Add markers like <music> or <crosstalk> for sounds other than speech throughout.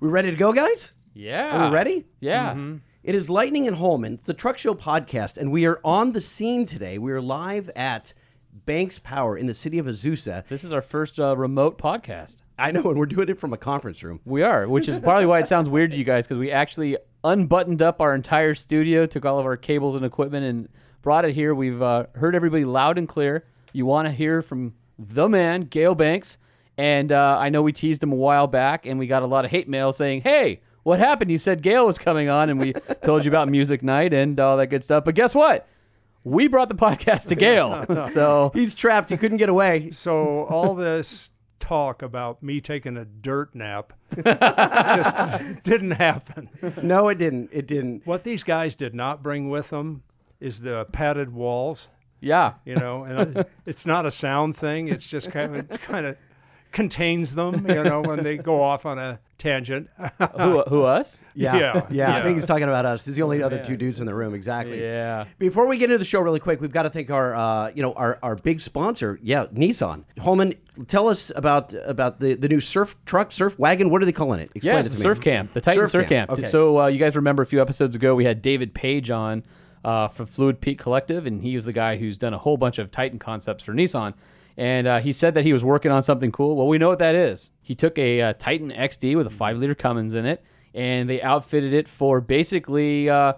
We ready to go, guys? Yeah. Are we ready? Yeah. It is Lightning and Holman, it's the Truck Show podcast, and we are on the scene today. We are live at Banks Power in the city of Azusa. This is our first uh, remote podcast. I know, and we're doing it from a conference room. We are, which is probably why it sounds weird to you guys because we actually unbuttoned up our entire studio, took all of our cables and equipment, and brought it here. We've uh, heard everybody loud and clear. You want to hear from the man, Gale Banks. And uh, I know we teased him a while back, and we got a lot of hate mail saying, hey, what happened? You said Gale was coming on, and we <laughs> told you about music night and all that good stuff. But guess what? We brought the podcast to Gale. <laughs> so He's trapped. He couldn't get away. So all this talk about me taking a dirt nap <laughs> just didn't happen. No, it didn't. It didn't. What these guys did not bring with them is the padded walls, yeah. you know, and I- it's not a sound thing. It's just kind of kind of contains them, you <laughs> know, when they go off on a tangent. who, who us? Yeah. Yeah, I yeah. think he's talking about us. He's the only other two dudes in the room. Exactly. Yeah. Before we get into the show really quick, we've got to thank our uh, you know our, our big sponsor, yeah, Nissan. Holman, tell us about about the, the new surf truck, surf wagon. What are they calling it? Explain Yeah, it it's to the me. Surf Camp, the Titan Surf Surf, Camp, Camp. okay. So uh, you guys remember a few episodes ago we had David Page on uh, from Fluid Peak Collective, and he was the guy who's done a whole bunch of Titan concepts for Nissan. And uh, he said that he was working on something cool. Well, we know what that is. He took a uh, Titan XD with a five liter Cummins in it, and they outfitted it for basically uh,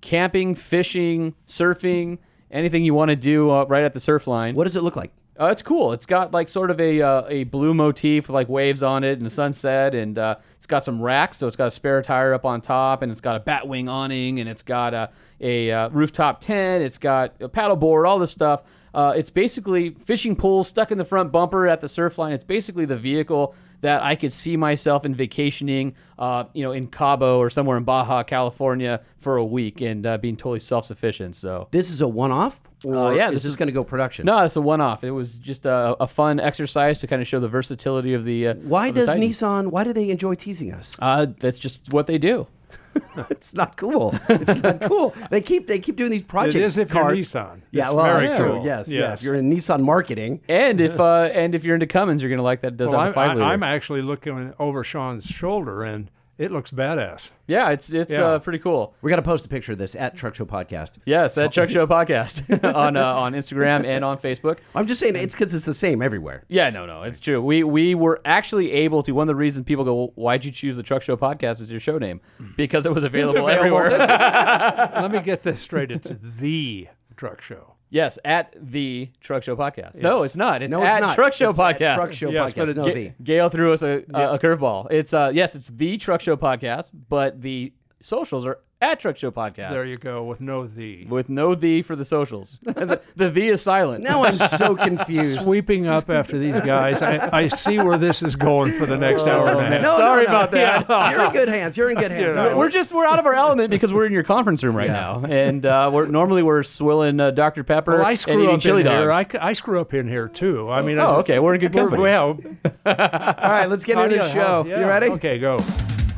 camping, fishing, surfing, anything you want to do uh, right at the surf line. What does it look like? Uh, it's cool. It's got like sort of a uh, a blue motif with like waves on it and the sunset, and uh, it's got some racks. So it's got a spare tire up on top, and it's got a batwing awning, and it's got a a uh, rooftop tent. It's got a paddleboard, all this stuff. Uh, it's basically fishing pole stuck in the front bumper at the surf line. It's basically the vehicle that I could see myself in vacationing, uh, you know, in Cabo or somewhere in Baja California for a week and uh, being totally self sufficient. So This is a one off, or Uh, yeah, is this is- going to go production? no, it's a one-off. It was just a, a fun exercise to kind of show the versatility of the. Uh, Why of the does Titan. Nissan? Why do they enjoy teasing us? Uh, that's just what they do. <laughs> It's not cool. It's not <laughs> cool. They keep they keep doing these projects. It is if you're. Nissan. Yeah, It's well, very that's true. cool. Yes, yes. Yes. If you're in Nissan marketing, And if <laughs> uh, and if you're into Cummins, you're gonna like that. It does Well, have a I'm, five liter. I, I'm actually looking over Sean's shoulder, and it looks badass. yeah, it's it's Yeah. Uh, pretty cool. we're gonna post a picture of this at Truck Show Podcast. Yes, at Truck Show Podcast <laughs> <laughs> on uh, on Instagram and on Facebook. I'm just saying it's because it's the same everywhere. Yeah, no, no, it's true. We we were actually able to. One of the reasons people go, well, "Why'd you choose the Truck Show Podcast as your show name?" Because it was available, available. everywhere. <laughs> Let me get this straight. It's the truck show. Yes, at the Truck Show Podcast. No, it's not. It's No, at not. Truck Show It's at Podcast. Truck Show Yes, Podcast. but it's- no, Ga- V. Gale threw us a, a, a curveball. It's uh yes, it's the Truck Show podcast, but the socials are at Truck Show podcast There you go, with no the. with no the for the socials. <laughs> the, the the is silent. Now I'm <laughs> so confused. Sweeping up after these guys. I, I see where this is going for the next hour and a half. No, Sorry no, no. about that. You're in good hands. You're in good hands. Yeah. All right, We're just we're out of our element because we're in your conference room right now, and uh, we're normally we're swilling uh, Dr Pepper Well, I and eating up chili in here. dogs. I, c- I screw up in here too. I mean, I oh, just- okay, we're in good <laughs> company. Well, All right, let's get into the show. yeah. You ready? Okay, go.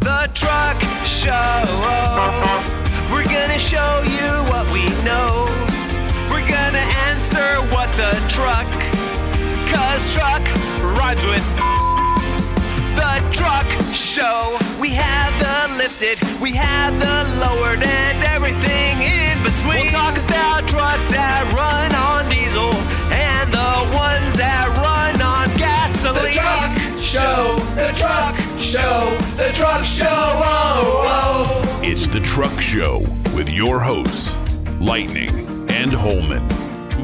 The Truck Show. We're gonna show you what we know. We're gonna answer what the truck. Cause truck rides with the truck show. We have the lifted, we have the lowered, and everything in between. We'll talk about trucks that run on diesel and the ones that run on gasoline. The truck show, the truck show, the truck show. Oh, oh. It's the Truck Show with your hosts, Lightning and Holman.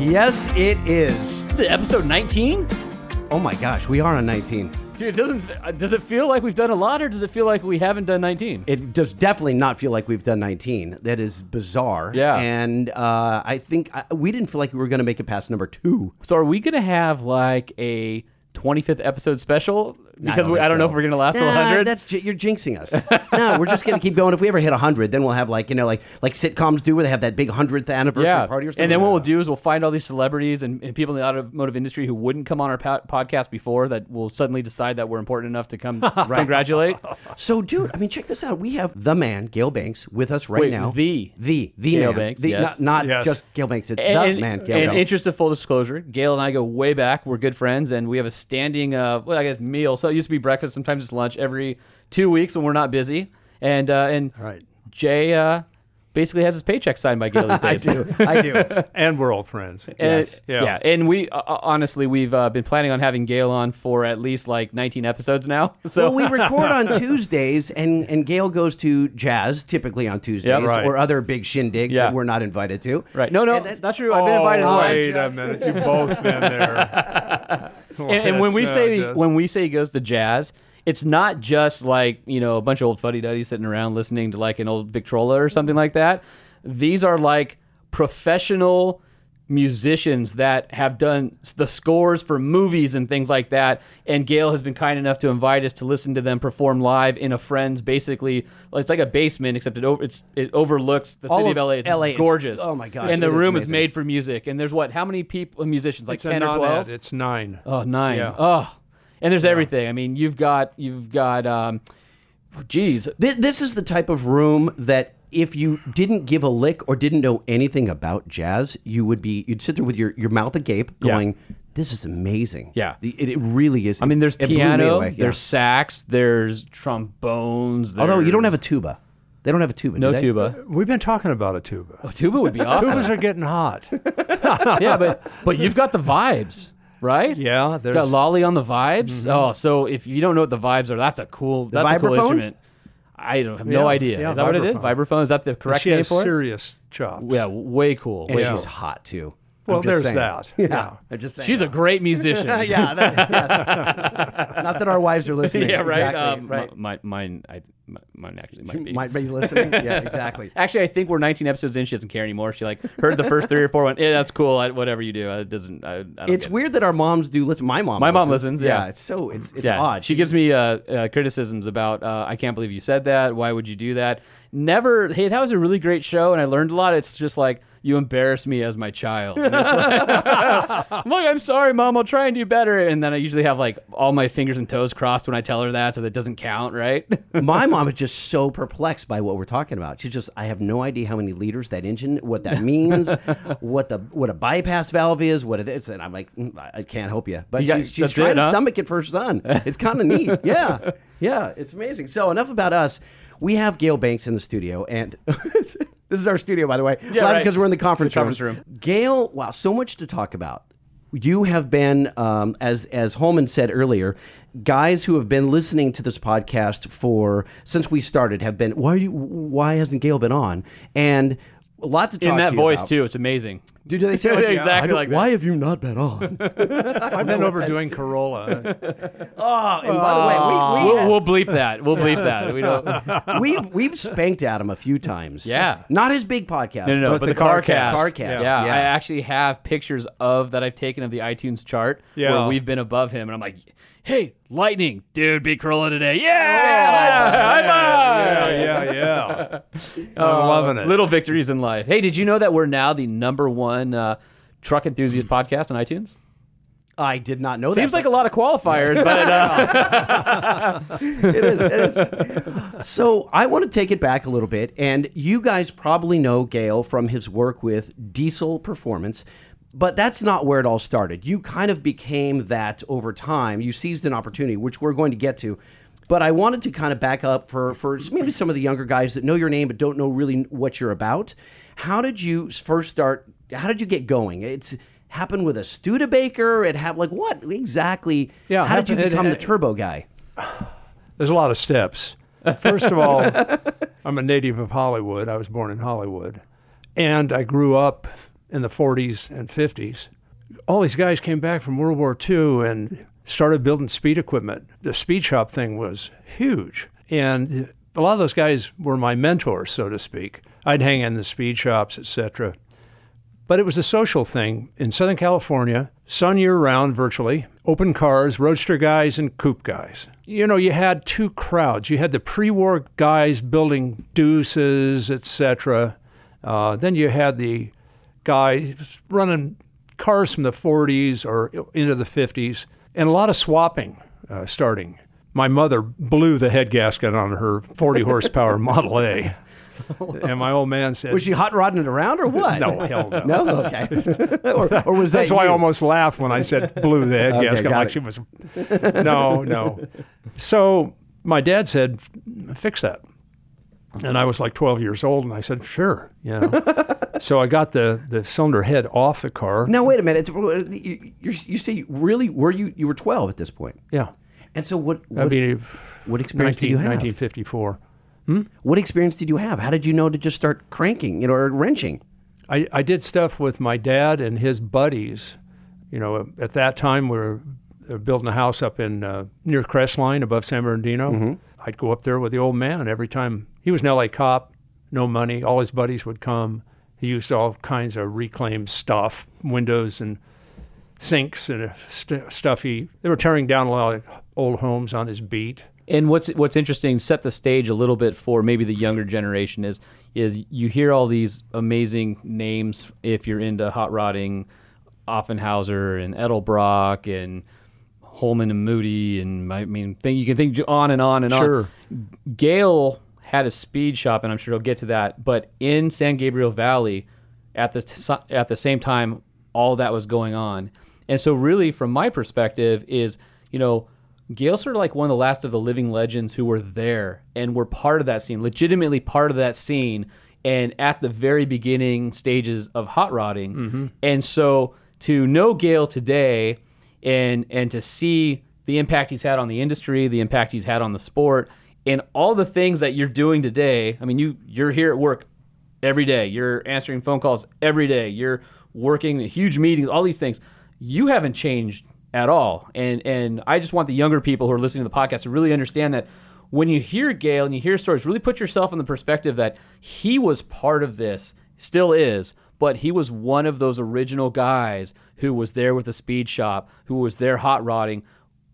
Yes, it is. Is it episode 19? Oh my gosh, we are on 19. Dude, it doesn't uh, does it feel like we've done a lot, or does it feel like we haven't done 19? It does definitely not feel like we've done 19. That is bizarre. Yeah. And uh, I think I, we didn't feel like we were going to make it past number two. So are we gonna have like a 25th episode special? Because we, I don't know if we're gonna last till Nah, 100. That's you're jinxing us. no, we're just gonna keep going. If we ever hit 100, then we'll have like you know like like sitcoms do, where they have that big 100th anniversary yeah. party or something. And then what we'll do is we'll find all these celebrities and, and people in the automotive industry who wouldn't come on our po- podcast before that will suddenly decide that we're important enough to come <laughs> congratulate. So, dude, I mean, check this out. We have the man Gale Banks with us right Wait, now. the. the the Gale man. Banks, The- yes. not, not Yes. just Gale Banks. It's And, the man Gale and Banks. interest of full disclosure, Gale and I go way back. We're good friends, and we have a standing, uh, well, I guess meal. So it used to be breakfast. Sometimes it's lunch every two weeks when we're not busy. And uh, and Right. Jay uh, basically has his paycheck signed by Gale <laughs> these I days. do. I do. <laughs> And we're old friends. And- Yes. yeah. Yeah. And we uh, honestly, we've uh, been planning on having Gale on for at least like 19 episodes now. <laughs> So well, we record on Tuesdays, and, and Gale goes to jazz typically on Tuesdays right. or other big shindigs Yeah. that we're not invited to. right. No, no, And that- not true. I've been invited oh, once. wait a minute. You've both been there. <laughs> and, and when we say just- when we say he goes to jazz, it's not just like you know a bunch of old fuddy duddies sitting around listening to like an old Victrola or something like that. These are like professional musicians that have done the scores for movies and things like that. And Gale has been kind enough to invite us to listen to them perform live in a friend's basically. It's like a basement, except it over, it's it overlooks the All city of of LA. It's LA is- gorgeous. oh my gosh, And the is room is amazing. made for music. And there's what? How many people? Musicians like it's ten or twelve. It's nine. Oh, nine. Yeah. Oh, and there's everything. I mean, you've got you've got um, geez, Th- This is the type of room that if you didn't give a lick or didn't know anything about jazz, you would be you'd sit there with your, your mouth agape, Yeah. going, "This is amazing." Yeah. It, it really is. I mean, there's It piano, away, yeah. there's sax, there's trombones. although you don't have a tuba. They don't have a tuba. no do they? tuba. Uh, we've been talking about a tuba. A tuba would be <laughs> awesome. Tubas are getting hot. <laughs> yeah, but but you've got the vibes, right? Yeah, You've there's got Lolly on the vibes. Mm-hmm. Oh, so if you don't know what the vibes are, that's a cool. that's a cool instrument. I don't have no Yeah, idea. yeah, is that what it is? vibraphone. Vibraphone? Is that the correct she name has for it? serious chops. Yeah, way cool. And way she's cool. hot too. Well, there's saying. that. <laughs> Yeah. Yeah. I'm just saying. She's a great musician. <laughs> yeah. That, yes. <laughs> Not that our wives are listening. yeah, right. Exactly, Um, right. mi- mine, I, mine actually might be. Might be listening. Yeah, exactly. Actually, I think we're 19 episodes in. She doesn't care anymore. She like heard the first three or four. Went, yeah, that's cool. I, whatever you do, it doesn't. I, I don't It's get it." weird that our moms do listen. My mom. My mom listens, yeah. it's so it's it's yeah. odd. She gives me uh, uh, criticisms about. Uh, I can't believe you said that. Why would you do that? Never. Hey, that was a really great show, and I learned a lot. It's just like you embarrass me as my child. Like, <laughs> I'm like, I'm sorry, mom. I'll try and do better. And then I usually have like all my fingers and toes crossed when I tell her that, so that doesn't count, right? <laughs> My mom is just so perplexed by what we're talking about. She's just, I have no idea how many liters that engine, what that <laughs> means, what the what a bypass valve is, what it is, and I'm like, mm, I can't help you. But You got- she's, she's trying it, to huh? stomach it for her son. It's kind of neat. Yeah, yeah, it's amazing. So enough about us. We have Gale Banks in the studio, and <laughs> this is our studio, by the way. Yeah, right. because we're in the conference, The conference room. Gale, wow, so much to talk about. You have been, um, as as Holman said earlier, guys who have been listening to this podcast for since we started have been. Why are you? Why hasn't Gale been on? And a lot to talk In to that you voice about. too. It's amazing. Dude. Do they say <laughs> like, Exactly I don't- like that. Why have you not been on? <laughs> I've been overdoing Carolla. <laughs> oh, and by the way, we, ah. we We'll, we'll bleep that. We'll bleep that. We don't. we've we've spanked Adam a few times. Yeah. not his big podcast. No, no, no. But But, the the, car Carcast. cast. Carcast, Yeah. yeah. I actually have pictures of that I've taken of the iTunes chart Yeah. where we've been above him, and I'm like, "Hey, lightning, dude, be Carolla today, yeah, high five!" yeah, yeah, yeah. <laughs> I'm loving it. Little victories in life. Hey, did you know that we're now the number one uh, truck enthusiast podcast on iTunes? I did not know that. Seems but- like a lot of qualifiers, <laughs> but uh, it is. It is. So I want to take it back a little bit, and you guys probably know Gale from his work with Diesel Performance, but that's not where it all started. You kind of became that over time. You seized an opportunity, which we're going to get to. But I wanted to kind of back up for for maybe some of the younger guys that know your name but don't know really what you're about. How did you first start? How did you get going? It's happened with a Studebaker. It happened like what exactly? Yeah, How did you happened- it- become the turbo guy? <sighs> There's a lot of steps. First of all, <laughs> I'm a native of Hollywood. I was born in Hollywood. And I grew up in the 40s and 50s. All these guys came back from World War II and started building speed equipment. The speed shop thing was huge. And a lot of those guys were my mentors, so to speak. I'd hang in the speed shops, etc. But it was a social thing in Southern California, sun year round virtually, open cars, roadster guys, and coupe guys. You know, you had two crowds. You had the pre war guys building deuces, etc. Uh, then you had the guys running cars from the 40s or into the 50s, and a lot of swapping uh, starting. my mother blew the head gasket on her 40 horsepower <laughs> Model A. <laughs> And my old man said, Was she hot rodding it around or what? No, hell no. No, okay. <laughs> or, or was that That's why I almost laughed when I said blew the head Okay, gasket. Like it. she was. No, no. So my dad said, fix that. And I was like 12 years old, and I said, sure. You know. <laughs> so I got the, the cylinder head off the car. Now wait a minute. It's, you, you, you say really? Were you you were twelve at this point? Yeah. And so what? I What, mean, what experience 19, did you have? 1954. What experience did you have? How did you know to just start cranking, you know, or wrenching? I, I did stuff with my dad and his buddies. You know, at that time we were uh, building a house up in uh, near Crestline above San Bernardino. I'd go up there with the old man every time. He was an LA cop, no money. All his buddies would come. He used all kinds of reclaimed stuff, windows and sinks and uh, st- stuff. He they were tearing down a lot of old homes on his beat. And what's what's interesting, set the stage a little bit for maybe the younger generation is is you hear all these amazing names if you're into hot rodding, Offenhauser and Edelbrock and Holman and Moody and I mean think you can think on and on and on. Sure. on. Gale had a speed shop, and I'm sure he'll get to that. But in San Gabriel Valley, at the t- at the same time, all that was going on, and so really, from my perspective, is you know, Gale's sort of like one of the last of the living legends who were there and were part of that scene, legitimately part of that scene, and at the very beginning stages of hot rodding, mm-hmm. and so to know Gale today, and and to see the impact he's had on the industry, the impact he's had on the sport, and all the things that you're doing today. I mean, you you're here at work every day. You're answering phone calls every day. You're working huge meetings, all these things. You haven't changed at all. And and I just want the younger people who are listening to the podcast to really understand that when you hear Gale and you hear stories, really put yourself in the perspective that he was part of this, still is, but he was one of those original guys who was there with the speed shop, who was there hot rodding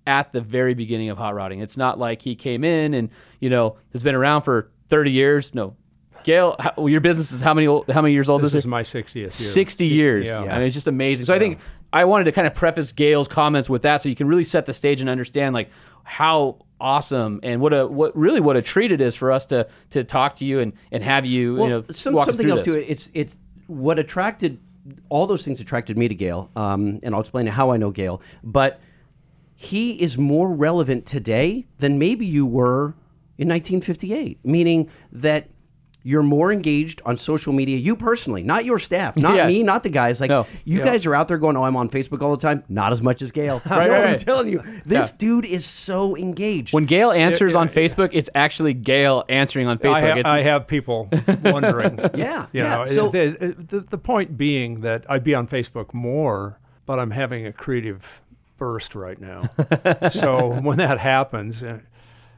at the very beginning of hot rodding. It's not like he came in and you know has been around for 30 years. No, Gale, how, your business is how many old, how many years old This is is my 60th year. 60, years. yeah. I mean, it's just amazing. So I think I wanted to kind of preface Gale's comments with that, so you can really set the stage and understand like how awesome and what a what really what a treat it is for us to to talk to you and and have you Well, you know some, walk us something through else this. to it. It's it's what attracted all those things attracted me to Gale, um, and I'll explain how I know Gale. But he is more relevant today than maybe you were in 1958, meaning that. You're more engaged on social media, you personally, not your staff, not Yeah. me, not the guys. Like No. you guys are out there going, "Oh, I'm on Facebook all the time." Not as much as Gale. Right, <laughs> no, right, I'm right. telling you, this Yeah. dude is so engaged. When Gale answers on Facebook, it's actually Gale answering on Facebook. I, ha- I have people <laughs> wondering. Yeah, You yeah. know, So- the, the, the point being that I'd be on Facebook more, but I'm having a creative burst right now. so <laughs> when that happens, uh,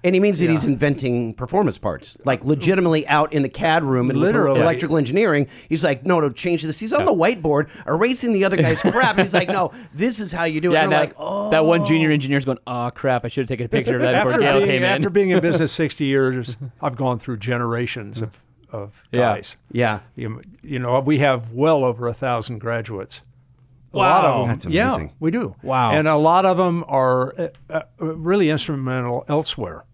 And he means that he's inventing performance parts, like legitimately out in the CAD room and Literally. electrical engineering. He's like, no, no, change this. He's on the whiteboard erasing the other guy's crap. And he's like, no, this is how you do it. yeah, and that, they're like, oh, that one junior engineer's going, oh crap, I should have taken a picture of that before after, Gale being, came in. after being in business <laughs> 60 years, I've gone through generations of, of Yeah. guys. yeah. You, you know, we have well over a thousand graduates. A Wow. lot of them. That's amazing. Yeah, we do. Wow. And a lot of them are uh, uh, really instrumental elsewhere,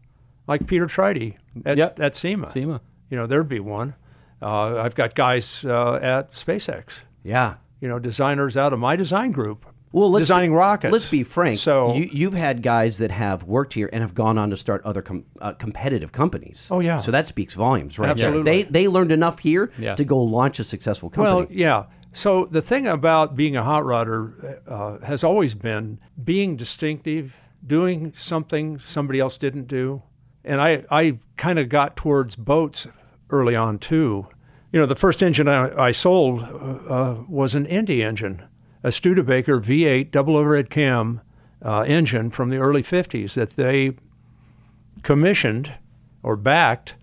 like Peter Tridy at, Yep. at SEMA. SEMA. You know, there'd be one. Uh, I've got guys uh, at SpaceX. Yeah. You know, designers out of my design group. Well, designing be, rockets. Let's be frank. So you, you've had guys that have worked here and have gone on to start other com- uh, competitive companies. Oh, yeah. So that speaks volumes, right? Absolutely. They they learned enough here Yeah. to go launch a successful company. Well, yeah. So the thing about being a hot rodder uh, has always been being distinctive, doing something somebody else didn't do. And I, I kind of got towards boats early on too. You know, the first engine I, I sold uh, uh, was an Indy engine, a Studebaker V8 double overhead cam uh, engine from the early 50s that they commissioned or backed,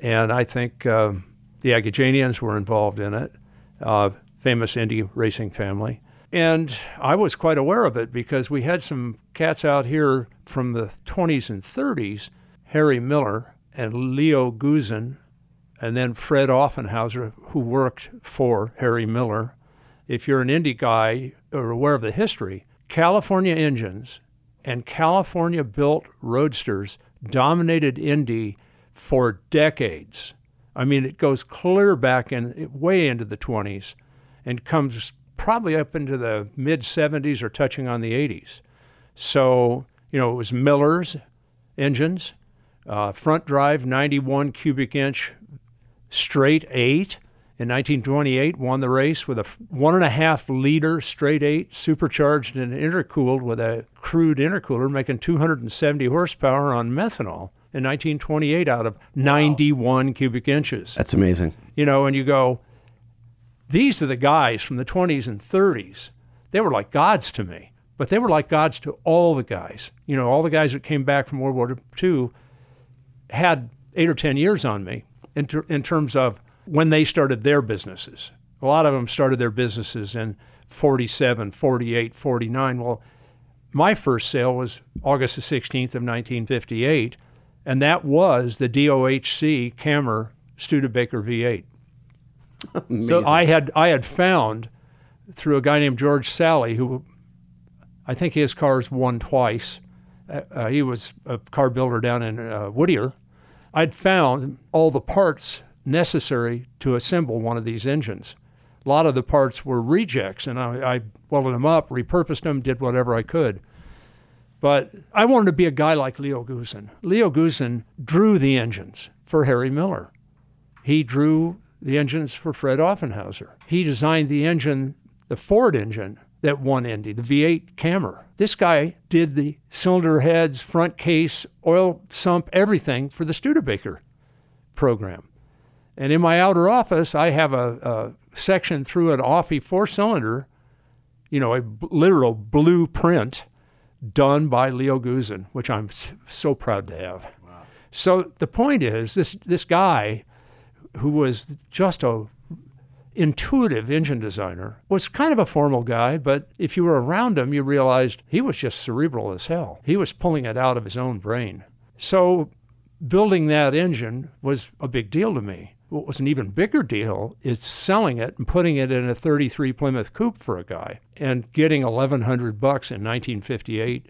and I think uh, the Agajanians were involved in it, uh, famous Indy racing family. And I was quite aware of it because we had some cats out here from the 20s and 30s, Harry Miller and Leo Goossen, and then Fred Offenhauser, who worked for Harry Miller. If you're an Indy guy or aware of the history, California engines and California built roadsters dominated Indy for decades. I mean, it goes clear back in way into the 20s and comes probably up into the mid 70s or touching on the 80s. So, you know, it was Miller's engines, uh, front drive 91 cubic inch straight eight. In 1928, won the race with a one and a half liter straight eight, supercharged and intercooled with a crude intercooler, making 270 horsepower on methanol. In 1928, out of 91 cubic inches, That's amazing. you know, and you go, these are the guys from the 20s and 30s. They were like gods to me, but they were like gods to all the guys. You know, all the guys that came back from World War II had eight or 10 years on me in, ter- in terms of when they started their businesses. A lot of them started their businesses in 47, 48, 49. Well, my first sale was August the 16th of 1958, and that was the DOHC Cammer Studebaker V8. So I had I had found through a guy named George Salih, who I think his cars won twice. Uh, uh, he was a car builder down in uh, Whittier. I'd found all the parts necessary to assemble one of these engines. A lot of the parts were rejects, and I, I welded them up, repurposed them, did whatever I could. But I wanted to be a guy like Leo Goossen. Leo Goossen drew the engines for Harry Miller. He drew the engines for Fred Offenhauser. He designed the engine, the Ford engine that won Indy, the V8 Cammer. This guy did the cylinder heads, front case, oil sump, everything for the Studebaker program. And in my outer office, I have a, a section through an Offie four cylinder, you know, a b- literal blueprint done by Leo Goossen, which I'm s- so proud to have. So the point is, this this guy, who was just a intuitive engine designer, was kind of a formal guy, but if you were around him, you realized he was just cerebral as hell. He was pulling it out of his own brain. So building that engine was a big deal to me. What was an even bigger deal is selling it and putting it in a 33 Plymouth Coupe for a guy and getting 1100 bucks in 1958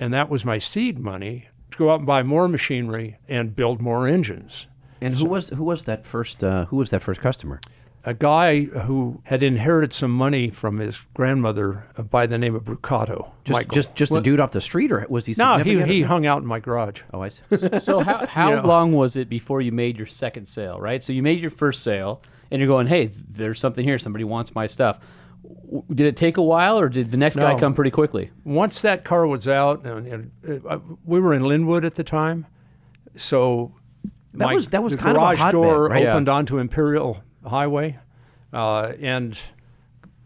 and that was my seed money to go out and buy more machinery and build more engines. And who was who was that first uh, who was that first customer? A guy who had inherited some money from his grandmother uh, by the name of Brucato. Just Michael. just just a dude off the street, or was he? no, he, significant? he hung out in my garage. Oh, I see. So how, <laughs> how know. long was it before you made your second sale, right? So you made your first sale, and you're going, "Hey, there's something here. Somebody wants my stuff." Did it take a while, or did the next guy come pretty quickly? once that car was out, and, and uh, we were in Lynwood at the time, so That my- was- that was kind of a garage door right? opened onto Imperial Highway, uh, and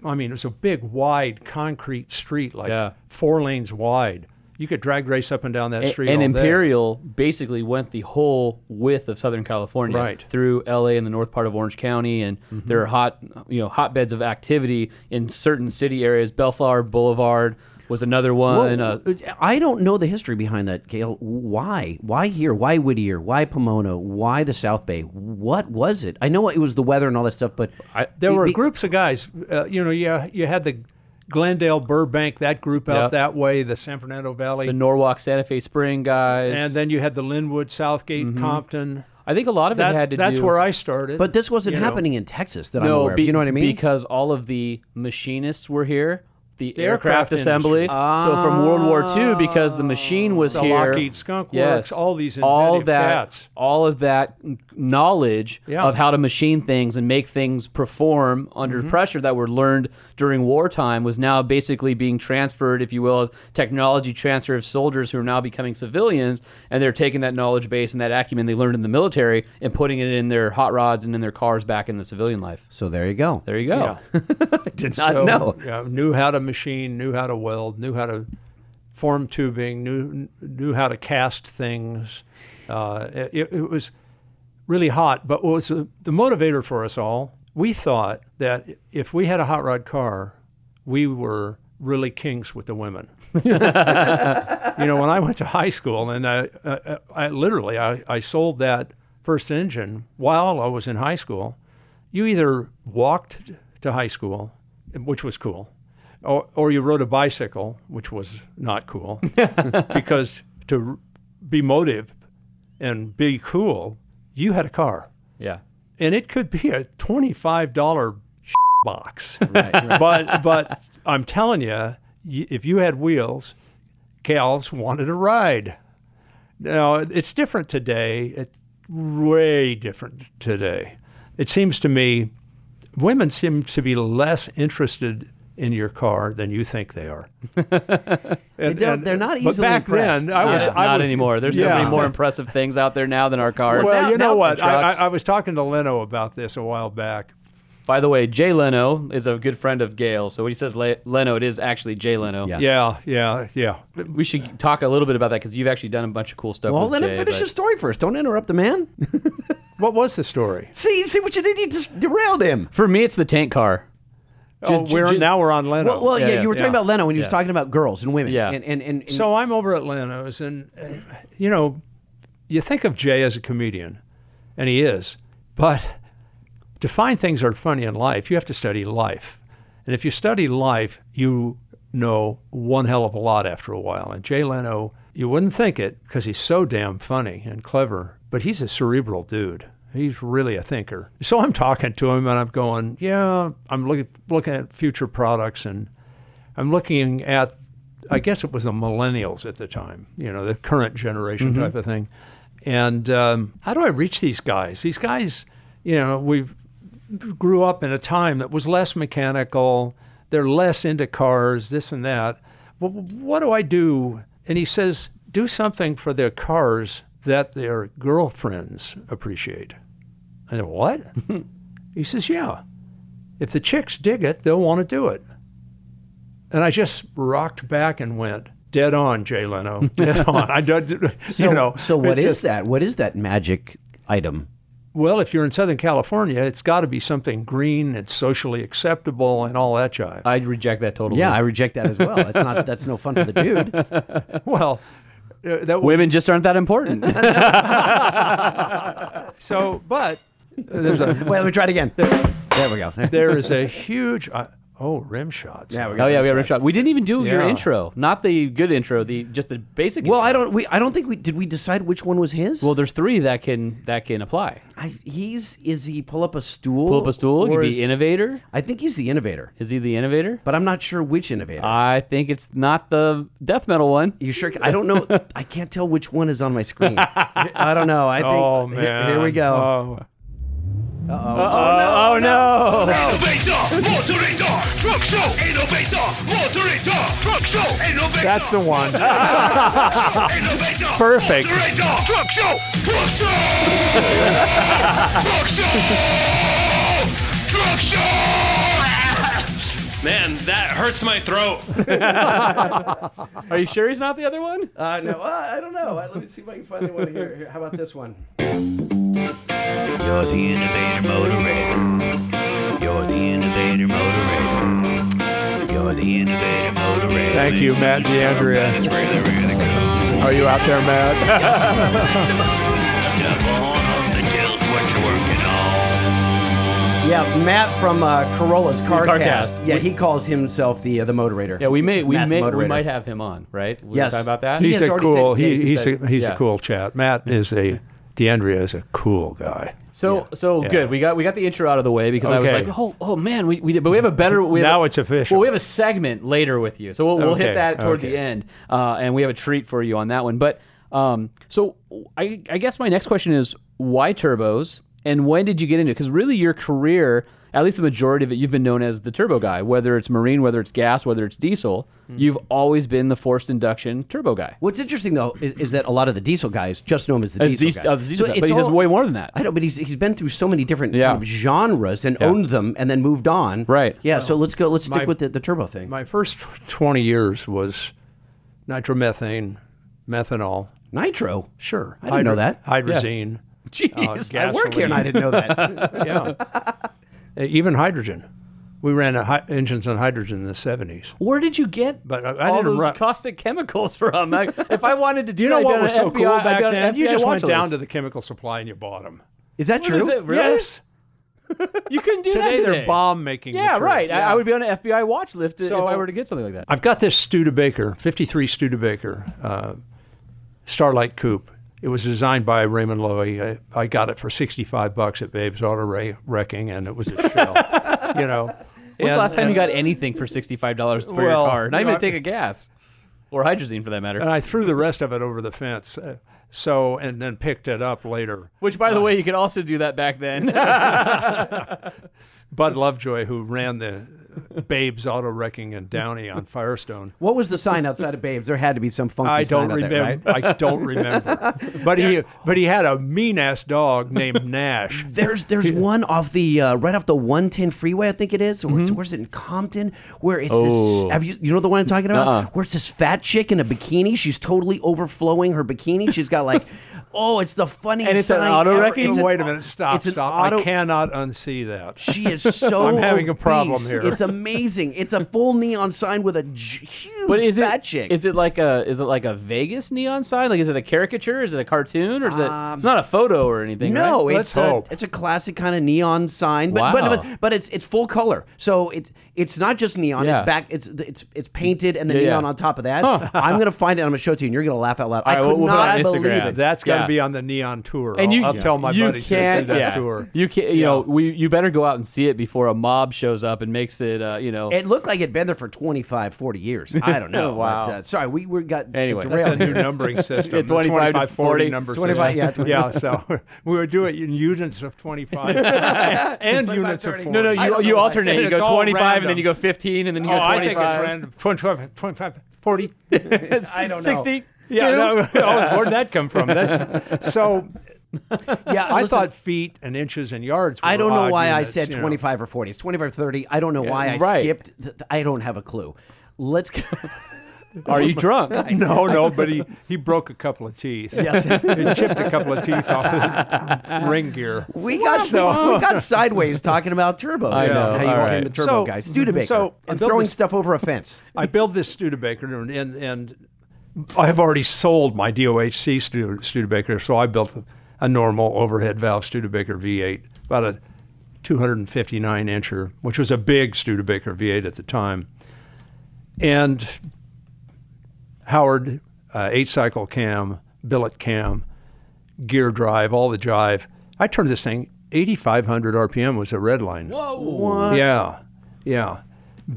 I mean it was a big, wide concrete street, like Yeah. four lanes wide. You could drag race up and down that street. and all day. Imperial basically went the whole width of Southern California, Right. Mm-hmm. through LA and the north part of Orange County, and there are hot, you know, hotbeds of activity in certain city areas. Bellflower Boulevard was another one. Well, uh, I don't know the history behind that, Gale. Why? Why here? Why Whittier? Why Pomona? Why the South Bay? What was it? I know it was the weather and all that stuff, but I- There were Be- groups of guys. Uh, you know, yeah, you had the Glendale, Burbank, that group out Yeah. that way, the San Fernando Valley, the Norwalk, Santa Fe Spring guys, and then you had the Lynwood, Southgate, Compton. I think a lot of That, it had to do that's do. where I started. but this wasn't you know. happening in Texas that I'm no, aware of. be- You know what I mean? Because all of the machinists were here. The, The aircraft, aircraft assembly. industry. So from World War II, because the machine was The here. Lockheed Skunk Works, all these all that, cats. all of that knowledge Yeah. of how to machine things and make things perform under Mm-hmm. pressure that were learned during wartime was now basically being transferred, if you will, technology transfer of soldiers who are now becoming civilians, and they're taking that knowledge base and that acumen they learned in the military and putting it in their hot rods and in their cars back in the civilian life. so there you go. There you go. Yeah. <laughs> Did not So, know. yeah, knew how to machine, knew how to weld, knew how to form tubing, knew knew how to cast things. Uh, it, it was really hot. But what was the, the motivator for us all? We thought that if we had a hot rod car, we were really kings with the women. <laughs> you know, when I went to high school, and I, I, I literally I, I sold that first engine while I was in high school. You either walked to high school, which was cool, or, or you rode a bicycle, which was not cool, <laughs> because to be motive and be cool, you had a car, Yeah. and it could be a twenty-five dollar <laughs> box. but but I'm telling you, if you had wheels, gals wanted a ride. Now it's different today. It's way different today. It seems to me, women seem to be less interested in your car than you think they are. <laughs> And- don't- and- they're not but easily back impressed. then, I was not I not was- anymore. There's so many more impressive things out there now than our cars. Well, now- you know what? I. I, I was talking to Leno about this a while back. By the way, Jay Leno is a good friend of Gale. So when he says Le- Leno, it is actually Jay Leno. Yeah. Yeah, yeah, yeah. We should talk a little bit about that because you've actually done a bunch of cool stuff. Well, with let him finish but- his story first. Don't interrupt the man. <laughs> What was the story? see, see what you did? You just derailed him. For me, it's the tank car. Oh, we're just- now we're on Leno. Well, well yeah, yeah, you were talking yeah. about Leno when he was talking about girls and women. Yeah. And, and, and, and So I'm over at Leno's, and uh, you know, you think of Jay as a comedian, and he is, but to find things that are funny in life, you have to study life, and if you study life, you know one hell of a lot after a while. And Jay Leno, you wouldn't think it because he's so damn funny and clever, but he's a cerebral dude. He's really a thinker. So I'm talking to him, and I'm going, yeah, I'm looking looking at future products and. I'm looking at, I guess it was the millennials at the time, you know, the current generation type of thing. And um, how do I reach these guys? These guys, you know, we grew up in a time that was less mechanical. They're less into cars, this and that. Well, what do I do? And he says, do something for their cars that their girlfriends appreciate. I said, what? <laughs> he says, yeah. If the chicks dig it, they'll want to do it. And I just rocked back and went, dead on, Jay Leno, <laughs> dead on. I don't, so, you know. so what is just- that? What is that magic item? Well, if you're in Southern California, it's got to be something green and socially acceptable and all that jive. I reject that totally. Yeah, I reject that as well. That's not that's no fun for the dude. <laughs> well, uh, that Women just aren't that important. so, but there's a Wait, let me try it again. There we go. <laughs> there is a huge uh, oh rim shots. Yeah, we oh yeah, we got rim shot. We didn't even do your Yeah. intro, not the good intro, the just the basic. Well, intro. I don't. We I don't think we did. We decide which one was his. Well, there's three that can that can apply. I, he's is he pull up a stool? Pull up a stool. You or could is- be innovator. I think he's the innovator, Is he the innovator? but I'm not sure which innovator. I think it's not the death metal one. you sure? I don't know. <laughs> I can't tell which one is on my screen. I don't know. I think. Oh here- man. Here, we go. Oh. Oh no! Innovator, moderator, truck show. Innovator, moderator, truck show. Innovator. That's the one. Innovator, <laughs> Perfect. moderator, truck show. Truck show. <laughs> truck show. Truck show. Man, that hurts my throat. <laughs> Are you sure he's not the other one? Uh, no, uh, I don't know. Uh, Let me see if I can find the one here. Here, How about this one? You're the innovator motivator. You're the innovator motivator. You're the innovator motivator. Thank you, Matt DeAndrea. It's really, really cool. Are you out there, Matt? Yeah, Matt from uh, Carolla's CarCast. CarCast. Yeah, We- he calls himself the uh, the moderator. Yeah, we may we Matt the may we moderator. might have him on, right? We were Yes. talking about that. He he's has a already cool. said- yeah, he, he he's said- a he's yeah. a cool chat. Matt is a DeAndrea is a cool guy. So so Yeah. good. We got we got the intro out of the way because I was Okay. like, oh oh man, we, we did, but we have a better. We have Now a- it's official. Well, we have a segment later with you, so we'll, we'll hit Okay, that toward the okay. end, uh, and we have a treat for you on that one. But um, so I I guess my next question is why turbos and when did you get into? it? Because really your career. At least the majority of it, you've been known as the turbo guy. Whether it's marine, whether it's gas, whether it's diesel, Hmm. you've always been the forced induction turbo guy. What's interesting though is, is that a lot of the diesel guys just know him as the As diesel diesel- guy. uh, the diesel guy, but he does way more than that. I know, but he's he's been through so many different Yeah. kind of genres and owned them and then moved on. Right. Yeah. So let's go. Let's stick my- with the, the turbo thing. My first 20 years was nitromethane, methanol. Nitro. Sure. I didn't know that. Hydrazine. Jeez, I work here and I didn't know that. <laughs> yeah. Even hydrogen. We ran a hy- engines on hydrogen in the 70s. Where did you get But I- I all didn't those run- caustic chemicals <laughs> from? I, if I wanted to do You know that, I'd what was so FBI cool back I'd done an then? You just went down to the chemical supply and you bought them. Is that What true? is it? Really? Yes. <laughs> You couldn't do that Today today. they're bomb making. Yeah, right. I, I would be on an FBI watch list if I were to get something like that. I've got this Studebaker, 53 Studebaker, uh, Starlight Coupe. It was designed by Raymond Loewy. I, I got it for 65 bucks at Babe's Auto Wrecking, and it was a shell. <laughs> you know. When's the last time you got anything for sixty-five dollars for your Well, car? Not even know, a tank of gas or hydrazine, for that matter. And I threw the rest of it over the fence. Uh, so, and then picked it up later. Which, by the way, you could also do that back then. <laughs> Bud Lovejoy, who ran the <laughs> Babes Auto Wrecking and Downey on Firestone. What was the sign outside of Babes? There had to be some funky I don't out there, remember. right? I don't remember. <laughs> But he, but he had a mean ass dog named Nash. <laughs> There's there's one off the uh, right off the 110 freeway, I think it is. Or Mm-hmm. where's it in Compton? Where it's Oh. this. Have you you know the one I'm talking about? Uh-uh. Where it's this fat chick in a bikini. She's totally overflowing her bikini. She's got like, oh, it's the funniest. And it's an sign auto ever. wrecking? It's an- Wait a minute. Stop. it's an stop. auto- I cannot unsee that. She is <laughs> so. I'm having a problem obese. here. It's amazing. It's a full neon sign with a j- huge but is fat it chick. is it like a is it like a Vegas neon sign? Like is it a caricature? Is it a cartoon? Or is it? Um, It's not a photo or anything. No, right? it's Let's a, hope. it's a classic kind of neon sign, but but, Wow. but but it's it's full color. So it's it's not just neon. Yeah. It's back. It's it's it's painted and the Yeah, yeah. neon on top of that. <laughs> I'm gonna find it. I'm gonna show it to you, and you're gonna laugh out loud. I right, could we'll- we'll put it not believe Instagram. it. That's got to Yeah. be on the neon tour. and I'll, you, I'll tell my you buddies can't, do that yeah. tour. You can't. you Yeah. know, we you better go out and see it before a mob shows up and makes it, uh, you know. It looked like it'd been there for 25, 40 years. I don't know. <laughs> Wow. But, uh, sorry, we, we got Anyway. That's a new numbering <laughs> system. Yeah, 25 to 40 40. number 25, system. yeah, yeah. So we would do it in units of 25 and units of 40. no, no, you, you alternate. You go 25 and then you go 15 and then you Oh, go I think it's random. 25, 25, 40. <laughs> I don't know. 60. Yeah, no, oh, where'd that come from? That's, <laughs> so Yeah, I listen, thought feet and inches and yards. Were I don't know why units, I said you know. 25 or 40. It's 25 or 30. I don't know why I right. skipped. th- th- I don't have a clue. Let's. <laughs> Are you drunk? <laughs> No, no, but he, he broke a couple of teeth. yes. <laughs> he chipped a couple of teeth off his ring gear. We got we got <laughs> sideways talking about turbos. I and know. How you All became right. the turbo So- guy. Studebaker. so I and built throwing this- stuff over a fence. I built this Studebaker, and, and, and I have already sold my DOHC Stu- Studebaker, so I built a, a normal overhead valve Studebaker V8, about a 259 incher, which was a big Studebaker V8 at the time. And Howard, uh, eight cycle cam, billet cam, gear drive, all the drive. I turned this thing 8,500 RPM was a red line. Whoa. Yeah, yeah.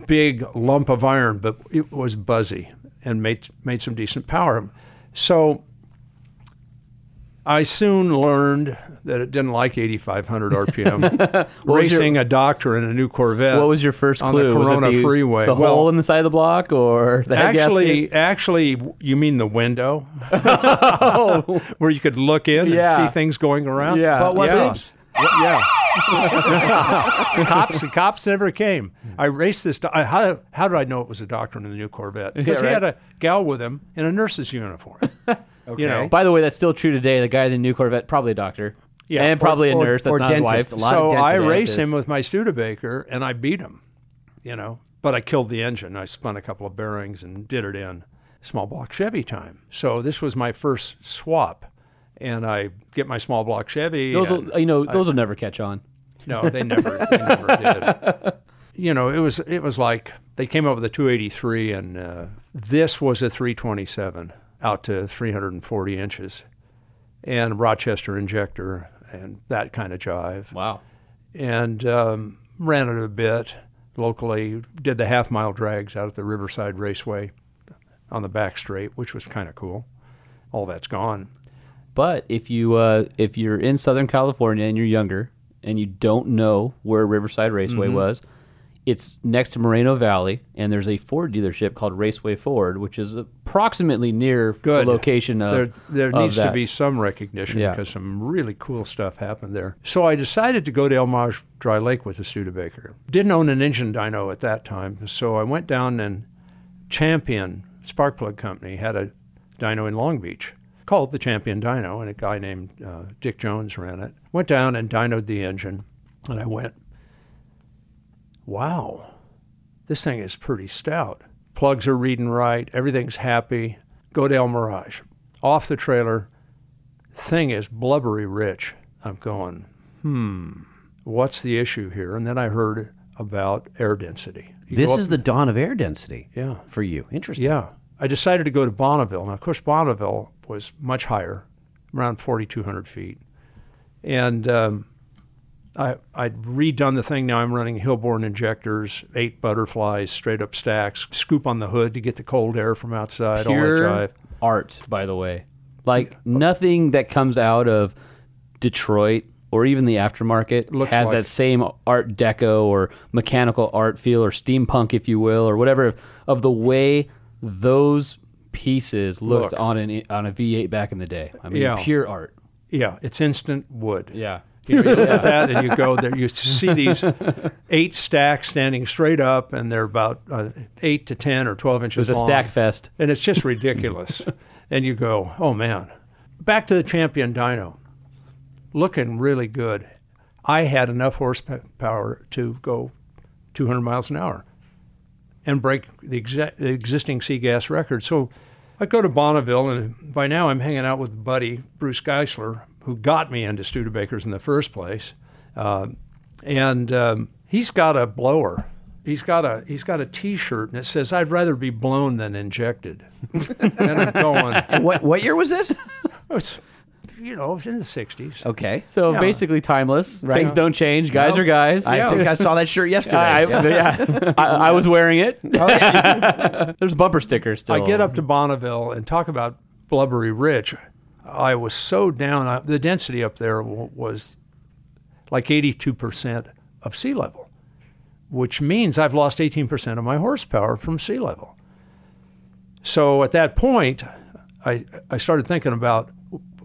Big lump of iron, but it was buzzy and made made some decent power. So I soon learned that it didn't like 8,500 RPM. <laughs> Racing a doctor in a new Corvette. What was your first clue? on clue? the Was it Corona the, Freeway? The Well, hole in the side of the block or the head Actually, gasket? actually, you mean the window Oh, <laughs> where you could look in Yeah. and see things going around? yeah. But was yeah. it? Yeah. <laughs> cops, the cops never came. I raced this. Do- I, how, how did I know it was a doctor in the new Corvette? Because Yeah, he had a gal with him in a nurse's uniform. Okay. You know, By the way, that's still true today. The guy in the new Corvette, probably a doctor. Yeah, And or- probably or- a nurse. That's or not his dentist. wife. A lot so I race him with my Studebaker and I beat him. You know, but I killed the engine. I spun a couple of bearings and did it in small block Chevy time. So this was my first swap, and I get my small block Chevy. Those will, you know, those will never catch on. No, they never, they never <laughs> did. You know, it was it was like they came up with a 283, and uh, this was a 327 out to 340 inches, and Rochester injector and that kind of jive, Wow. and um, ran it a bit locally. Did the half mile drags out at the Riverside Raceway on the back straight, which was kind of cool. All that's gone. But if you uh, if you're in Southern California and you're younger and you don't know where Riverside Raceway Mm-hmm. was, it's next to Moreno Valley, and there's a Ford dealership called Raceway Ford, which is approximately near Good. the location of. there, there of needs to be some recognition Yeah. because some really cool stuff happened there. So I decided to go to El Mirage Dry Lake with the Studebaker. Didn't own an engine dyno at that time, so I went down and Champion Sparkplug Company had a dyno in Long Beach called the Champion Dyno, and a guy named uh, Dick Jones ran it. Went down and dynoed the engine, and I went, wow, this thing is pretty stout. Plugs are reading right, everything's happy. Go to El Mirage. Off the trailer, thing is blubbery rich. I'm going, hmm. what's the issue here? And then I heard about air density. You This is the dawn of air density. Yeah. For you. Interesting. yeah. I decided to go to Bonneville. Now, of course, Bonneville was much higher, around 4,200 feet. And um, I, I'd redone the thing. Now I'm running Hilborn injectors, eight butterflies, straight up stacks, scoop on the hood to get the cold air from outside, all that Pure drive. art, by the way. Like nothing that comes out of Detroit or even the aftermarket Looks has like- that same art deco or mechanical art feel or steampunk, if you will, or whatever of the way those pieces looked Look. on an on a V8 back in the day. I mean, Yeah. pure art. Yeah, it's instant wood. Yeah. You, know, you look at that and you go there. You see these <laughs> eight stacks standing straight up, and they're about uh, eight to ten or twelve inches. It was a long. stack fest. and it's just ridiculous. <laughs> and you go, oh man. Back to the Champion Dyno, looking really good. I had enough horsepower to go 200 miles an hour and break the, exa- the existing sea gas record. So I go to Bonneville, and by now I'm hanging out with buddy Bruce Geisler, who got me into Studebakers in the first place. Uh, and um, he's got a blower. He's got a he's got a T-shirt, and it says, "I'd rather be blown than injected." <laughs> and I'm going, What what year was this? <laughs> it's, you know, it was in the '60s. Okay. So Yeah. basically timeless. Right. Things don't change. Guys No. are guys. I Yeah. think I saw that shirt yesterday. I, Yeah. yeah. <laughs> I, I was wearing it. There's bumper stickers still. I get up to Bonneville and talk about blubbery rich. I was so down. I, the density up there w- was like 82% of sea level, which means I've lost 18% of my horsepower from sea level. So at that point, I, I started thinking about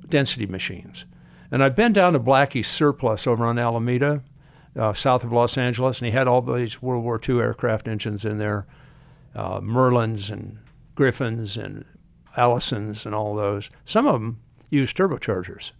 density machines. And I've been down to Blackie's Surplus over on Alameda, uh, south of Los Angeles, and he had all these World War II aircraft engines in there uh, Merlins and Griffins and Allisons and all those. Some of them use turbochargers.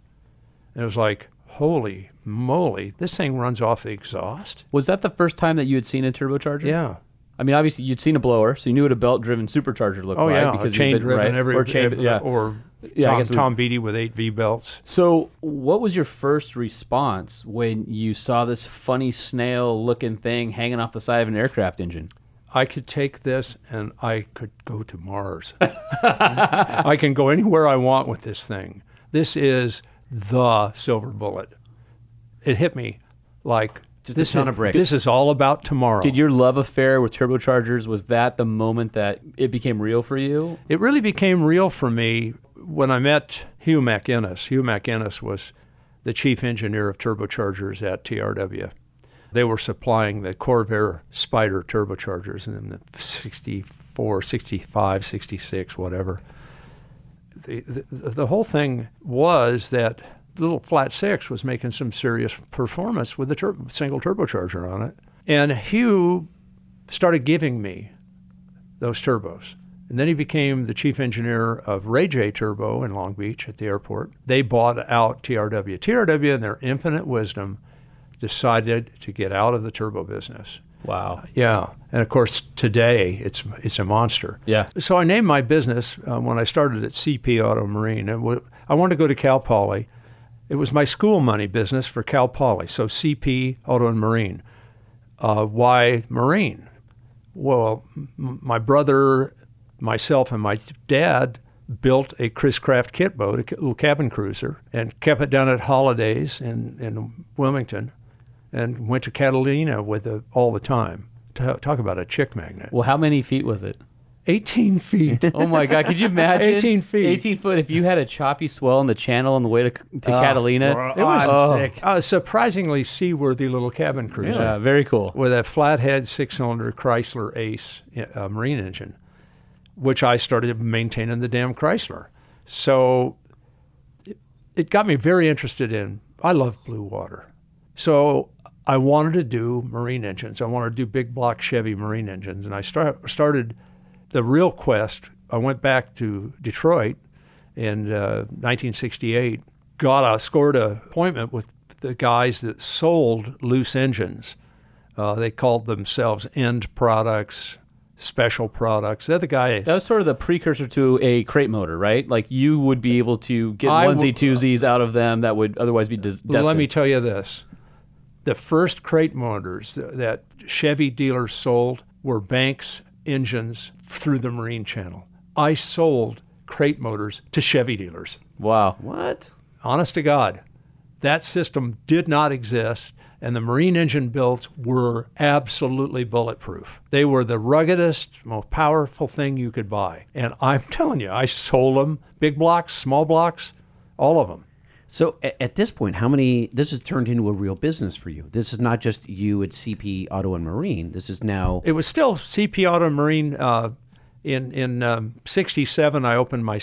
And it was like, holy moly, this thing runs off the exhaust. Was that the first time that you had seen a turbocharger? Yeah. I mean, obviously you'd seen a blower, so you knew what a belt-driven supercharger looked Oh like yeah, because you'd chain been- driven right? every or chain, every- yeah. or Yeah, I guess we- Tom Beatty with eight V belts. So, what was your first response when you saw this funny snail-looking thing hanging off the side of an aircraft engine? I could take this and I could go to Mars. <laughs> I can go anywhere I want with this thing. This is the silver bullet. It hit me like Just a this ton is, of bricks. This is all about tomorrow. Did your love affair with turbochargers was that the moment that it became real for you? It really became real for me when I met Hugh MacInnes. Hugh MacInnes was the chief engineer of turbochargers at TRW. They were supplying the Corvair Spider turbochargers in the 64, 65, 66, whatever. The, the, the whole thing was that little flat six was making some serious performance with a tur- single turbocharger on it. And Hugh started giving me those turbos. And then he became the chief engineer of Rajay Turbo in Long Beach at the airport. They bought out TRW. TRW, in their infinite wisdom, decided to get out of the turbo business. Wow. Yeah, and of course today it's it's a monster. Yeah. So I named my business uh, when I started at CP Auto Marine. And w- I wanted to go to Cal Poly. It was my school money business for Cal Poly. So CP Auto and Marine. Uh, why Marine? Well, m- my brother, myself, and my dad built a Chris Craft kit boat, a little cabin cruiser, and kept it down at Holidays in, in Wilmington, and went to Catalina with it all the time. Ta- Talk about a chick magnet. Well, how many feet was it? 18 feet. <laughs> Oh my God! Could you imagine? 18 feet. 18 foot. If you had a choppy swell in the channel on the way to to Catalina, It was Oh. sick. a surprisingly seaworthy little cabin cruiser yeah, very cool. with a flathead six-cylinder Chrysler Ace uh, marine engine, which I started maintaining the damn Chrysler. So it, it got me very interested in. I love blue water, so I wanted to do marine engines. I wanted to do big block Chevy marine engines, and I start, started the real quest. I went back to Detroit in uh, 1968. Got a scored a appointment with the guys that sold loose engines. Uh, they called themselves End Products, Special Products. They're the guys. That was sort of the precursor to a crate motor, right? Like you would be able to get I onesie w- twosies out of them that would otherwise be destined. Let me tell you this: The first crate motors that Chevy dealers sold were Banks engines through the Marine Channel. I sold crate motors to Chevy dealers. Wow. What? Honest to God, that system did not exist, and the Marine engine builds were absolutely bulletproof. They were the ruggedest, most powerful thing you could buy. And I'm <laughs> telling you, I sold them big blocks, small blocks, all of them. So at this point, how many? This has turned into a real business for you. This is not just you at CP Auto and Marine. This is now. It was still CP Auto and Marine. Uh, in in um, '67, I opened my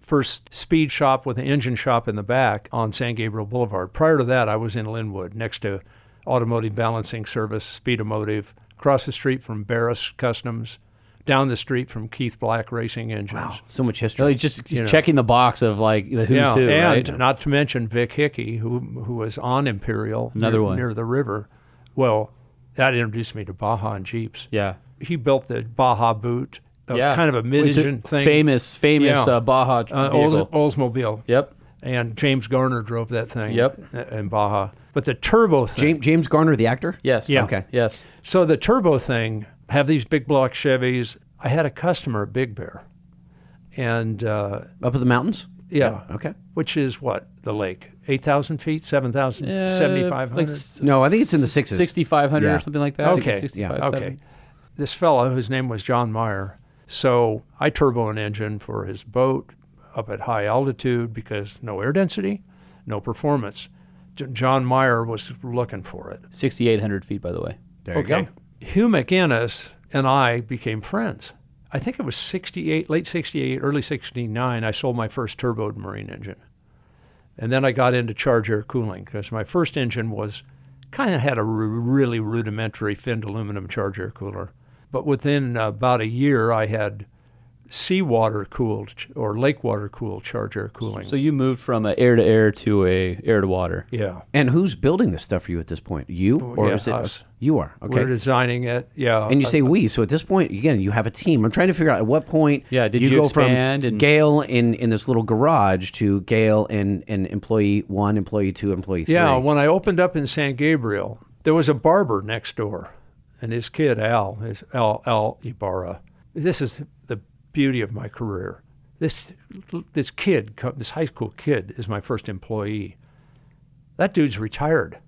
first speed shop with an engine shop in the back on San Gabriel Boulevard. Prior to that, I was in Lynwood, next to Automotive Balancing Service, Speedomotive, across the street from Barris Customs, down the street from Keith Black Racing Engines. Wow, so much history. Really just You know. checking the box of like the who's yeah, who, and right? not to mention Vic Hickey, who who was on Imperial, Another near, one. near the river. Well, that introduced me to Baja and Jeeps. yeah. He built the Baja boot, a Yeah. kind of a mid-engine thing. Famous, famous Yeah. uh, Baja uh. Olds, Oldsmobile. Yep. And James Garner drove that thing. Yep. In Baja. But the turbo thing. James, James Garner, the actor. Yes. Yeah. Okay. Yes. So the turbo thing, have these big block Chevys. I had a customer at Big Bear. And uh, Up in the mountains. yeah, Okay. which is what? The lake? 8,000 feet? 7,000? Uh, 7,500? Like s- No, I think it's in the sixes. 6,500 Yeah. or something like that. Okay. 65, Yeah. Okay. 70. This fellow, whose name was John Meyer, so I turbo an engine for his boat up at high altitude because no air density, no performance. J- John Meyer was looking for it. 6,800 feet, by the way. There you go. Hugh MacInnes and I became friends. I think it was 68, late 68, early 69, I sold my first turboed marine engine. And then I got into charge air cooling because my first engine was kind of had a really rudimentary finned aluminum charge air cooler. But within about a year, I had seawater cooled ch- or lake water cooled charge air cooling. So you moved from a air to air to a air to water. yeah. And who's building this stuff for you at this point? You or yeah, is it us. you are? okay. We're designing it. Yeah. And you Uh, say we, so at this point, again, you have a team. I'm trying to figure out at what point Yeah, did you go expand from and- Gale in, in this little garage to Gale and in employee one, employee two, employee three. Yeah, when I opened up in San Gabriel, there was a barber next door, and his kid Al is Al Al Ibarra. This is the beauty of my career. This this kid, this high school kid, is my first employee. That dude's retired.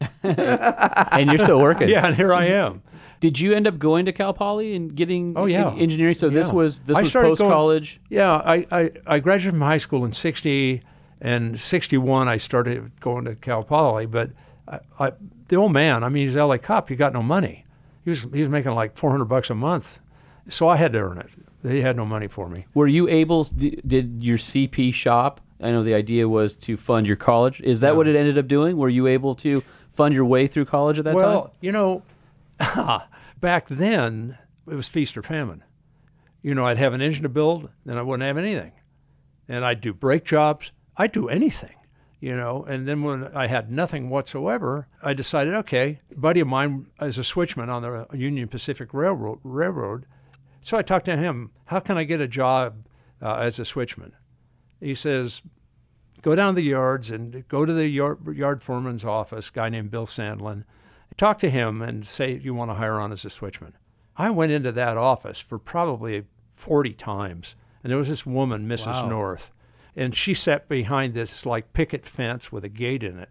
<laughs> and you're still working. Yeah, and here I am. Did you end up going to Cal Poly and getting Oh, yeah. engineering? So this Yeah. was this I was post college. Yeah, I, I, I graduated from high school in 60 and 61 I started going to Cal Poly, but I, I, the old man, I mean, he's LA cop, he got no money. He was, he was making like 400 bucks a month. So I had to earn it. They had no money for me. Were you able? Did your CP shop? I know the idea was to fund your college. Is that what it ended up doing? Were you able to fund your way through college at that well, time? you know, <laughs> back then it was feast or famine. You know, I'd have an engine to build, then I wouldn't have anything. And I'd do brake jobs. I'd do anything, you know. And then when I had nothing whatsoever, I decided, okay, a buddy of mine is a switchman on the Union Pacific Railroad. Railroad. So I talked to him, how can I get a job uh, as a switchman? He says, go down the yards and go to the yard, yard foreman's office, guy named Bill Sandlin. Talk to him and say you want to hire on as a switchman. I went into that office for probably 40 times, and there was this woman, Mrs. Wow. North, and she sat behind this like picket fence with a gate in it.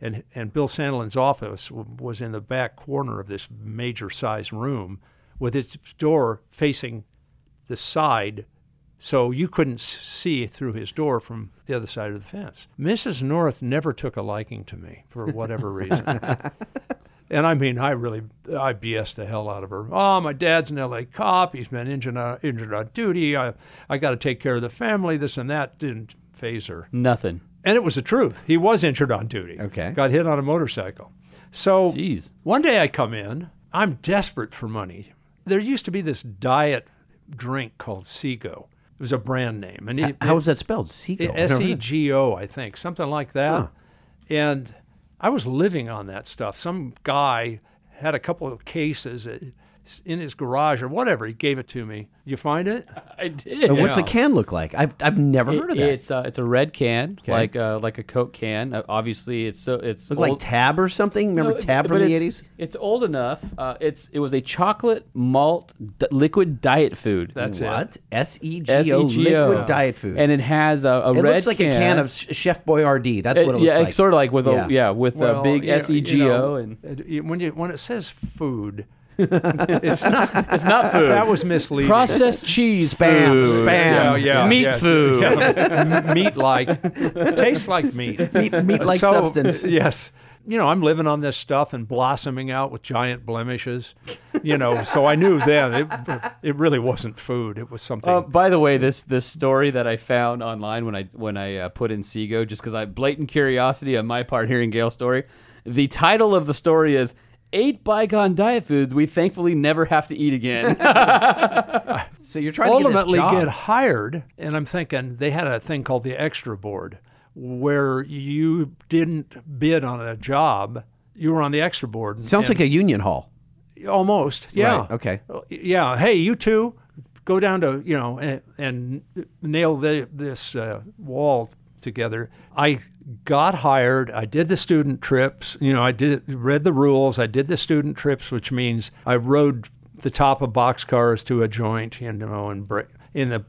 And, and Bill Sandlin's office w- was in the back corner of this major sized room with its door facing the side so you couldn't see through his door from the other side of the fence. Mrs. North never took a liking to me for whatever reason. <laughs> and I mean, I really, I BS the hell out of her. Oh, my dad's an LA cop. He's been injured on, injured on duty. I, I got to take care of the family. This and that didn't phase her. Nothing. And it was the truth. He was injured on duty. Okay. Got hit on a motorcycle. So Jeez. one day I come in. I'm desperate for money. There used to be this diet drink called Sego. It was a brand name, and it, How is that spelled? Seagull. S E G O, I think, something like that. And I was living on that stuff. Some guy had a couple of cases. It in his garage or whatever. He gave it to me. You find it? <laughs> I did. And what's the can look like? I've I've never It- heard of that. It's uh, it's a red can, like uh, like a Coke can. Uh, obviously, it's so it's look like old- Tab or something. Remember No, Tab but from the it's- eighties? It's old enough. Uh, it's it was a chocolate malt d- liquid diet food. That's it. What? S E G O S-E-G-O. liquid diet food. and it has a, a it red looks like a can of Chef Boyardee. That's what it looks yeah, like. it's sort of like with Yeah. a yeah with a big you know- S E G you O know, and it- it- when you when it says food, it's not. it's not <laughs> food. That was misleading. processed cheese Spam, food. spam. Yeah, yeah, meat yes, food. <laughs> yeah. meat like tastes like meat. <laughs> Meat- meat-like So, substance. Yes. You know, I'm living on this stuff and blossoming out with giant blemishes. You know, so I knew then it, it really wasn't food. It was something. Uh, by the way, this this story that I found online when I when I uh, put in Sego, just because I blatant curiosity on my part hearing Gale's story, the title of the story is eight bygone diet foods we thankfully never have to eat again. <laughs> So you're trying ultimately to get, get hired and i'm thinking they had a thing called the extra board where you didn't bid on a job you were on the extra board Sounds like a union hall. almost yeah Right, okay. yeah hey you two go down to you know and, and nail the, this uh, wall together. I got hired. I did the student trips. You know i did read the rules. I did the student trips which means i rode the top of boxcars to a joint you know and break in the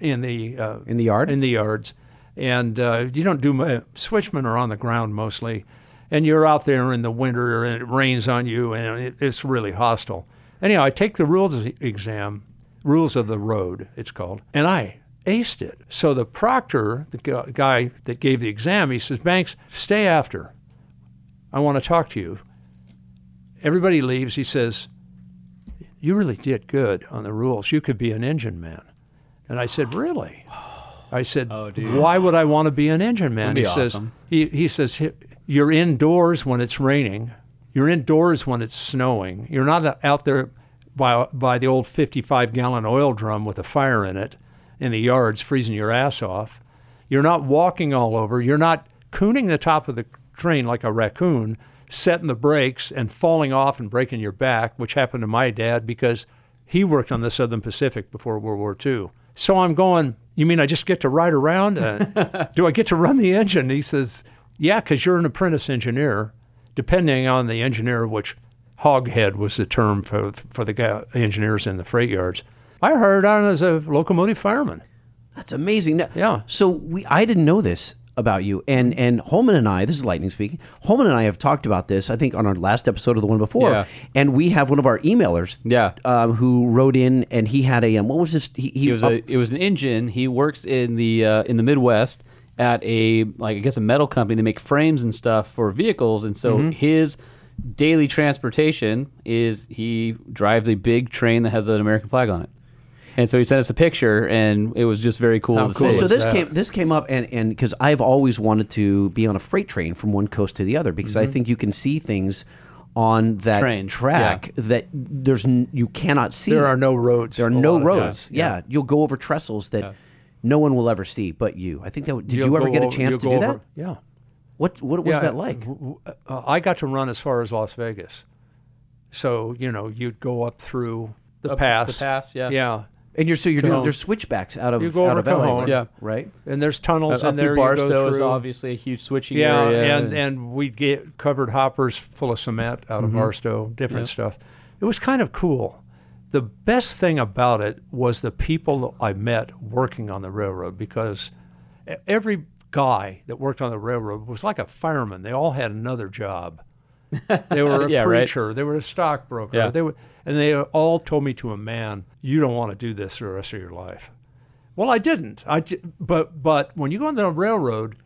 in the uh, In the yard? in the yards. And uh, you don't do mu- switchmen are on the ground mostly. And you're out there in the winter and it rains on you and it, it's really hostile. Anyhow i take the rules exam rules of the road it's called and i aced it. So the proctor the guy that gave the exam he says banks stay after. I want to talk to you. Everybody leaves. He says you really did good on the rules. You could be an engine man. And i said really? I said, Oh, "Why would I want to be an engine man?" He says, awesome. he, he says, "You're indoors when it's raining. You're indoors when it's snowing. You're not out there by by the old 55 gallon oil drum with a fire in it in the yards, freezing your ass off. You're not walking all over. You're not cooning the top of the train like a raccoon, setting the brakes and falling off and breaking your back, which happened to my dad because he worked on the Southern Pacific before World War II. So I'm going, you mean I just get to ride around? Uh, <laughs> do I get to run the engine? He says, yeah, because you're an apprentice engineer, depending on the engineer, which hoghead was the term for, for the guy, engineers in the freight yards. I hired on as a locomotive fireman. That's amazing. Now- Yeah. So we I didn't know this about you, and and Holman and I. This is Lightning speaking. Holman and I have talked about this. I think on our last episode of the one before. Yeah. And we have one of our emailers. Yeah. Um, who wrote in and he had a um, what was this? He, He was a it was an engine. He works in the uh, in the Midwest at a like I guess a metal company. They make frames and stuff for vehicles, and so Mm-hmm. his daily transportation is he drives a big train that has an American flag on it. And so he sent us a picture, and it was just very cool How to cool see. so this that? came this came up and and because I've always wanted to be on a freight train from one coast to the other because I think you can see things on that Mm-hmm. Trains, track that there's n- you cannot see. There are no roads. There are no roads. times. Yeah. you'll go over trestles that no one will ever see but you. I think that did You'll you ever get a chance you'll to do over- that? Yeah. What what was Yeah, that like? w- w- Uh, I got to run as far as Las Vegas. So, you know, you'd go up through the Up pass. the pass, yeah. Yeah. And you're so you're doing Cajon. there's switchbacks out of You go out over of LA, Cajon. right? Yeah. right. And there's tunnels Uh, in up there. through you Barstow go is through. obviously a huge switching Yeah, area. and and we'd get covered hoppers full of cement out Mm-hmm. of Barstow, different stuff. It was kind of cool. The best thing about it was the people I met working on the railroad because e- every guy that worked on the railroad was like a fireman. They all had another job. They were <laughs> a Yeah, right. preacher. They were a stockbroker. Yeah. They were, and they all told me to a man, "You don't want to do this for the rest of your life." Well, I didn't. I j- but but when you go on the railroad,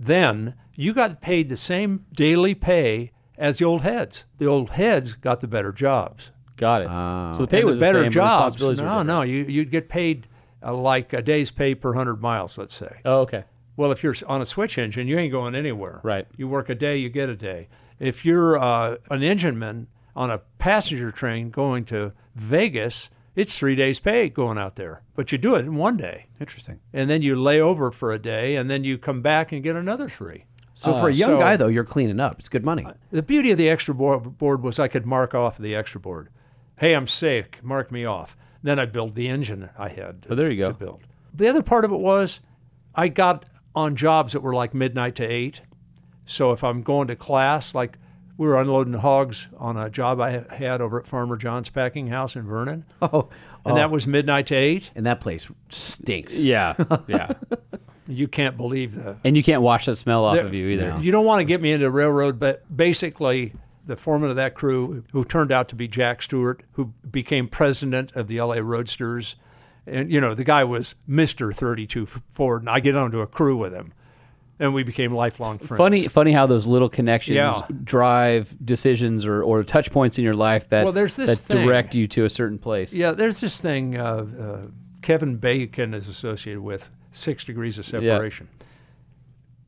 then you got paid the same daily pay as the old heads. The old heads got the better jobs. got it. so the pay And was the better the same, but jobs. responsibilities No, different. no, you you'd get paid uh, like a day's pay per hundred miles, let's say. Oh, okay. Well, if you're on a switch engine, you ain't going anywhere. Right. You work a day, you get a day. If you're uh, an engineman on a passenger train going to Vegas, it's three days' pay going out there. But you do it in one day. Interesting. And then you lay over for a day, and then you come back and get another three. So for a uh, young so- guy though, you're cleaning up. It's good money. Uh, the beauty of the extra board, board was I could mark off the extra board. Hey, I'm sick. Mark me off. Then I build the engine I had. To, Oh, there you go. To build. The other part of it was, I got on jobs that were like midnight to eight. So if I'm going to class, like we were unloading hogs on a job I had over at Farmer John's Packing House in Vernon, <laughs> Oh, and that oh. was midnight to eight. and that place stinks. Yeah, yeah. <laughs> You can't believe the And you can't wash that smell off There- of you either. You don't want to get me into railroad, but basically, the foreman of that crew, who turned out to be Jack Stewart, who became president of the LA Roadsters, and you know the guy was Mister Thirty Two Ford, and I get onto a crew with him, and we became lifelong friends. Funny, funny how those little connections Yeah. drive decisions or, or touch points in your life that Well, there's this that thing. direct you to a certain place. Yeah, there's this thing uh, uh, Kevin Bacon is associated with six degrees of separation.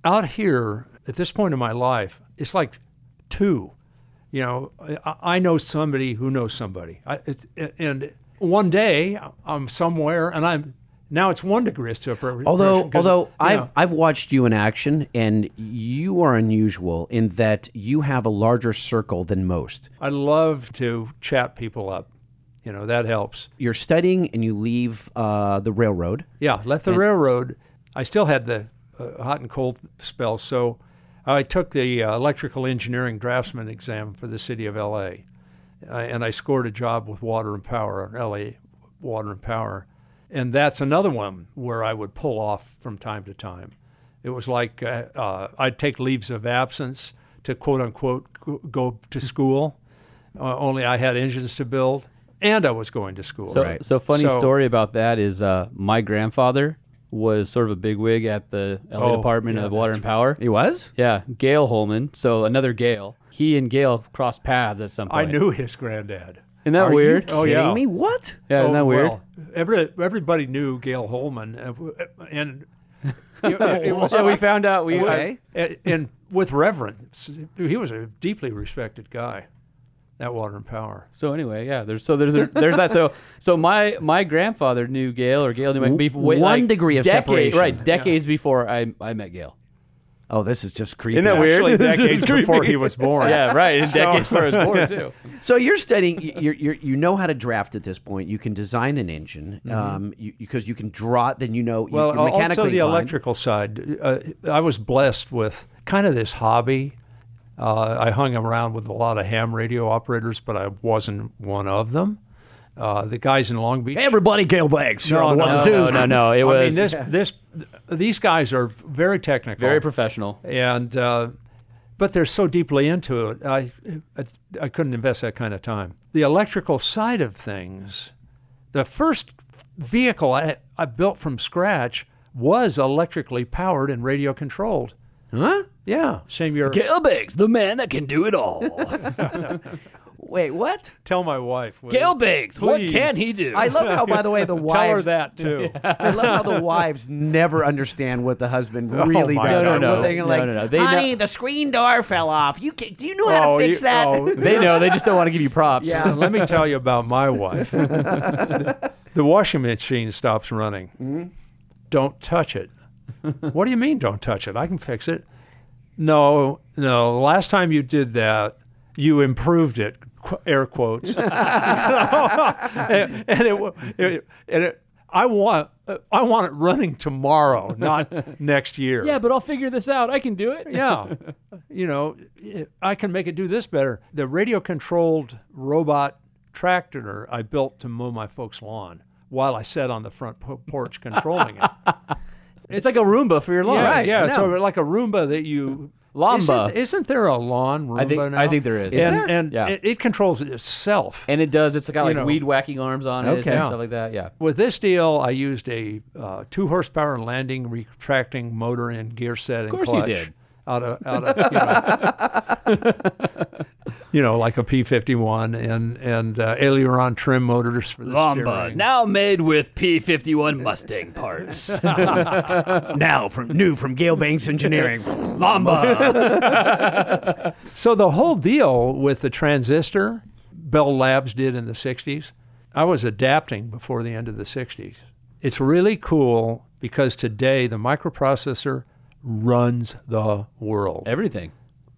Out here, at this point in my life, it's like two. You know, I, I know somebody who knows somebody. I, it's, and one day I'm somewhere and I'm now it's one degree to separation. Although, although I've know, I've watched you in action, and you are unusual in that you have a larger circle than most. I love to chat people up. You know, that helps. You're studying, and you leave uh, the railroad. Yeah, left the railroad. I still had the uh, hot and cold spell, so I took the uh, electrical engineering draftsman exam for the city of LA, uh, and I scored a job with Water and Power, LA Water and Power, and that's another one where I would pull off from time to time. It was like uh, uh, I'd take leaves of absence to quote unquote go- go to school, uh, only I had engines to build, and I was going to school. So, so funny So- story about that is uh, my grandfather was sort of a bigwig at the LA Oh, Department yeah, of Water and Power. He was. Yeah, Gail Holman. So another Gail. He and Gale crossed paths at some point. I knew his granddad. Isn't that Are weird? You Oh, kidding yeah. me? What? Yeah, isn't Oh, that weird? well, every, everybody knew Gail Holman, uh, and <laughs> it, it was so we found out we Okay. and, and with reverence, he was a deeply respected guy. That Water and Power. So anyway, yeah. There's so there's there, there's that. So so my my grandfather knew Gale or Gale knew my W- one like degree of decade- separation. right? Decades before I I met Gale. Oh, this is just creepy. Isn't that weird? Actually, <laughs> This is decades before he was born. <laughs> Yeah, right. It's decades before I was born too. So you're studying. You're, you're, you know how to draft at this point. You can design an engine um, you, because you can draw it. Then you know. Well, you're mechanically also the inclined. electrical side. Uh, I was blessed with kind of this hobby. Uh, I hung around with a lot of ham radio operators, but I wasn't one of them. Uh, the guys in Long Beach. Everybody, Gale Bags. No, the no, No, twos. no, no. <laughs> It I was mean, this, <laughs> this, these guys are very technical, very professional. and uh, but they're so deeply into it. I, I I couldn't invest that kind of time. The electrical side of things, the first vehicle I, I built from scratch was electrically powered and radio controlled. Huh? Yeah, same year. Gail Biggs, the man that can do it all. <laughs> Wait, what? Tell my wife. will Gail you? Biggs, what Please. can he do? I love how, by the way, the wives. <laughs> Tell her that <laughs> too. I love how the wives never understand what the husband <laughs> Oh really my does. God. No, no, They're no. No, like, no, no. They honey, know- the screen door fell off. You can, do you know how Oh, to fix you- that? oh, they know. They just don't want to give you props. Yeah. Let me tell you about my wife. the washing machine stops running. Mm-hmm. Don't touch it. what do you mean, don't touch it? I can fix it. No, no. Last time you did that, you improved it. Qu- Air quotes. <laughs> and, and it, it, and it, I want, I want it running tomorrow, not <laughs> next year. Yeah, but I'll figure this out. I can do it. yeah. <laughs> You know, I can make it do this better. The radio controlled robot tractor I built to mow my folks' lawn while I sat on the front porch controlling it. It's like a Roomba for your lawn. yeah, right, yeah. no. So like a Roomba that you. Lamba. Isn't, isn't there a lawn Roomba I think- now? I think there is. Is And, there? and Yeah. it, it controls itself. And it does. It's got like You know. weed whacking arms on it Okay. and stuff like that. Yeah. With this deal, I used a uh, two horsepower landing retracting motor and gear set and course you clutch. did. Out of, out of you, know, <laughs> you know, like a P51 and and uh, aileron trim motors for the steering. now made with P51 Mustang parts. <laughs> now from new from Gale Banks Engineering. Lamba. <laughs> So the whole deal with the transistor, Bell Labs did in the 60s, I was adapting before the end of the 60s. It's really cool because today the microprocessor runs the world. Everything.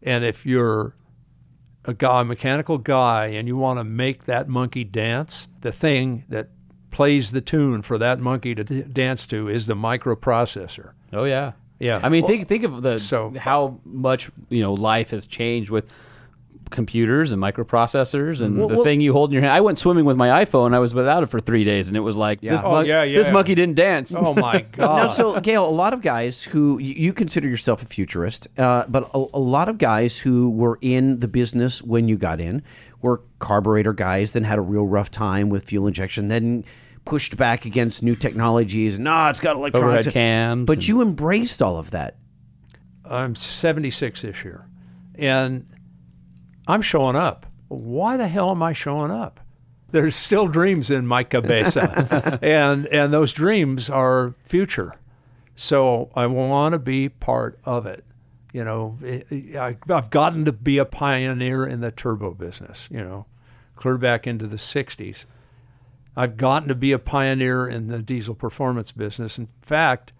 And if you're a guy, a mechanical guy, and you want to make that monkey dance, the thing that plays the tune for that monkey to d- dance to is the microprocessor. Oh yeah. Yeah. I mean, think think of the So- how much you know life has changed with computers and microprocessors and Well, the well- thing you hold in your hand. I went swimming with my iPhone. I was without it for three days, and it was like this, Oh, mon- yeah, yeah. this monkey didn't dance. Oh my <laughs> God! Now, so Gale, a lot of guys who you, you consider yourself a futurist, uh, but a, a lot of guys who were in the business when you got in were carburetor guys, then had a real rough time with fuel injection, then pushed back against new technologies. Nah, it's got electronics. Overhead cams But and- you embraced all of that. I'm 76 this year, and I'm showing up. Why the hell am I showing up? There's still dreams in my cabeza, <laughs> and and those dreams are future. So I want to be part of it. You know, I, I've gotten to be a pioneer in the turbo business. You know, clear back into the 60s. I've gotten to be a pioneer in the diesel performance business. In fact,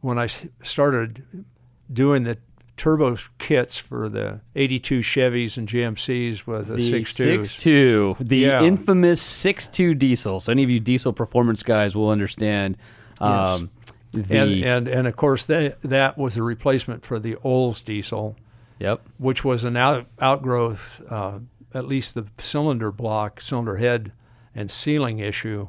when I started doing the turbo kits for the 82 Chevys and GMCs with the, the 6.2s. 6.2, the Yeah. infamous 6.2 diesel. So any of you diesel performance guys will understand. Um, the, And, and, and of course, that, that was a replacement for the Olds diesel, yep. which was an out, outgrowth, uh, at least the cylinder block, cylinder head, and sealing issue.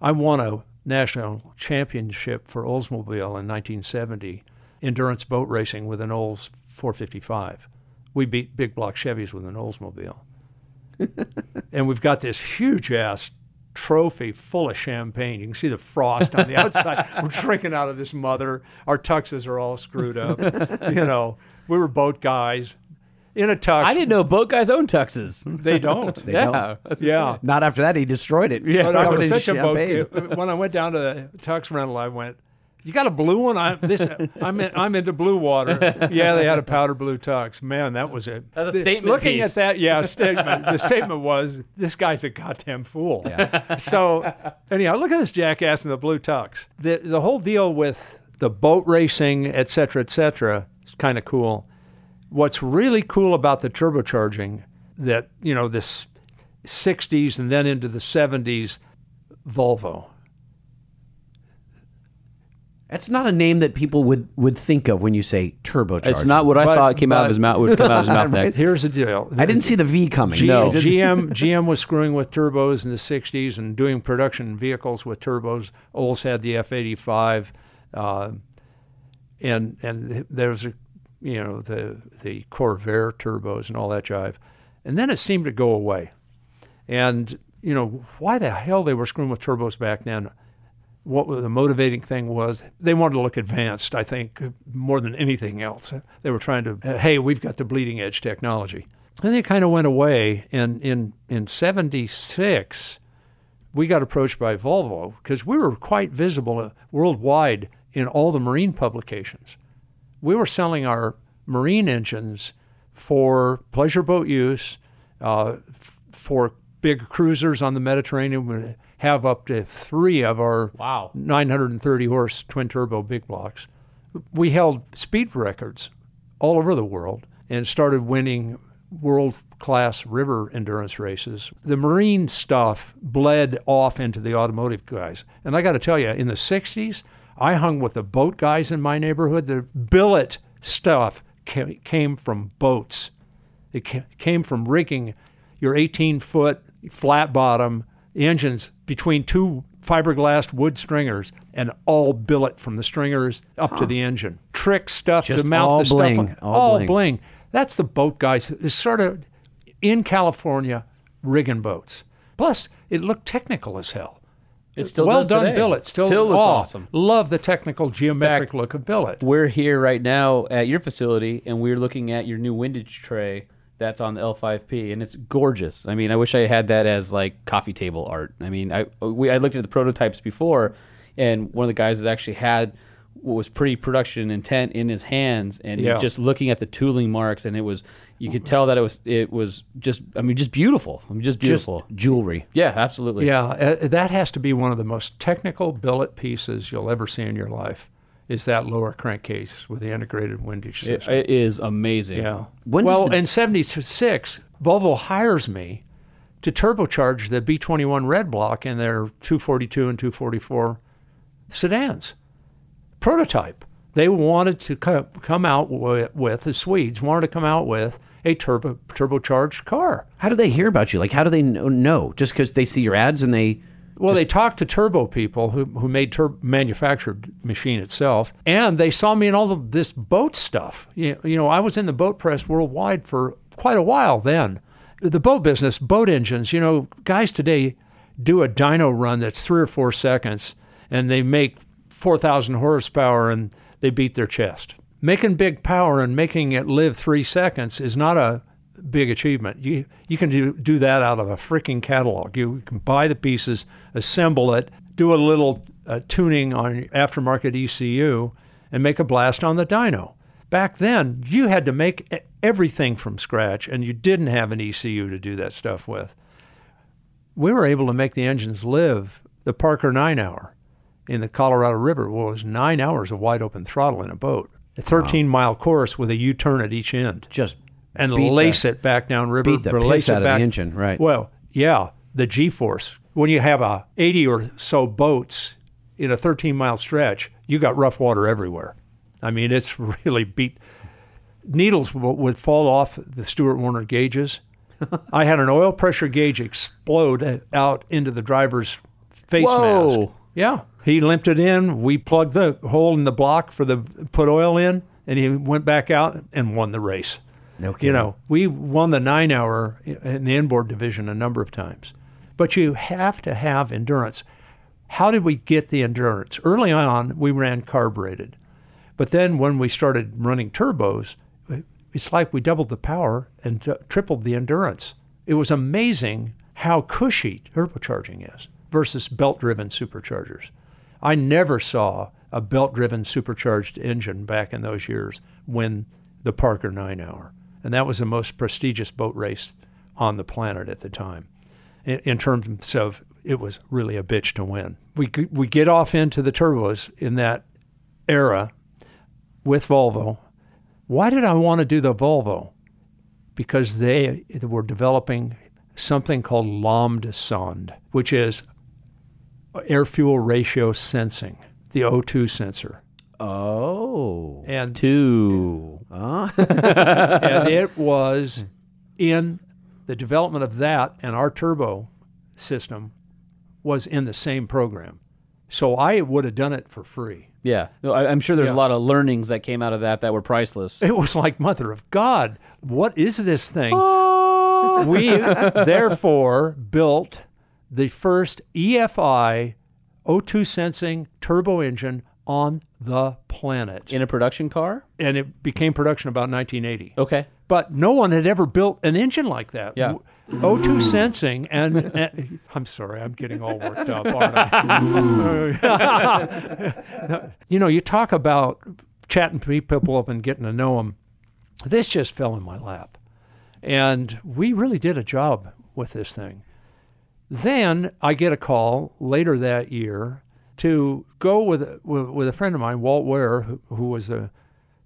I won a national championship for Oldsmobile in 1970, endurance boat racing with an Olds 455. We beat big block Chevys with an Oldsmobile. <laughs> and we've got this huge ass trophy full of champagne. You can see the frost on the outside. <laughs> We're drinking out of this mother. Our tuxes are all screwed up. <laughs> you know, we were boat guys in a tux. I didn't know boat guys own tuxes. They don't. They yeah. don't. yeah. Not after that, he destroyed it. Yeah. But I was in such a boat champagne. When I went down to the tux rental, I went, "You got a blue one? I'm this. <laughs> I'm in, I'm into blue water. Yeah, they had a powder blue tux. Man, that was it. That's a The- statement Looking piece. at that, yeah, <laughs> statement. the statement was, "This guy's a goddamn fool." Yeah. So, anyhow, look at this jackass in the blue tux. The the whole deal with the boat racing, et cetera, et cetera, is kind of cool. What's really cool about the turbocharging that you know this 60s and then into the 70s Volvo. That's not a name that people would, would think of when you say turbocharger. It's not what I But- thought came out of his mouth. Would come out of his <laughs> mouth next. Here's the deal. I didn't see the V coming. G- No. GM GM <laughs> was screwing with turbos in the 60s and doing production vehicles with turbos. Olds had the F85, uh, and and there was a, you know the the Corvair turbos and all that jive, and then it seemed to go away, and you know why the hell they were screwing with turbos back then. What the motivating thing was, they wanted to look advanced. I think more than anything else, they were trying to, hey, we've got the bleeding edge technology. And they kind of went away. And in in '76, we got approached by Volvo because we were quite visible uh, worldwide in all the marine publications. We were selling our marine engines for pleasure boat use, uh, for big cruisers on the Mediterranean. Have up to three of our Wow. 930 horse twin turbo big blocks. We held speed records all over the world and started winning world class river endurance races. The marine stuff bled off into the automotive guys. And I got to tell you, in the 60s, I hung with the boat guys in my neighborhood. The billet stuff ca- came from boats. It came from rigging your 18 foot flat bottom engines between two fiberglass wood stringers and all billet from the stringers up to the engine. Trick stuff Just to mount all the stuff. bling, on- all all bling. bling. That's the boat guys. It's sort of in California rigging boats. Plus, it looked technical as hell. It still well does done today. billet. Still, Still looks oh, awesome. Love the technical geometric fact, look of billet. We're here right now at your facility, and we're looking at your new windage tray that's on the L5P, and it's gorgeous. I mean, I wish I had that as like coffee table art. I mean, I we I looked at the prototypes before, and one of the guys has actually had what was pretty production intent in his hands, and Yeah. just looking at the tooling marks, and it was you could tell that it was it was just I mean just beautiful. I mean, just Just beautiful. jewelry. yeah, absolutely. Yeah, uh, that has to be one of the most technical billet pieces you'll ever see in your life. Is that lower crankcase with the integrated windage system. it is amazing. yeah. When well, the- in 76, Volvo hires me to turbocharge the B21 Red Block in their 242 and 244 sedans. Prototype. They wanted to co- come out with, with, the Swedes wanted to come out with a turbo turbocharged car. How do they hear about you? Like, how do they know? know? Just because they see your ads and they. Well, they talked to turbo people who, who made tur- manufactured machine itself, and they saw me in all of this boat stuff. You, you know, I was in the boat press worldwide for quite a while then. The boat business, boat engines, you know, guys today do a dyno run that's three or four seconds, and they make 4,000 horsepower and they beat their chest. Making big power and making it live three seconds is not a big achievement. You you can do do that out of a freaking catalog. You can buy the pieces, assemble it, do a little uh, tuning on aftermarket ECU, and make a blast on the dyno. Back then, you had to make everything from scratch, and you didn't have an ECU to do that stuff with. We were able to make the engines live. The Parker nine hour in the Colorado River It was nine hours of wide open throttle in a boat. A 13 mile course with a U turn at each end Just and beat lace the- it back down river. beat the piss it out of the back. engine, right. Well, yeah, the G-force. When you have a 80 or so boats in a 13 mile stretch, you got rough water everywhere. I mean, it's <laughs> really beat. Needles w- would fall off the Stewart Warner gauges. <laughs> I had an oil pressure gauge explode out into the driver's face Whoa. mask. Yeah. He limped it in. We plugged the hole in the block for the put oil in, and he went back out and won the race. No You know, we won the nine hour in the inboard division a number of times. But you have to have endurance. How did we get the endurance? Early on, we ran carbureted. But then when we started running turbos, it's like we doubled the power and tripled the endurance. It was amazing how cushy turbocharging is versus belt driven superchargers. I never saw a belt driven supercharged engine back in those years win the Parker 9 hour. And that was the most prestigious boat race on the planet at the time. In, in terms of it was really a bitch to win. We, we get off into the turbos in that era with Volvo. Why did I want to do the Volvo? Because they were developing something called Lambda-Sond, which is air fuel ratio sensing, the O2 sensor. Oh. And Two. <laughs> and ah. it was in the development of that and our turbo system was in the same program. So I would have done it for free. Yeah. No, I, I'm sure there's Yeah. a lot of learnings that came out of that that were priceless. It was like, Mother of God, what is this thing? Ah. we therefore built the first EFI O2 sensing turbo engine on the planet. In a production car? And it became production about 1980. Okay. But no one had ever built an engine like that. Yeah. O2 sensing and, and- <laughs> I'm sorry, I'm getting all worked up, aren't I? <laughs> you know, you talk about chatting people up and getting to know them. This just fell in my lap. And we really did a job with this thing. Then I get a call later that year to go with, with, a friend of mine, Walt Ware, who, who was the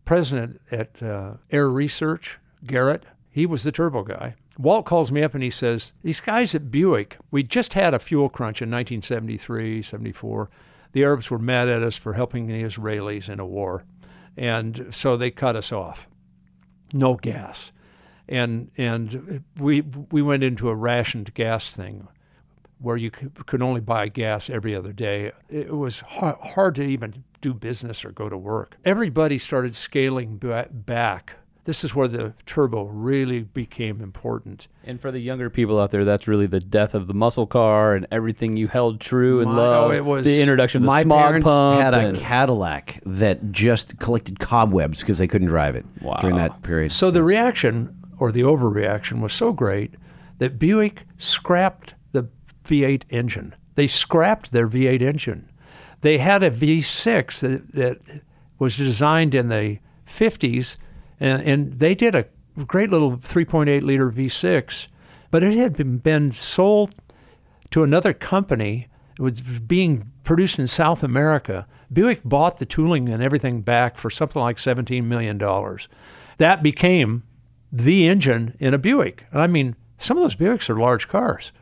president at uh, AiResearch, Garrett. He was the turbo guy. Walt calls me up and he says, These guys at Buick, we just had a fuel crunch in 1973, 74. The Arabs were mad at us for helping the Israelis in a war. And so they cut us off. No gas. And, and we, we went into a rationed gas thing where you could, could only buy gas every other day. It was hard, hard to even do business or go to work. Everybody started scaling back. This is where the turbo really became important. And for the younger people out there, that's really the death of the muscle car and everything you held true and My- loved. oh, it was- the introduction of the My smog parents pump. had a and- Cadillac that just collected cobwebs because they couldn't drive it Wow. during that period. So the reaction or the overreaction was so great that Buick scrapped the V8 engine. They scrapped their V8 engine. They had a V6 that, that was designed in the 50s, and, and they did a great little 3.8 liter V6, but it had been, been sold to another company. It was being produced in South America, Buick bought the tooling and everything back for something like $17 million. That became the engine in a Buick. I mean, some of those Buicks are large cars.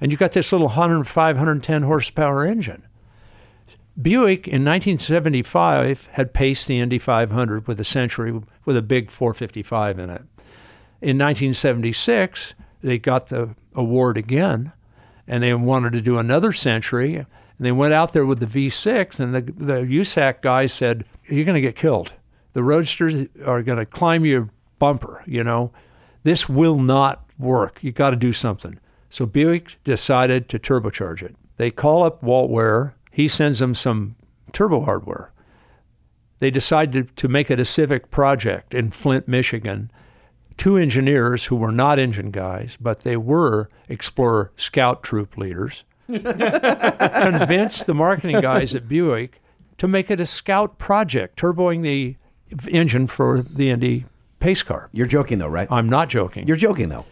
And you got this little 105, 110 horsepower engine. Buick in 1975 had paced the Indy 500 with a Century with a big 455 in it. In 1976, they got the award again, and they wanted to do another Century. And they went out there with the V6, and the, the USAC guy said, "You're going to get killed. The Roadsters are going to climb your bumper. You know, this will not work. You got to do something." So Buick decided to turbocharge it. They call up Walt Ware. He sends them some turbo hardware. They decided to make it a civic project in Flint, Michigan. Two engineers who were not engine guys, but they were Explorer Scout troop leaders, <laughs> convinced the marketing guys at Buick to make it a Scout project, turboing the engine for the Indy pace car. You're joking though, right? I'm not joking. You're joking though.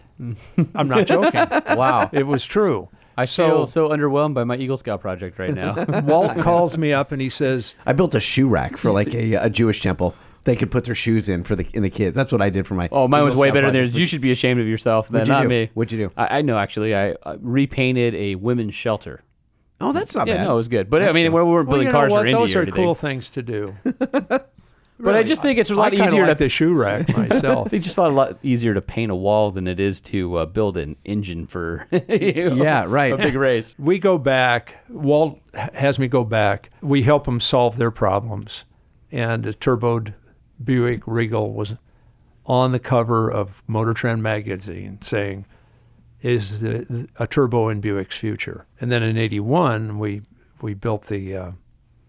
<laughs> I'm not joking. Wow. It was true. I feel so underwhelmed by my Eagle Scout project right now. <laughs> Walt calls me up and he says, I built a shoe rack for like a, a Jewish temple. They could put their shoes in for the in the kids. That's what I did for my. oh, mine was Eagle way better than project. theirs. You should be ashamed of yourself. Then What'd you not do? me. What'd you do? I, I know actually. I uh, repainted a women's shelter. Oh, that's not Yeah, bad. no, it was good. But I mean, we weren't well, building you know cars what? for Indy Those or are anything. cool things to do. <laughs> But I just think it's a lot I kinda easier like to the shoe rack <laughs> myself. I think just a lot easier to paint a wall than it is to uh, build an engine for <laughs> you know, Yeah, right. a big race. <laughs> we go back. Walt has me go back. We help them solve their problems. And a turboed Buick Regal was on the cover of Motor Trend magazine saying, "Is the, a turbo in Buick's future?" And then in '81, we we built the uh,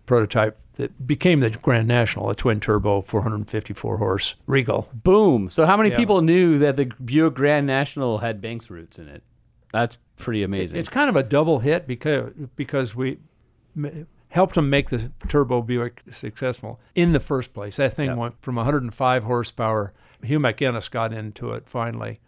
prototype that became the Grand National, a twin turbo 454 horse Regal. Boom. So how many Yeah. people knew that the Buick Grand National had Banks roots in it? That's pretty amazing. It's kind of a double hit because because we helped them make the turbo Buick successful in the first place. That thing Yep. went from 105 horsepower. Hugh MacInnes got into it finally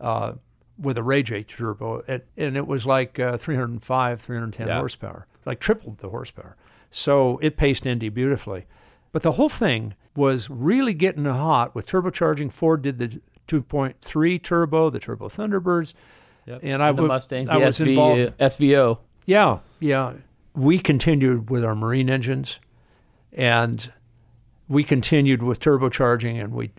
uh, with a Rajay turbo, at, and it was like uh, 305, 310 Yeah. horsepower, like tripled the horsepower. So it paced Indy beautifully. But the whole thing was really getting hot with turbocharging. Ford did the 2.3 turbo, the Turbo Thunderbirds. Yep. And I the w- Mustangs, I the was SV, involved. Uh, SVO. Yeah, yeah. We continued with our marine engines, and we continued with turbocharging. And we,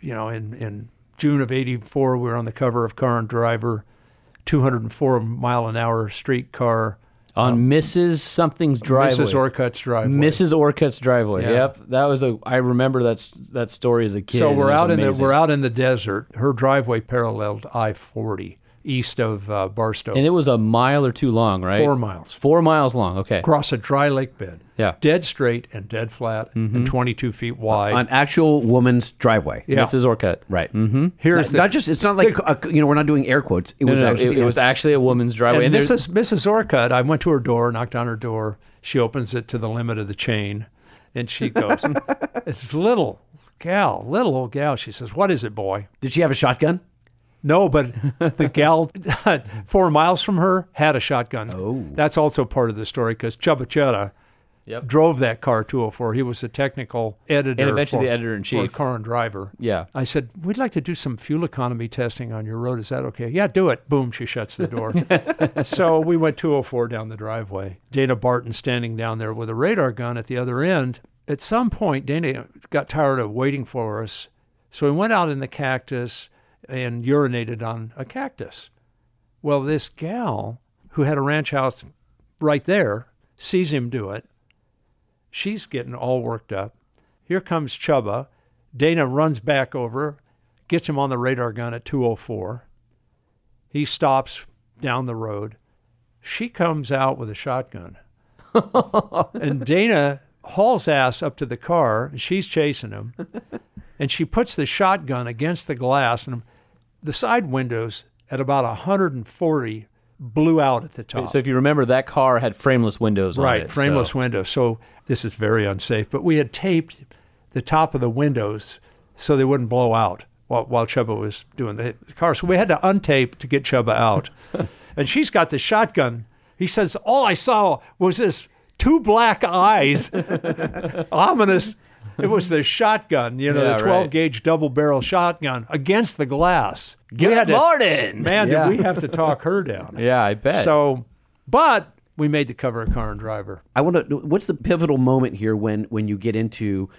you know, in, in June of '84, we were on the cover of Car and Driver, 204 mile an hour street car, On Mrs. Something's driveway. Mrs. Orcutt's driveway. Mrs. Orcutt's driveway. Yeah. Yep, that was a. I remember that that story as a kid. So we're out in the we're out in the desert. Her driveway paralleled I-40 east of uh, Barstow, and it was a mile or two long, right? four miles Four miles long. Okay. across a dry lake bed. Yeah. dead straight and dead flat and 22 feet wide. An actual woman's driveway. Yeah. Mrs. Orcutt. Right. Mm-hmm. Here's not, not just. It's not like uh, you know. We're not doing air quotes. It No, was no, actually. it, it was actually a woman's driveway. And there's- Mrs. Mrs. Orcutt, I went to her door, knocked on her door. She opens it to the limit of the chain, and she goes, <laughs> "It's little gal, little old gal." She says, "What is it, boy?" Did she have a shotgun? No, but <laughs> the gal <laughs> four miles from her had a shotgun. Oh. that's also part of the story because Csaba Csere Yep. drove that car 204. He was the technical editor And eventually for- the editor-in-chief. Car and Driver. Yeah. I said, We'd like to do some fuel economy testing on your road. Is that okay? Yeah, do it. Boom, she shuts the door. <laughs> so we went 204 down the driveway. Dana Barton standing down there with a radar gun at the other end. At some point, Dana got tired of waiting for us. So he went out in the cactus and urinated on a cactus. Well, this gal who had a ranch house right there sees him do it. She's getting all worked up. Here comes Csaba. Dana runs back over, gets him on the radar gun at 204. He stops down the road. She comes out with a shotgun. <laughs> and Dana hauls ass up to the car, and she's chasing him. <laughs> and she puts the shotgun against the glass, and the side windows at about 140 blew out at the top. So if you remember, that car had frameless windows on Right, it. frameless so- windows. So this is very unsafe. But we had taped the top of the windows so they wouldn't blow out while, while Csaba was doing the, the car. So we had to untape to get Csaba out. <laughs> and she's got the shotgun. He says, All I saw was this two black eyes, <laughs> ominous. It was the shotgun, you know, Yeah, the 12 right. gauge double barrel shotgun against the glass. We Good had to- morning. Man, Yeah. did we have to talk her down. <laughs> Yeah, I bet. So, but we made the cover of Car and Driver. I want to. What's the pivotal moment here when when you get into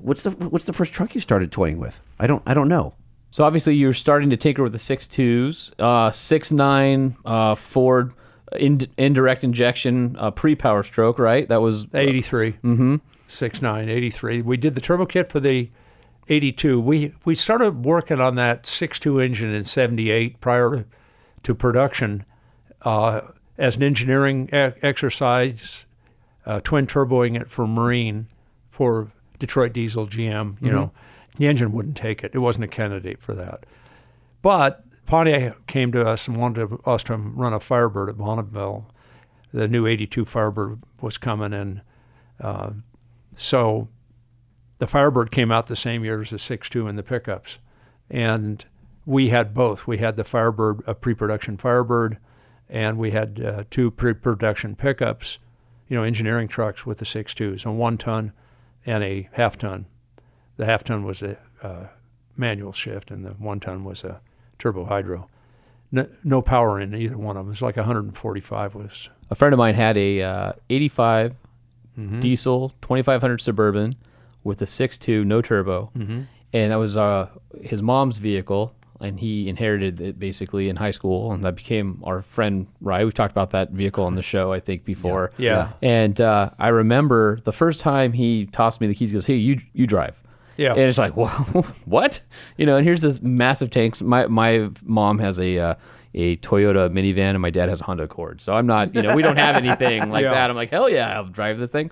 what's the what's the first truck you started toying with? I don't I don't know. So obviously you're starting to tinker with the six twos, uh, six nine uh, Ford in, indirect injection uh, pre Power Stroke, right? That was 83. Mm-hmm. 69, 83. We did the turbo kit for the 82. We we started working on that 6.2 engine in 78 prior to production uh, as an engineering e- exercise, uh, twin turboing it for Marine for Detroit Diesel GM. You know, the engine wouldn't take it. It wasn't a candidate for that. But Pontiac came to us and wanted us to run a Firebird at Bonneville. The new 82 Firebird was coming in. Uh, so the Firebird came out the same year as the 6.2 in the pickups. And we had both. We had the Firebird, a pre production Firebird, and we had uh, two pre production pickups, you know, engineering trucks with the 6.2s, a one ton and a half ton. The half ton was a uh, manual shift, and the one ton was a turbo hydro. No, no power in either one of them. It was like 145 was a friend of mine had a uh, 85 Mm-hmm. diesel 2500 suburban with a 6.2 no turbo Mm-hmm. and that was uh, his mom's vehicle and he inherited it basically in high school and that became our friend right we've talked about that vehicle on the show i think before Yeah. and uh, i remember the first time he tossed me the keys he goes hey you you drive Yeah. and it's like, <laughs> well, what? You know, and here's this massive tanks. My my mom has a uh, a Toyota minivan, and my dad has a Honda Accord. So I'm not, you know, we don't have anything <laughs> like Yeah. that. I'm like, hell yeah, I'll drive this thing.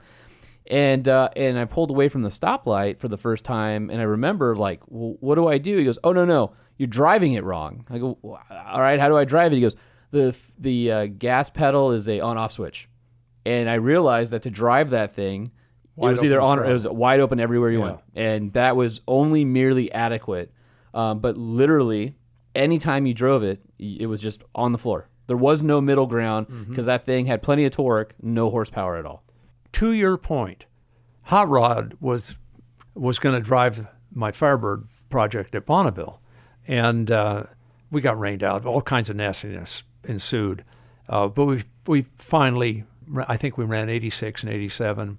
And uh, and I pulled away from the stoplight for the first time, and I remember like, well, what do I do? He goes, oh no no, you're driving it wrong. I go, "Wh- all right, how do I drive it? He goes, the the uh, gas pedal is a on off switch, and I realized that to drive that thing. Wide it was either on, it was wide open everywhere you Yeah. went, and that was only merely adequate. Um, but literally, anytime you drove it, it was just on the floor. There was no middle ground Mm-hmm. because that thing had plenty of torque, no horsepower at all. to your point, Hot Rod was was going to drive my Firebird project at Bonneville, and uh, we got rained out. All kinds of nastiness ensued, uh, but we we finally, I think we ran 86 and 87,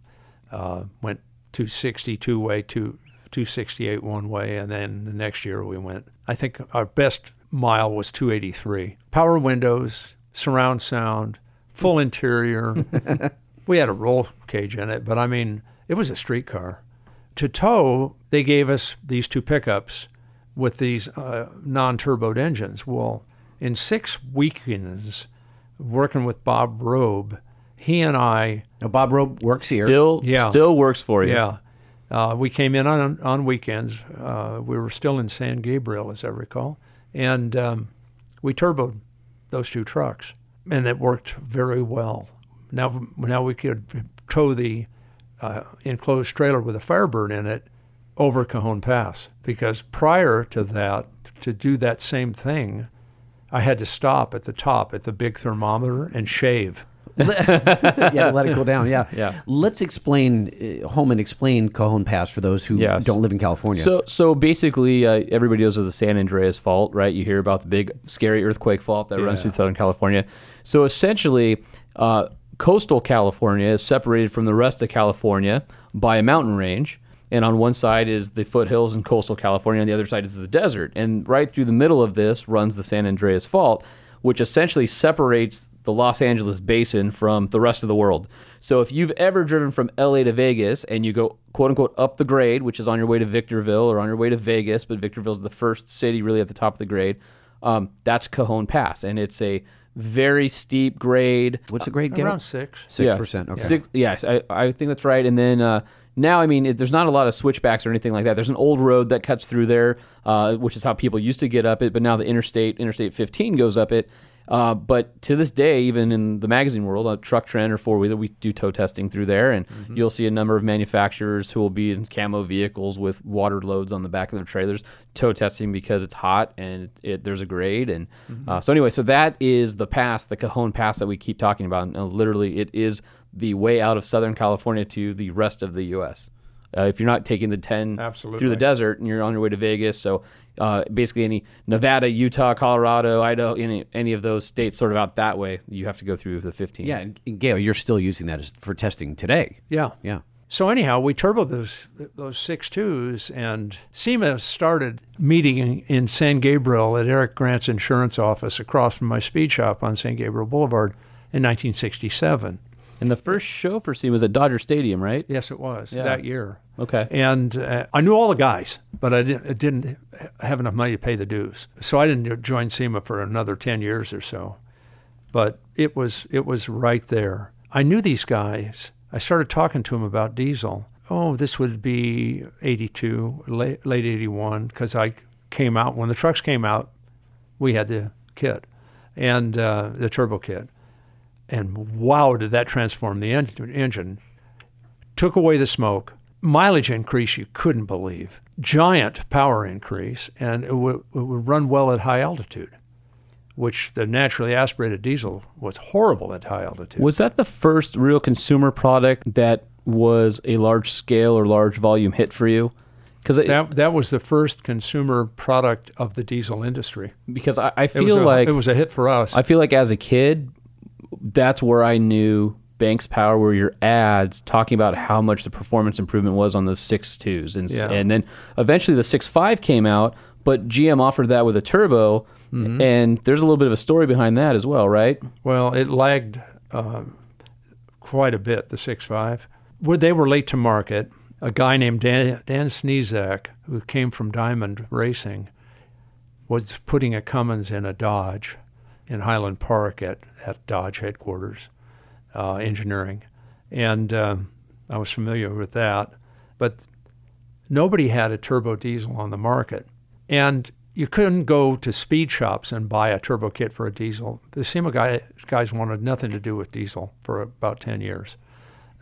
uh, went 260 two way, two 268 one way, and then the next year we went. I think our best mile was 283. Power windows, surround sound, full interior. <laughs> we had a roll cage in it, but I mean, it was a street car. To tow, they gave us these two pickups with these uh, non-turboed engines. Well, in six weekends, working with Bob Robe, he and I, Now, Bob Robe works here. Still, Yeah. still works for you. yeah, uh, we came in on on weekends. Uh, we were still in San Gabriel, as I recall, and um, we turboed those two trucks, and it worked very well. Now, now we could tow the uh, enclosed trailer with a Firebird in it over Cajon Pass because prior to that, to do that same thing, I had to stop at the top at the big thermometer and shave. Yeah, let it cool down. Yeah, Yeah. Let's explain uh, home and explain Cajon Pass for those who Yes. don't live in California. So, so basically, uh, everybody knows of the San Andreas Fault, right? You hear about the big, scary earthquake fault that runs through Southern California. So, essentially, uh, coastal California is separated from the rest of California by a mountain range. And on one side is the foothills in coastal California, on the other side is the desert. And right through the middle of this runs the San Andreas Fault, which essentially separates the Los Angeles basin from the rest of the world. So if you've ever driven from LA to Vegas and you go quote unquote up the grade, which is on your way to Victorville or on your way to Vegas, but Victorville's the first city really at the top of the grade, um, that's Cajon Pass. And it's a very steep grade. What's the grade, Gale? Around six. Six Yes. percent. Okay. Six, yes, I, I think that's right. And then uh, now, I mean, it, there's not a lot of switchbacks or anything like that. There's an old road that cuts through there, uh, which is how people used to get up it. But now the interstate, Interstate 15, goes up it. Uh, but to this day, even in the magazine world, a truck trend or four wheeler, we do tow testing through there, and you'll see a number of manufacturers who will be in camo vehicles with water loads on the back of their trailers, tow testing because it's hot and it, there's a grade. And uh, so anyway, so that is the pass, the Cajon Pass that we keep talking about. And uh, literally, it is the way out of Southern California to the rest of the U.S. Uh, if you're not taking the 10 through the desert and you're on your way to Vegas, so uh, basically any Nevada, Utah, Colorado, Idaho, any any of those states sort of out that way, you have to go through the 15. Yeah, and and Gale, you're still using that as, for testing today. Yeah. Yeah. So anyhow, we turboed those those six twos, and SEMA started meeting in, in San Gabriel at Eric Grant's insurance office across from my speed shop on San Gabriel Boulevard in 1967. And the first show for C was at Dodger Stadium, right? Yes, it was Yeah. that year. Okay. And uh, I knew all the guys, but I didn't, I didn't have enough money to pay the dues. So I didn't join SEMA for another 10 years or so. But it was, it was right there. I knew these guys. I started talking to them about diesel. Oh, this would be 82, late, late 81, because I came out, when the trucks came out, we had the kit and uh, the turbo kit. And wow, did that transform the en- engine took away the smoke, mileage increase you couldn't believe, giant power increase, and it would, it would run well at high altitude, which the naturally aspirated diesel was horrible at high altitude. Was that the first real consumer product that was a large scale or large volume hit for you? Because that, that was the first consumer product of the diesel industry. because I, I feel was a, like it was a hit for us. I feel like as a kid, that's where I knew Banks Power were your ads talking about how much the performance improvement was on those six twos, and Yeah. and then eventually the six five came out, but GM offered that with a turbo, Mm-hmm. and there's a little bit of a story behind that as well, right? Well, it lagged uh, quite a bit, the 6.5. Where they were late to market, a guy named Dan, Dan Sneezak, who came from Diamond Racing, was putting a Cummins in a Dodge in Highland Park at, at Dodge headquarters, uh, engineering. And um, I was familiar with that. But nobody had a turbo diesel on the market. And you couldn't go to speed shops and buy a turbo kit for a diesel. The SEMA guy, guys wanted nothing to do with diesel for about 10 years.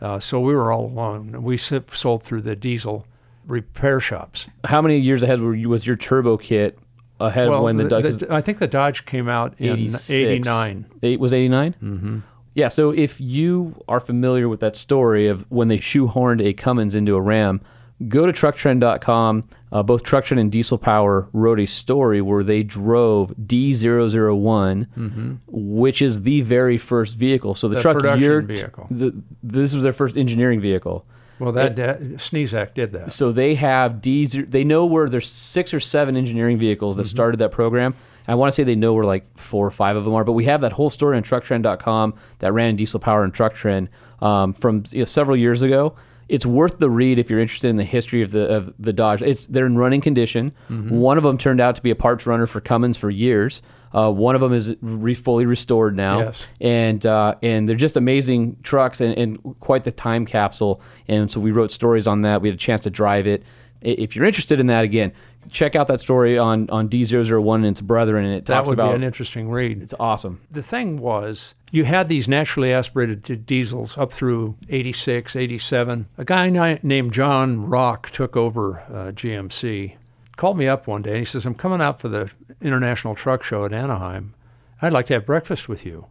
Uh, so we were all alone. We sold through the diesel repair shops. How many years ahead were you, was your turbo kit ahead of when the, Dodge? the- I think the Dodge came out in 86. 89. Eight, was 89? Mm-hmm. Yeah, so if you are familiar with that story of when they shoehorned a Cummins into a Ram, go to trucktrend.com. Uh, both Trucktrend and Diesel Power wrote a story where they drove D001, which is the very first vehicle. So the, The truck production you're- vehicle. The, this was their first engineering vehicle. Well, that, that Sneezak did that. So they have D. They know where there's six or seven engineering vehicles Mm-hmm. that started that program. I want to say they know where like four or five of them are, but we have that whole story on TruckTrend.com that ran in Diesel Power and Truck Trend um, from you know, several years ago. It's worth the read if you're interested in the history of the of the Dodge. It's they're in running condition. Mm-hmm. One of them turned out to be a parts runner for Cummins for years. Uh, one of them is re- fully restored now Yes. and uh, and they're just amazing trucks and, and quite the time capsule. And so we wrote stories on that. We had a chance to drive it. If you're interested in that, again, check out that story on on D001 and its brethren, and it That talks would about be an interesting read. it's awesome. the thing was you had these naturally aspirated diesels up through 86 87 a guy named john rock took over uh, gmc called me up one day and he says i'm coming out for the international truck show at anaheim. I'd like to have breakfast with you.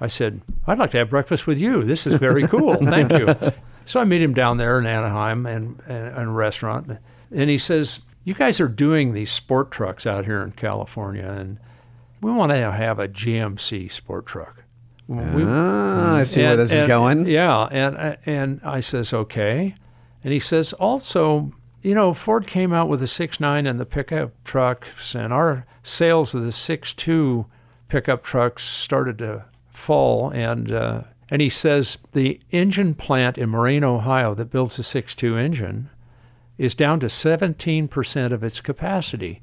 I said i'd like to have breakfast with you. This is very cool. <laughs> Thank you. So i meet him down there in anaheim and, and, and a restaurant. And he says you guys are doing these sport trucks out here in california and we want to have a GMC sport truck. We- Ah, I see where and- this is going. Yeah, and and I says okay, and he says also, you know, Ford came out with the six nine and the pickup trucks, and our sales of the six two pickup trucks started to fall, and uh, and he says the engine plant in Moraine, Ohio, that builds the six two engine. Is down to 17% of its capacity.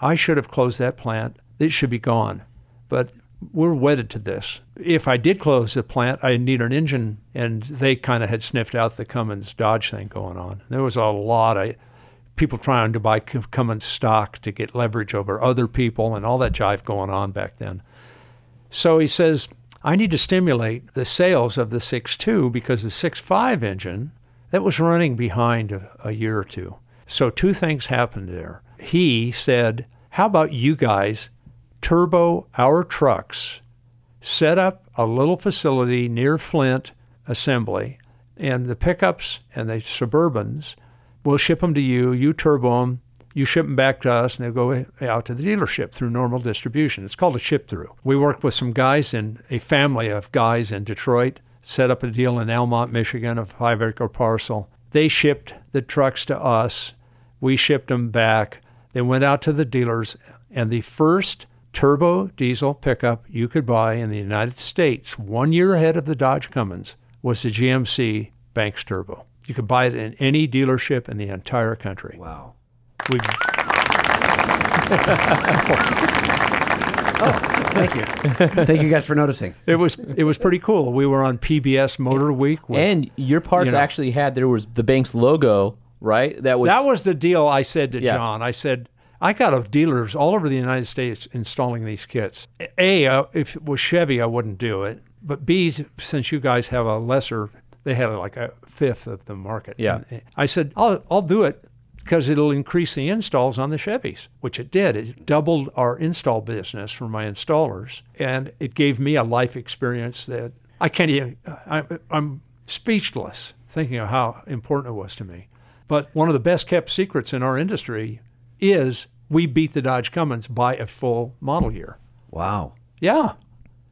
I should have closed that plant. It should be gone. But we're wedded to this. If I did close the plant, I'd need an engine, and they kind of had sniffed out the Cummins Dodge thing going on. There was a lot of people trying to buy Cummins stock to get leverage over other people, and all that jive going on back then. So he says, I need to stimulate the sales of the 6.2 because the 6.5 engine that was running behind a, a year or two. So two things happened there. He said, How about you guys turbo our trucks, set up a little facility near Flint, assembly, and the pickups and the Suburbans, we'll ship them to you. You turbo them. You ship them back to us, and they'll go out to the dealership through normal distribution. It's called a ship through. We worked with some guys in a family of guys in Detroit, set up a deal in Almont, Michigan, a five acre parcel. They shipped the trucks to us. We shipped them back. They went out to the dealers, and the first turbo diesel pickup you could buy in the United States, one year ahead of the Dodge Cummins, was the GMC Banks Turbo. You could buy it in any dealership in the entire country. Wow. We, oh, Thank you. Thank you guys for noticing. <laughs> it was it was pretty cool. We were on PBS Motor Week. With, and your parts you know. actually had there was the Banks logo, right? That was that was the deal I said to Yeah. John. I said, I got of dealers all over the United States installing these kits. A, uh, if it was Chevy, I wouldn't do it. But B, since you guys have a lesser, they had like a fifth of the market. Yeah. And I said, I'll, I'll do it because it'll increase the installs on the Chevys, which it did. It doubled our install business for my installers. And it gave me a life experience that I can't even, I, I'm speechless thinking of how important it was to me. But one of the best kept secrets in our industry is we beat the Dodge Cummins by a full model year. Wow. Yeah.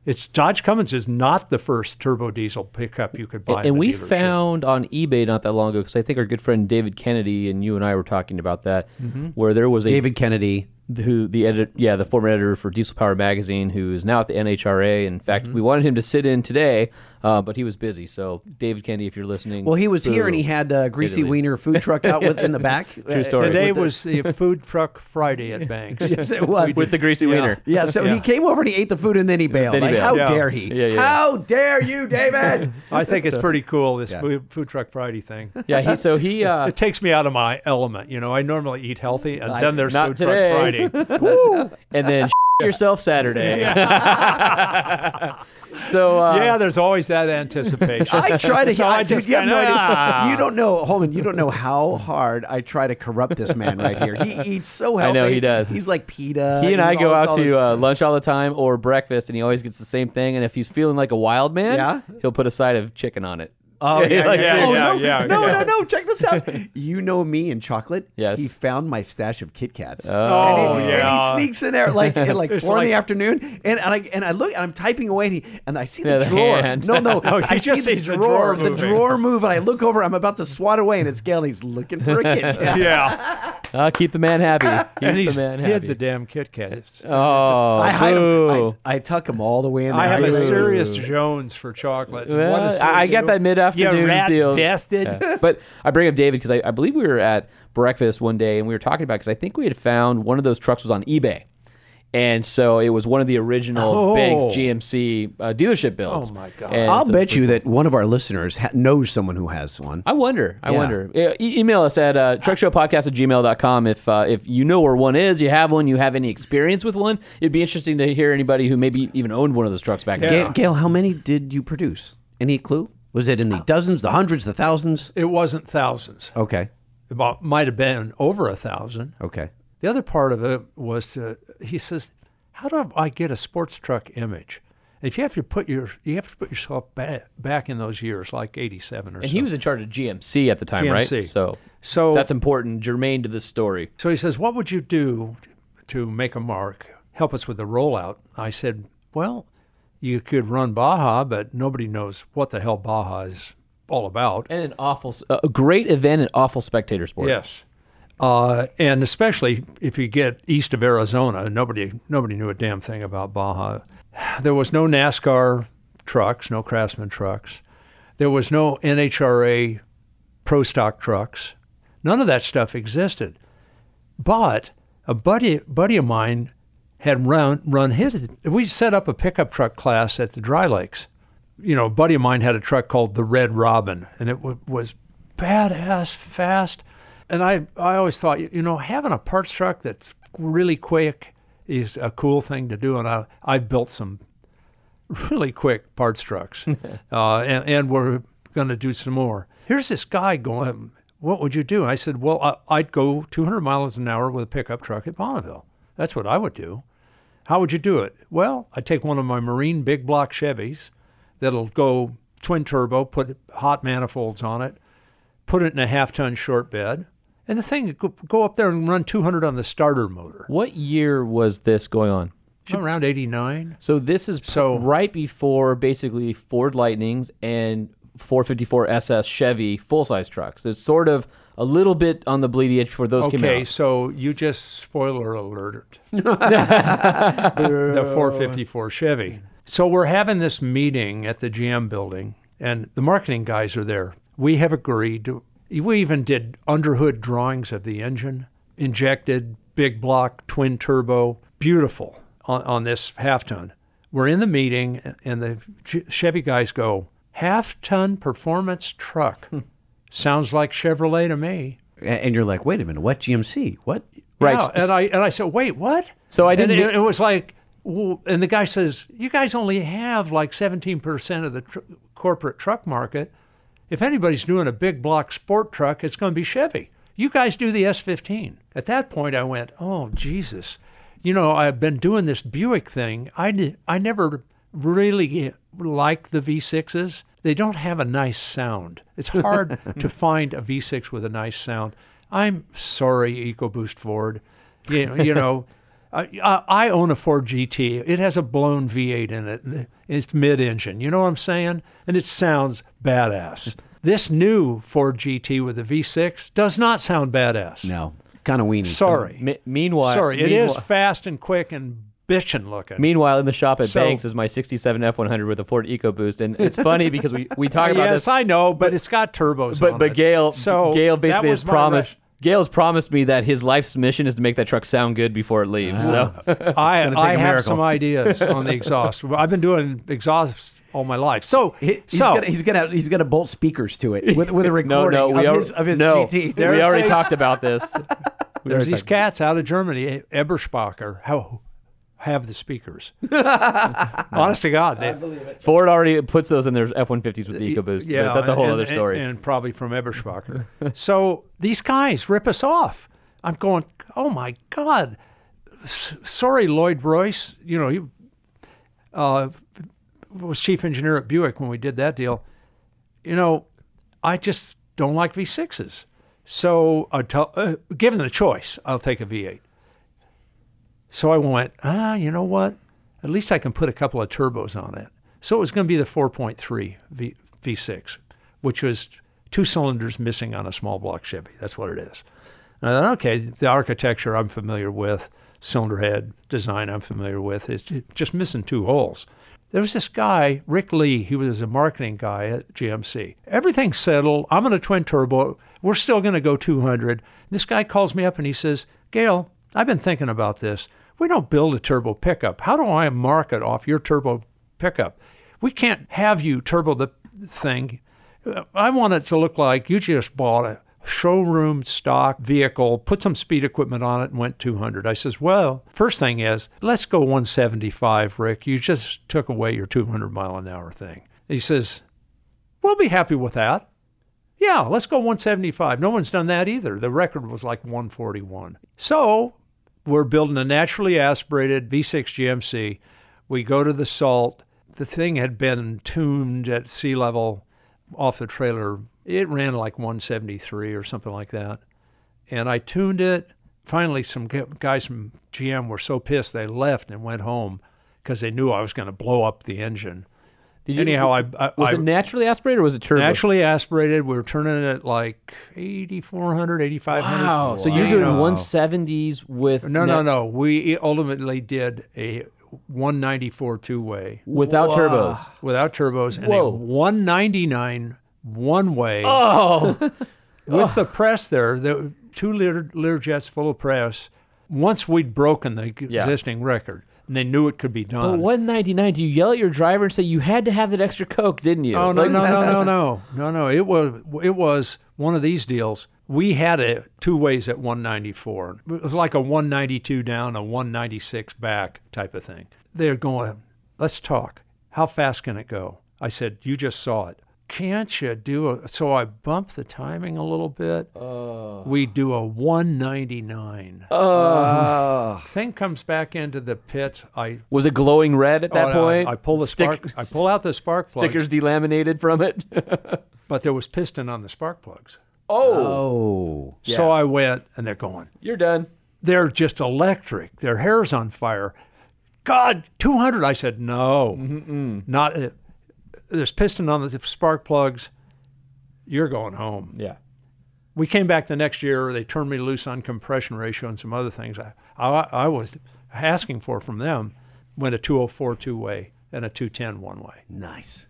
It's Dodge Cummins is not the first turbo diesel pickup you could buy. and in a we dealership. found on eBay not that long ago because I think our good friend David Kennedy and you and I were talking about that, mm-hmm. where there was a David Kennedy. Who the edit, yeah, the former editor for Diesel Power magazine, who is now at the NHRA. In fact, Mm-hmm. we wanted him to sit in today, uh, but he was busy. So, David Kennedy, if you're listening, Well, he was here and he had a greasy Italy. wiener food truck out with, in the <laughs> back. True story. Today the- was the <laughs> food truck Friday at Banks. yes, it was. with the greasy wiener. Yeah, so he came over and he ate the food and then he bailed. Then he like, bailed. how Yeah. dare he? Yeah, yeah. How dare you, David? <laughs> I think it's pretty cool this food, food truck Friday thing. Yeah, he so he uh, It takes me out of my element. You know, I normally eat healthy, and then there's not food today. truck Friday. <laughs> and then <laughs> <laughs> yourself Saturday. so uh, yeah, there's always that anticipation. I try to. So I, I just you have no idea. ah. You don't know, Holman. You don't know how hard I try to corrupt this man right here. He eats so healthy. I know he does. He's like pita. He and I go out to uh, lunch all the time or breakfast, and he always gets the same thing. And if he's feeling like a wild man, Yeah? he'll put a side of chicken on it. Oh yeah, Like, yeah, yeah, oh, yeah, no, yeah, no, yeah. no, no! <laughs> Check this out. You know me and chocolate. Yes. He found my stash of Kit Kats. Oh, and, he, yeah. and he sneaks in there like at like <laughs> It's four in the afternoon, and, and I and I look and I'm typing away, and, he, and I see the Yeah, the drawer. hand. No, no, <laughs> Oh, I he just see the sees the drawer, drawer the moving. drawer move, and I look over. I'm about to swat away, and it's Gale. And he's looking for a Kit Kat. yeah, Uh, keep the man happy. Keep and the he's man hid happy. the damn Kit Kats. oh, I hide boo. them. I, I tuck them all the way in there. I have a Boo. serious Jones for chocolate. Well, What is I, I it, got you that mid You afternoon rat deal. bastard. Yeah. <laughs> But I bring up David because I, I believe we were at breakfast one day and we were talking about because I think we had found one of those trucks was on eBay. And so it was one of the original Oh. Banks GMC uh, dealership builds. Oh, my God. And I'll so- bet you that one of our listeners ha- knows someone who has one. I wonder. I Yeah. wonder. E- email us at uh, truckshowpodcast at gmail.com if, uh, if you know where one is, you have one, you have any experience with one. It'd be interesting to hear anybody who maybe even owned one of those trucks back in Gale. Gale, how many did you produce? Any clue? Was it in the oh. dozens, the hundreds, the thousands? It wasn't thousands. Okay. It about- might have been over a thousand. Okay. The other part of it was to, he says, how do I get a sports truck image? If you have to put your, you have to put yourself back, back in those years, like '87 or something. And so. he was in charge of GMC at the time, right? GMC. So so that's important, germane to this story. So he says, What would you do to make a mark? Help us with the rollout. I said, Well, you could run Baja, but nobody knows what the hell Baja is all about. And an awful, a great event and awful spectator sport. Yes. Uh, and especially if you get east of Arizona, nobody nobody knew a damn thing about Baja. There was no NASCAR trucks, no Craftsman trucks. There was no NHRA pro stock trucks. None of that stuff existed. But a buddy buddy of mine had run run his. We set up a pickup truck class at the Dry Lakes. You know, a buddy of mine had a truck called the Red Robin, and it w- was badass fast. And I I always thought, you know, having a parts truck that's really quick is a cool thing to do. And I I built some <laughs> really quick parts trucks, <laughs> uh, and, and we're going to do some more. Here's this guy going, What would you do? I said, Well, I, I'd go 200 miles an hour with a pickup truck at Bonneville. That's what I would do. How would you do it? Well, I'd take one of my Marine big block Chevys that'll go twin turbo, put hot manifolds on it, put it in a half ton short bed, and the thing go, go up there and run 200 on the starter motor. What year was this going on? Around 89. So this is So- right before basically Ford Lightnings and 454 SS Chevy full size trucks. It's sort of a little bit on the bleeding edge before those came out. Okay, so you just spoiler alert <laughs> the 454 Chevy. So we're having this meeting at the GM building, and the marketing guys are there. We have agreed to. We even did underhood drawings of the engine, injected big block twin turbo, beautiful on, on this half ton. We're in the meeting, and the Chevy guys go, half ton performance truck. <laughs> Sounds like Chevrolet to me. And you're like, wait a minute, what GMC? What? Right. Yeah, and I and I said, wait, what? So I didn't- It, it was like, and the guy says, you guys only have like 17% of the tr- corporate truck market. If anybody's doing a big block sport truck, it's going to be Chevy. You guys do the S15. At that point, I went, oh Jesus, you know, I've been doing this Buick thing. I I never really eh, liked the V6s. They don't have a nice sound. It's hard <laughs> to find a V6 with a nice sound. I'm sorry, EcoBoost Ford. You know, you <laughs> know I, I I own a Ford GT. It has a blown V8 in it. It's mid-engine. You know what I'm saying? And it sounds badass. This new Ford GT with a V6 does not sound badass. No, kind of weenie. Sorry. Me- meanwhile, Sorry. It is meanwhile- fast and quick and bitchin' looking. Meanwhile, in the shop at So- Banks is my 67 F100 with a Ford EcoBoost, and it's <laughs> funny because we, we talk about yes, this. I know, but it's got turbos but on but it. Gale so Gale that basically was has my promised rush. Gale's promised me that his life's mission is to make that truck sound good before it leaves. So uh, <laughs> I, take I a have miracle. some ideas on the exhaust. <laughs> I've been doing exhausts all my life. So, He- He's, so gonna, he's gonna he's gonna bolt speakers to it with with a no, recording no, we of, are, his, of his no, GT. we There's already a- talked about this. We there's these talked- cats out of Germany, Eberspacher, how have the speakers. <laughs> Honest to God, they, Ford already puts those in their F150s with the EcoBoost. Yeah, that's a whole and- other and- story. And, probably from Eberspacher. <laughs> so these guys rip us off. I'm going, oh my God. S- sorry, Lloyd Reuss. You know, he uh, was chief engineer at Buick when we did that deal. You know, I just don't like V6s. So, I tell, uh, given the choice, I'll take a V8. So I went, ah, you know what? At least I can put a couple of turbos on it. So it was going to be the 4.3 v, V6, which was two cylinders missing on a small block Chevy. That's what it is. And I thought, okay, the architecture I'm familiar with, cylinder head design I'm familiar with. Ju- just missing two holes. There was this guy, Rick Lee, he was a marketing guy at GMC. Everything's settled. I'm in a twin turbo. We're still going to go 200. This guy calls me up and he says, Gale, I've been thinking about this. We don't build a turbo pickup. How do I market off your turbo pickup? We can't have you turbo the thing. I want it to look like you just bought a showroom stock vehicle, put some speed equipment on it, and went 200. I says, well, first thing is, let's go 175, Rick. You just took away your 200 mile an hour thing. He says, we'll be happy with that. Yeah, let's go 175. No one's done that either. The record was like 141. So we're building a naturally aspirated V6 GMC. We go to the salt. The thing had been tuned at sea level off the trailer. It ran like 173 or something like that. And I tuned it. Finally, some guys from GM were so pissed they left and went home because they knew I was going to blow up the engine. Did you- Anyhow, I, I, was I it naturally aspirated or was it turbo? naturally aspirated. We were turning it like 8,400, 8,500. Wow. So you're doing 170s with No, no, nat- no. We ultimately did a 194 two way without turbos. without turbos and Whoa. a 199 one way Oh, <laughs> with oh. the press there. The two liter, liter jets full of press. Once we'd broken the Yeah. existing record, and they knew it could be done. but 199. Do you yell at your driver and say you had to have that extra coke, didn't you? Oh no no no no no <laughs> no no! It was it was one of these deals. We had it two ways at 194. It was like a 192 down, a 196 back type of thing. They're going. Let's talk. How fast can it go? I said, you just saw it. Can't you do a? So I bumped the timing a little bit. Oh. We do a 199. Thing comes back into the pits. I Was it glowing red at that oh, point? I, pull the Stick- spark. I pull out the spark plugs. stickers delaminated from it. <laughs> but there was piston on the spark plugs. oh, Oh. So I went, and they're going. you're done. They're just electric. Their hair's on fire. God, 200. I said, no, mm-hmm. not. There's piston on the spark plugs. You're going home. Yeah. We came back the next year. They turned me loose on compression ratio and some other things I, I, I was asking for from them. Went a 204 two oh way and a 210 one way. Nice.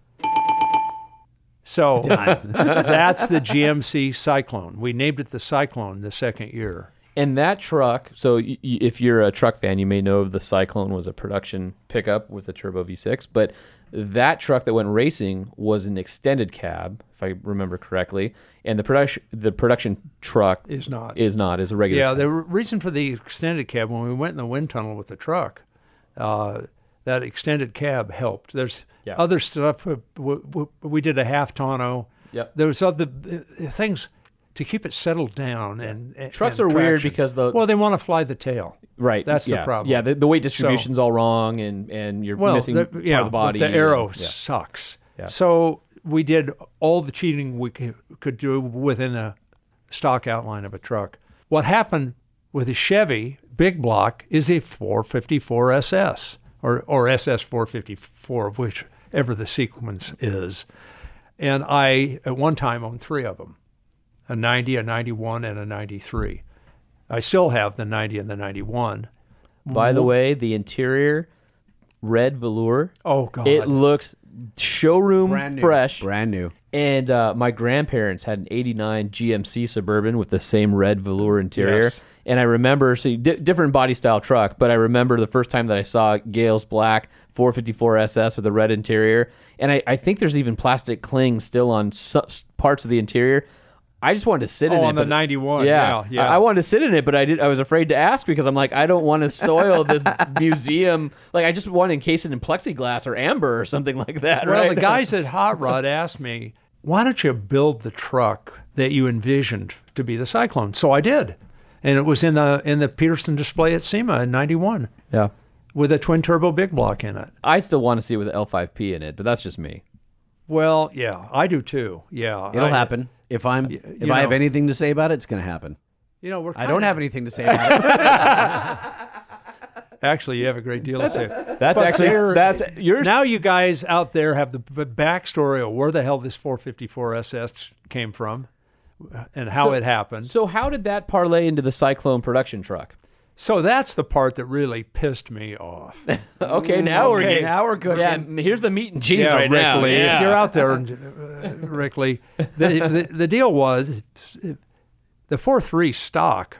So <laughs> <laughs> that's the GMC Cyclone. We named it the Cyclone the second year. And that truck, so y- y- if you're a truck fan, you may know the Cyclone was a production pickup with a turbo V6, but that truck that went racing was an extended cab, if I remember correctly, and the production the production truck Is not. is not is a regular. Yeah, cab. the reason for the extended cab when we went in the wind tunnel with the truck, uh, that extended cab helped. There's Yeah. other stuff. uh, w- w- We did a half tonneau. Yep. There was other uh, things to keep it settled down. And, and Trucks and are weird because the- well, they want to fly the tail. right. That's the problem. Yeah, the, the weight distribution's all wrong, and and you're Well, missing the, part yeah, of the body. the arrow and- yeah. sucks. Yeah. So we did all the cheating we could, could do within a stock outline of a truck. What happened with the Chevy big block is a 454 SS or, or SS 454, of whichever the sequence is. And I, at one time, owned three of them a 90, a 91, and a 93. I still have the 90 and the 91. By the way, the interior red velour. Oh, God. It looks showroom Brand new. fresh. Brand new. And uh, my grandparents had an 89 GMC Suburban with the same red velour interior. Yes. And I remember, see, di- different body style truck, but I remember the first time that I saw Gale's black 454 SS with a red interior. And I, I think there's even plastic cling still on su- parts of the interior. I just wanted to sit in Oh, it. on the but- 91. Yeah, Yeah, yeah. I, I wanted to sit in it, but I did. I was afraid to ask because I'm like, I don't want to soil this <laughs> museum. Like, I just want to encase it in plexiglass or amber or something like that. Well, right? the guys at <laughs> Hot Rod asked me, why don't you build the truck that you envisioned to be the Cyclone? So I did. And it was in the in the Peterson display at SEMA in 91 yeah. with a twin turbo big block in it. I still want to see it with the L5P in it, but that's just me. Well, yeah, I do too. Yeah. It'll I- happen. If I'm if you I have anything to say about it, it's going to happen. You know, we're I don't kinda- have anything to say about it. <laughs> Actually, you have a great deal to say. That's actually that's yours. Now you guys out there have the b- backstory of where the hell this 454 SS came from and how it happened. so how did that parlay into the Cyclone production truck? So that's the part that really pissed me off. <laughs> Okay, now we're getting now we're good. Yeah, here's the meat and cheese yeah, right Rick now. Lee. Yeah. If you're out there, <laughs> uh, Rick Lee, the, the, the deal was the 4 3 stock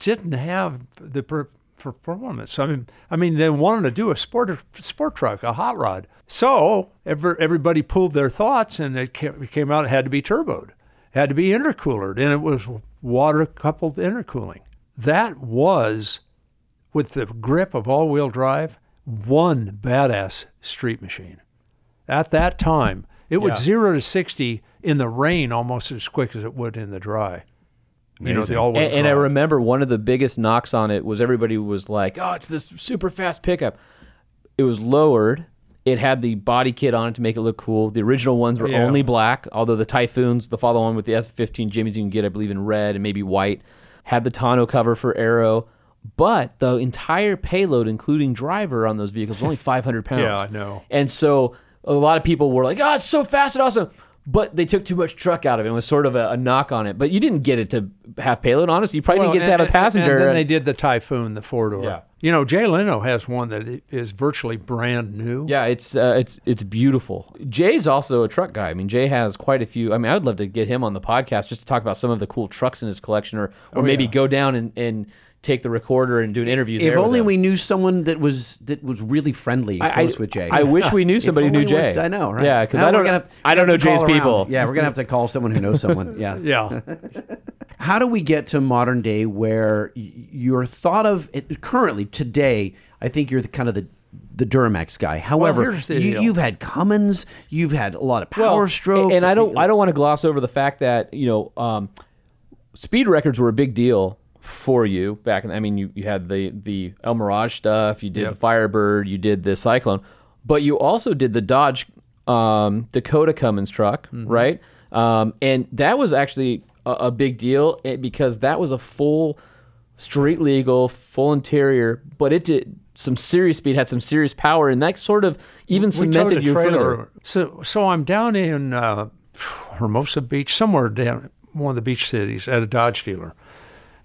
didn't have the per, performance. I mean, I mean, they wanted to do a sport sport truck, a hot rod. So every, everybody pulled their thoughts, and it came, it came out. It had to be turboed, had to be intercoolered, and it was water coupled intercooling. That was, with the grip of all wheel drive, one badass street machine. At that time, it would zero to sixty in the rain almost as quick as it would in the dry. You know, the all wheel And, and I remember one of the biggest knocks on it was everybody was like, "Oh, it's this super fast pickup." It was lowered. It had the body kit on it to make it look cool. The original ones were Yeah. only black, although the Typhoons, the follow on with the S15 Jimmys, you can get, I believe, in red and maybe white, had the tonneau cover for aero. But the entire payload, including driver, on those vehicles was only <laughs> 500 pounds. Yeah, I know. And so a lot of people were like, "Oh, it's so fast and awesome," but they took too much truck out of it. It was sort of a, a knock on it. But you didn't get it to have payload on it. You probably Well, didn't get to have a passenger. And then they did the Typhoon, the four door. Yeah. You know, Jay Leno has one that is virtually brand new. yeah, it's uh, it's it's beautiful. Jay's also a truck guy. I mean, Jay has quite a few. I mean, I would love to get him on the podcast just to talk about some of the cool trucks in his collection, or or maybe Oh, yeah. go down and, and take the recorder and do an interview. If there with only we knew someone that was that was really friendly and I- close I, with Jay. I wish we knew somebody who knew only was- Jay. I know, right? Yeah, because I don't. gonna have- I don't have know to call Jay's around. people. Yeah, we're gonna have to call someone who knows someone. <laughs> Yeah. Yeah. How do we get to modern day where y- you're thought of it, currently today? I think you're the kind of the the Duramax guy. However, here's the you, you've had Cummins, you've had a lot of Power Stroke, and I don't I don't want to gloss over the fact that you know um, speed records were a big deal for you back in. I mean, you, you had the the El Mirage stuff, you did Yep. the Firebird, you did the Cyclone, but you also did the Dodge um, Dakota Cummins truck, Mm-hmm. right? Um, and that was actually a, a big deal eh, because that was a full street legal, full interior, but it did some serious speed, had some serious power, and that sort of even We cemented your further. So, so I'm down in uh, Hermosa Beach, somewhere down one of the beach cities at a Dodge dealer,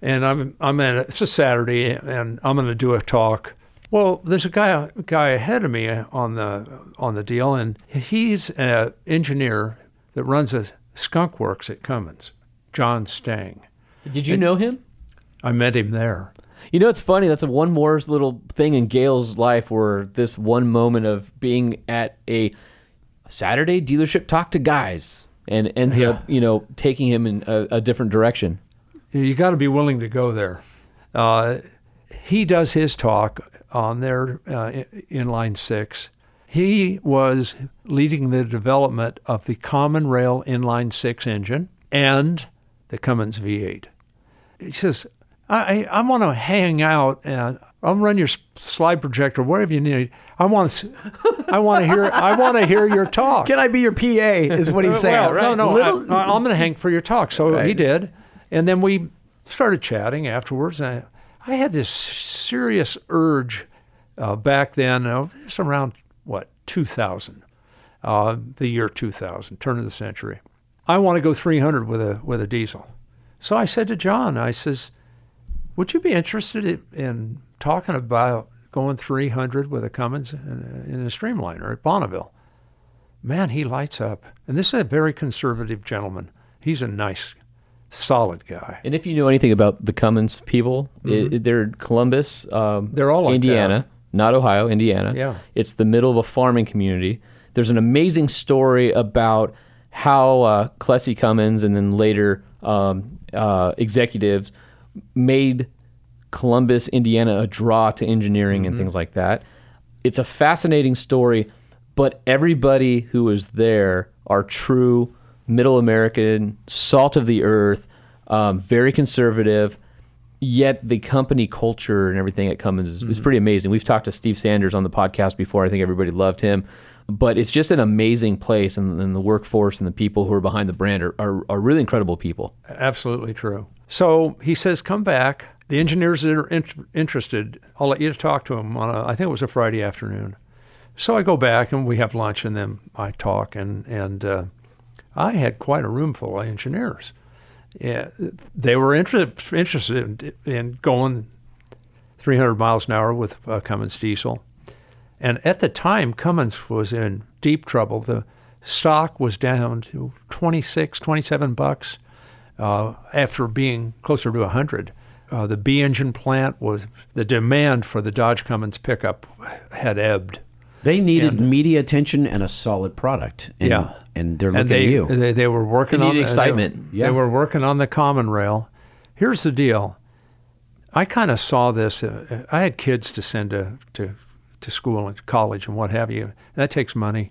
and I'm I'm it's a Saturday, and I'm going to do a talk. Well, there's a guy a guy ahead of me on the on the deal, and he's an engineer that runs a skunk works at Cummins, John Stang. Did you know him? I met him there. You know, it's funny. That's a one more little thing in Gale's life where this one moment of being at a Saturday dealership talk to guys and ends up, you know, taking him in a, a different direction. You got to be willing to go there. Uh, he does his talk on their uh, i- inline six. He was leading the development of the Common Rail inline six engine and the Cummins V8. He says, "I I, want to hang out and I'll run your slide projector wherever you need. I want to I want to hear I want to hear your talk." Can I be your PA? Is what he's <laughs> saying. Well, no, no, Little- I, am going to hang for your talk. So he did, and then we started chatting afterwards. And I, I had this serious urge uh, back then. Uh, it's around what 2000, uh, the year 2000, turn of the century. I want to go 300 with a with a diesel. So I said to John, I says, "Would you be interested in, in talking about going 300 with a Cummins in a, in a Streamliner at Bonneville?" Man, he lights up. And this is a very conservative gentleman. He's a nice, solid guy. And if you know anything about the Cummins people, it, it- they're Columbus, um, Mm-hmm. They're all like Indiana, not Ohio, Indiana. Yeah. It's the middle of a farming community. There's an amazing story about how uh, Cummins and then later um, uh, executives made Columbus, Indiana, a draw to engineering Mm-hmm. and things like that. It's a fascinating story, but everybody who is there are true middle American, salt of the earth, um, very conservative. Yet the company culture and everything at Cummins is, is pretty amazing. We've talked to Steve Sanders on the podcast before. I think everybody loved him. But it's just an amazing place, and, and the workforce and the people who are behind the brand are, are, are really incredible people. Absolutely true. So he says, come back. The engineers that are in- interested, I'll let you talk to them on a, I think it was a Friday afternoon. So I go back and we have lunch and then I talk and, and uh, I had quite a room full of engineers. Yeah, they were inter- interested in, in going 300 miles an hour with uh, Cummins diesel. And at the time, Cummins was in deep trouble. The stock was down to 26, 27 bucks uh, after being closer to 100. Uh, the B engine plant was, the demand for the Dodge Cummins pickup had ebbed. They needed media attention and a solid product. And, Yeah. And they're looking and they, at you. They, they were working They on the- excitement. They, were- Yeah. they were working on the common rail. Here's the deal. I kind of saw this. Uh, I had kids to send to, to to school and college and what have you. That takes money.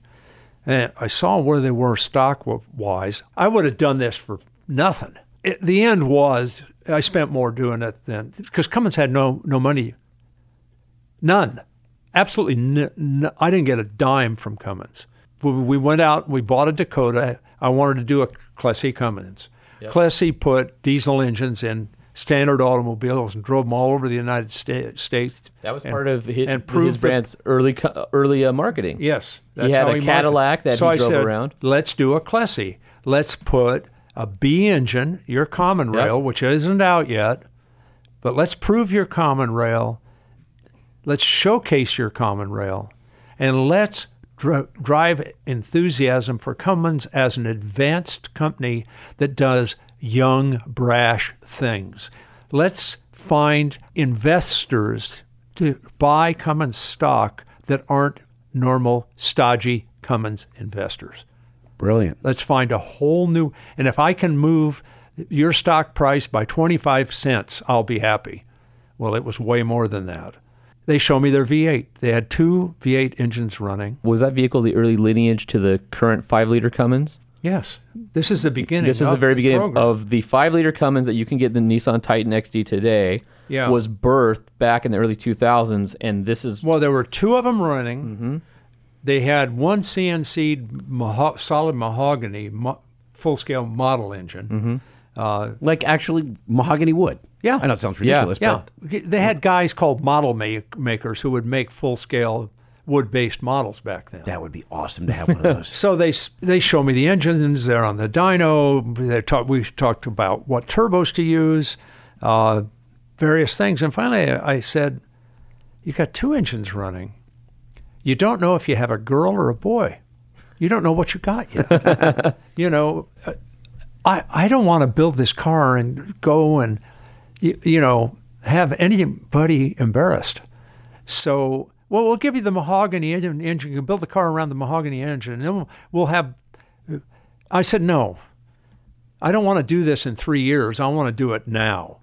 And I saw where they were stock wise. I would have done this for nothing. It, the end was I spent more doing it than because Cummins had no no money. None, absolutely. N- n- I didn't get a dime from Cummins. We, we went out. We bought a Dakota. I wanted to do a Clessie Cummins. Clessie put diesel engines in standard automobiles and drove them all over the United States. That was and- part of his, and his proved that- early early uh, marketing. Yes, He had how a marketed. Cadillac that so he I drove said, around. Let's do a Clessie. Let's put a B engine, your common Yep. rail, which isn't out yet, but let's prove your common rail. Let's showcase your common rail, and let's dr- drive enthusiasm for Cummins as an advanced company that does young, brash things. Let's find investors to buy Cummins stock that aren't normal, stodgy Cummins investors. Brilliant. Let's find a whole new. And if I can move your stock price by 25 cents, I'll be happy. Well, it was way more than that. They show me their V8. They had two V8 engines running. Was that vehicle the early lineage to the current five liter Cummins? Yes, this is the beginning. This is the of very beginning program. of the five liter Cummins that you can get in the Nissan Titan XD today. Yeah. Was birthed back in the early 2000s, and this is Well, there were two of them running. Mm-hmm. They had one CNC maho- solid mahogany mo- full scale model engine. Mm-hmm. Uh, Like actually mahogany wood. Yeah. I know it sounds ridiculous, yeah, but they had guys called model make- makers who would make full scale wood based models back then. that would be awesome to have one of <laughs> those. So they they show me the engines. They're on the dyno. They talk, we talked about what turbos to use, uh, various things, and finally I I said, "You got two engines running. You don't know if you have a girl or a boy. You don't know what you got yet. <laughs> you know, uh, I I don't want to build this car and go and you, you know have anybody embarrassed. So, well, we'll give you the mahogany engine. You can build the car around the mahogany engine, and then we'll, we'll have. I said no. I don't want to do this in three years. I want to do it now.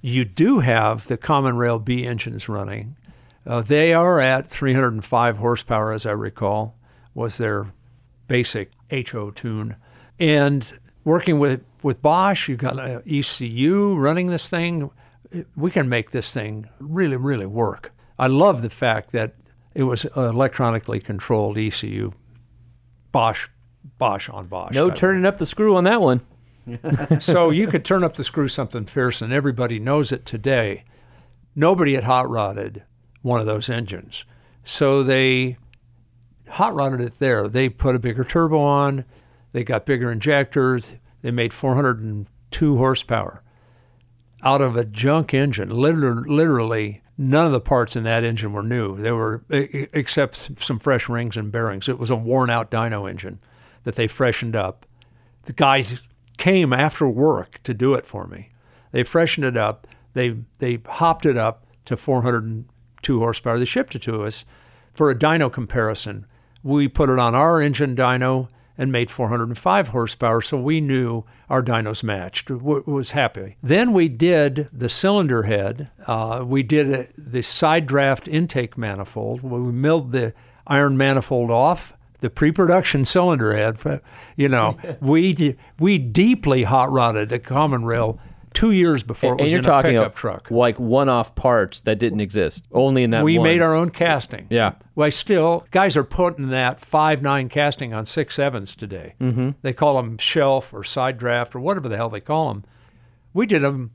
You do have the Common Rail B engines running. Uh, they are at 305 horsepower, as I recall, was their basic HO tune. And working with, with Bosch, you've got an ECU running this thing. We can make this thing really, really work. I love the fact that it was electronically controlled ECU, Bosch, Bosch on Bosch. no turning up the screw on that one. <laughs> <laughs> so you could turn up the screw something fierce, and everybody knows it today. Nobody had hot rodded one of those engines, so they hot rodded it there. They put a bigger turbo on, they got bigger injectors, they made 402 horsepower out of a junk engine. Literally, literally, none of the parts in that engine were new. They were except some fresh rings and bearings. It was a worn-out dyno engine that they freshened up. The guys came after work to do it for me. They freshened it up. They they hopped it up to 402 horsepower. They shipped it to us for a dyno comparison. We put it on our engine dyno and made 405 horsepower, so we knew our dynos matched. W- was happy. Then we did the cylinder head. Uh, we did a, the side draft intake manifold. We milled the iron manifold off the pre-production cylinder head. You know, <laughs> we we deeply hot rodded a common rail two years before it and you're in talking a pickup truck. like one-off parts that didn't exist, only in that. we one. made our own casting. Yeah. Well, still, guys are putting that five nine casting on six sevens today. Mm-hmm. They call them shelf or side draft or whatever the hell they call them. We did them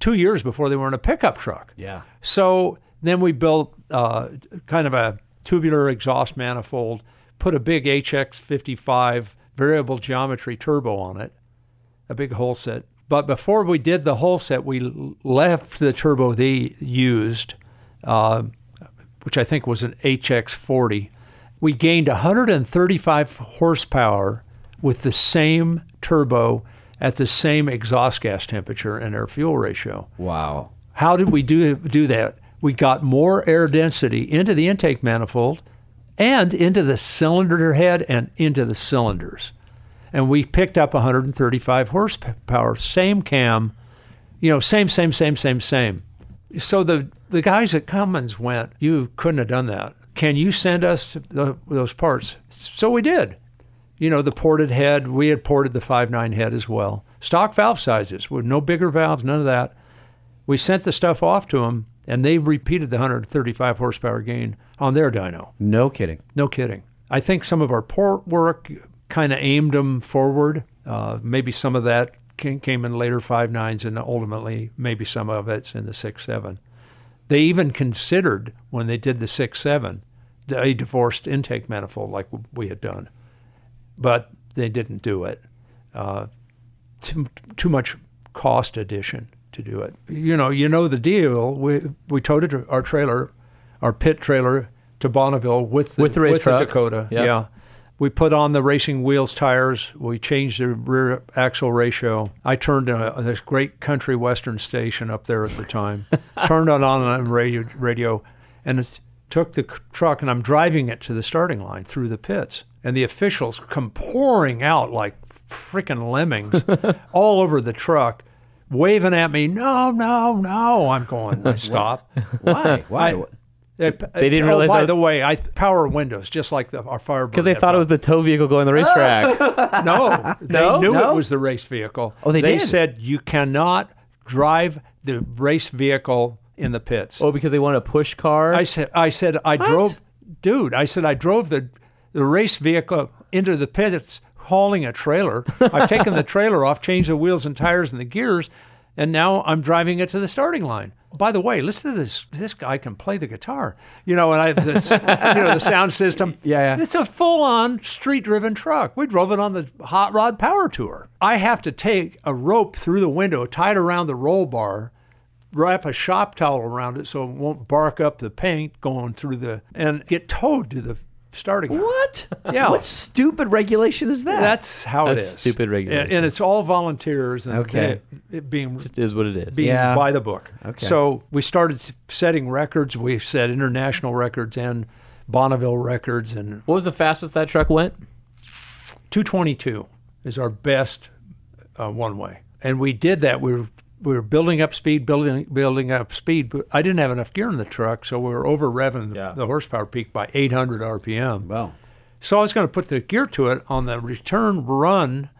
two years before they were in a pickup truck. yeah. So then we built uh, kind of a tubular exhaust manifold, put a big HX55 variable geometry turbo on it, a big Holset. But before we did the Holset, we left the turbo they used, uh, which I think was an HX40. We gained 135 horsepower with the same turbo at the same exhaust gas temperature and air fuel ratio. Wow. How did we do do that? We got more air density into the intake manifold and into the cylinder head and into the cylinders. And we picked up 135 horsepower, same cam, you know, same, same, same, same, same. So the, the guys at Cummins went, You couldn't have done that. Can you send us the, those parts? So we did. You know, the ported head, we had ported the 5.9 head as well. Stock valve sizes with no bigger valves, none of that. We sent the stuff off to them, and they repeated the 135 horsepower gain on their dyno. No kidding. No kidding. I think some of our port work kind of aimed them forward. Uh, maybe some of that came, came in later five nines, and ultimately maybe some of it's in the six seven. They even considered when they did the six seven a divorced intake manifold like we had done, but they didn't do it. Uh, too, too much cost addition to do it. You know, you know the deal. We we towed our trailer, our pit trailer to Bonneville with the, With the race with truck. Dakota. Yep. Yeah. We put on the racing wheels tires. We changed the rear axle ratio. I turned a, this great country western station up there at the time. <laughs> turned it on on radio, radio, and it took the truck and I'm driving it to the starting line through the pits. And the officials come pouring out like freaking lemmings <laughs> all over the truck, waving at me. No, no, no. I'm going. I <laughs> stop. Why? Why? I, They, uh, didn't oh, realize By that- the way, I power windows just like the, our Firebird. Because they had thought it was the tow vehicle going the racetrack. power- <laughs> no. They No? knew No? it was the race vehicle. Oh, they They did? said you cannot drive the race vehicle in the pits. oh, because they want a push car. I said, I said, I drove, dude. I said, I drove the the race vehicle into the pits, hauling a trailer. I've taken the trailer off, changed the wheels and tires and the gears, and now I'm driving it to the starting line. By the way, listen to this. This guy can play the guitar, you know, and I have this, <laughs> you know, the sound system. Yeah, yeah. It's a full-on street-driven truck. We drove it on the Hot Rod Power Tour. I have to take a rope through the window, tie it around the roll bar, wrap a shop towel around it so it won't bark up the paint going through the and get towed to the starting. What? Yeah. What stupid regulation is that? That's how it That's is. stupid regulation. and it's all volunteers and Okay. it, it being is what it is. being Yeah. by the book. Okay. So we started setting records. We set international records and Bonneville records and What was the fastest that truck went? 222 is our best uh, one way. And we did that. We were, we were building up speed, building building up speed. But I didn't have enough gear in the truck, so we were over revving Yeah. the horsepower peak by 800 RPM. well. So I was going to put the gear to it on the return run.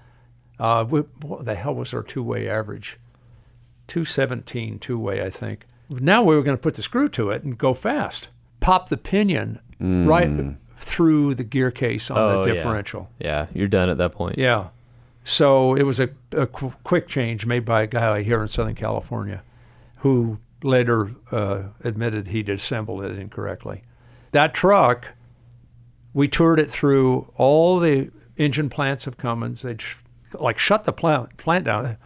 Uh, we, what the hell was our two way average? 217 two way, I think. Now we were going to put the screw to it and go fast. Pop the pinion right through the gear case on Oh, the yeah. differential. Yeah, you're done at that point. Yeah. So it was a, a qu- quick change made by a guy here in Southern California who later uh, admitted he'd assembled it incorrectly. That truck, we toured it through all the engine plants of Cummins. They'd sh- like shut the plant, plant down.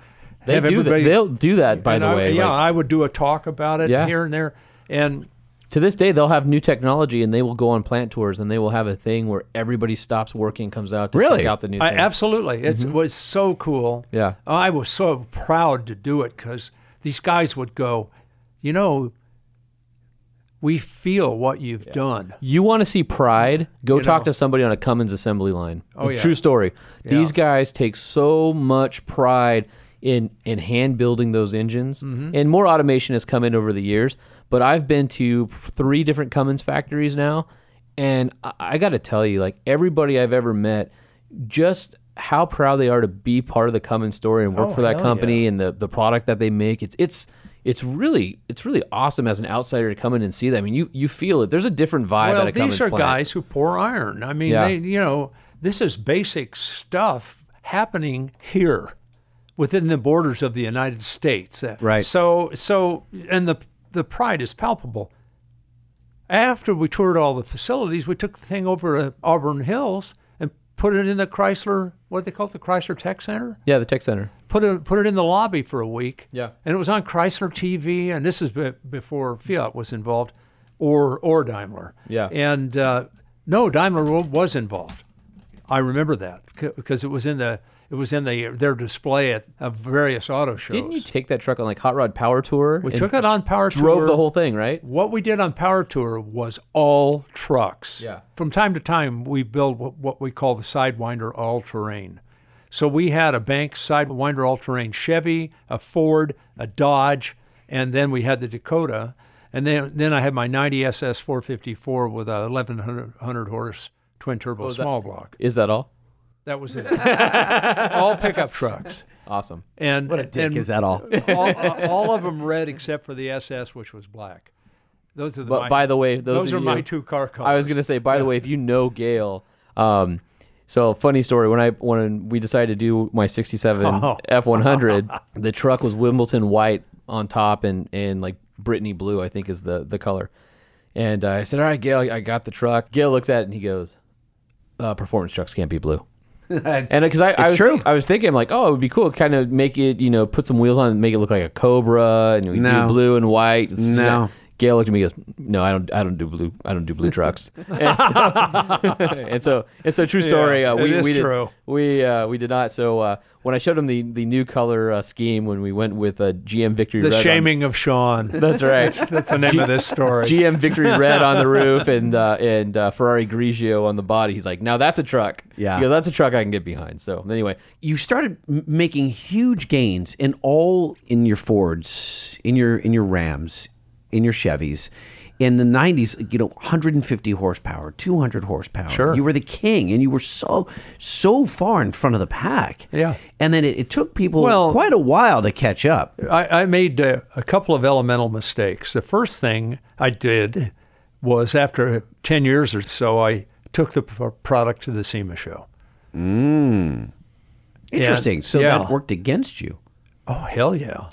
They do that. They'll do that, by the I- way. Yeah, Like, I would do a talk about it Yeah. here and there. And to this day, they'll have new technology and they will go on plant tours and they will have a thing where everybody stops working, comes out to Really? check out the new I, thing. absolutely. It was so cool. Yeah. I was so proud to do it because these guys would go, you know, we feel what you've done. You want to see pride? Go You talk know. to somebody on a Cummins assembly line. Oh, yeah. True story. These guys take so much pride in in hand building those engines, Mm-hmm. and more automation has come in over the years. But I've been to three different Cummins factories now, and I, I got to tell you, like everybody I've ever met, just how proud they are to be part of the Cummins story and work Oh, for that company and the the product that they make. It's it's it's really it's really awesome as an outsider to come in and see that. I mean, you you feel it. There's a different vibe well, at a Cummins these are plant. guys who pour iron. I mean, Yeah. they, you know, this is basic stuff happening here within the borders of the United States. Right. So, so, and the the pride is palpable. After we toured all the facilities, we took the thing over to Auburn Hills and put it in the Chrysler. What do they call it? The Chrysler Tech Center. Yeah, the tech center. put it put it in the lobby for a week. Yeah. and it was on Chrysler TV, and this is before Fiat was involved, or or Daimler. Yeah. and uh, no, Daimler was involved. I remember that because it was in the it was in the their display at various auto shows. Didn't you take that truck on like Hot Rod Power Tour? we took it on Power drove Tour. Drove the whole thing, right? What we did on Power Tour was all trucks. Yeah. From time to time, we build what, what we call the Sidewinder All Terrain. So we had a Bank Sidewinder All Terrain Chevy, a Ford, a Dodge, and then we had the Dakota. And then, then I had my 90 SS 454 with a 1100 horse twin turbo that? small block. Is that all? That was it. <laughs> all pickup trucks. Awesome. And What a dick and is that all? <laughs> all, uh, all of them red except for the SS, which was black. Those are the But my- by the way, those, those of are my two car colors. I was gonna say, by the way, if you know Gale, um, so funny story. When I when we decided to do my '67 Oh. F100, the truck was Wimbledon white on top and and like Brittany blue, I think is the the color. And uh, I said, "All right, Gale, I got the truck." Gale looks at it and he goes, uh, "Performance trucks can't be blue." <laughs> And uh, because I, I was true. I was thinking like, oh, it would be cool, kind of make it, you know, put some wheels on, and make it look like a Cobra, and we No. do blue and white. It's- No. Gale looked at me and goes, "No, I don't. I don't do blue. I don't do blue trucks." <laughs> <laughs> and, so, and so, and so, true story. Yeah, uh, we it is we did, true. we uh, we did not. So uh, when I showed him the the new color uh, scheme when we went with uh, GM Victory the Red on- shaming of Sean. <laughs> that's right. That's the name of this story. GM Victory Red on the roof and uh, and uh, Ferrari Grigio on the body. He's like, now that's a truck. Yeah. Goes, that's a truck I can get behind. So anyway, you started m- making huge gains in all in your Fords, in your in your Rams, in your Chevys, in the 90s, you know, 150 horsepower, 200 horsepower. Sure. You were the king and you were so, so far in front of the pack. Yeah. And then it, it took people Well- quite a while to catch up. I, I made uh, a couple of elemental mistakes. The first thing I did was after 10 years or so, I took the product to the SEMA show. Interesting. so yeah. that worked against you. Oh, hell yeah.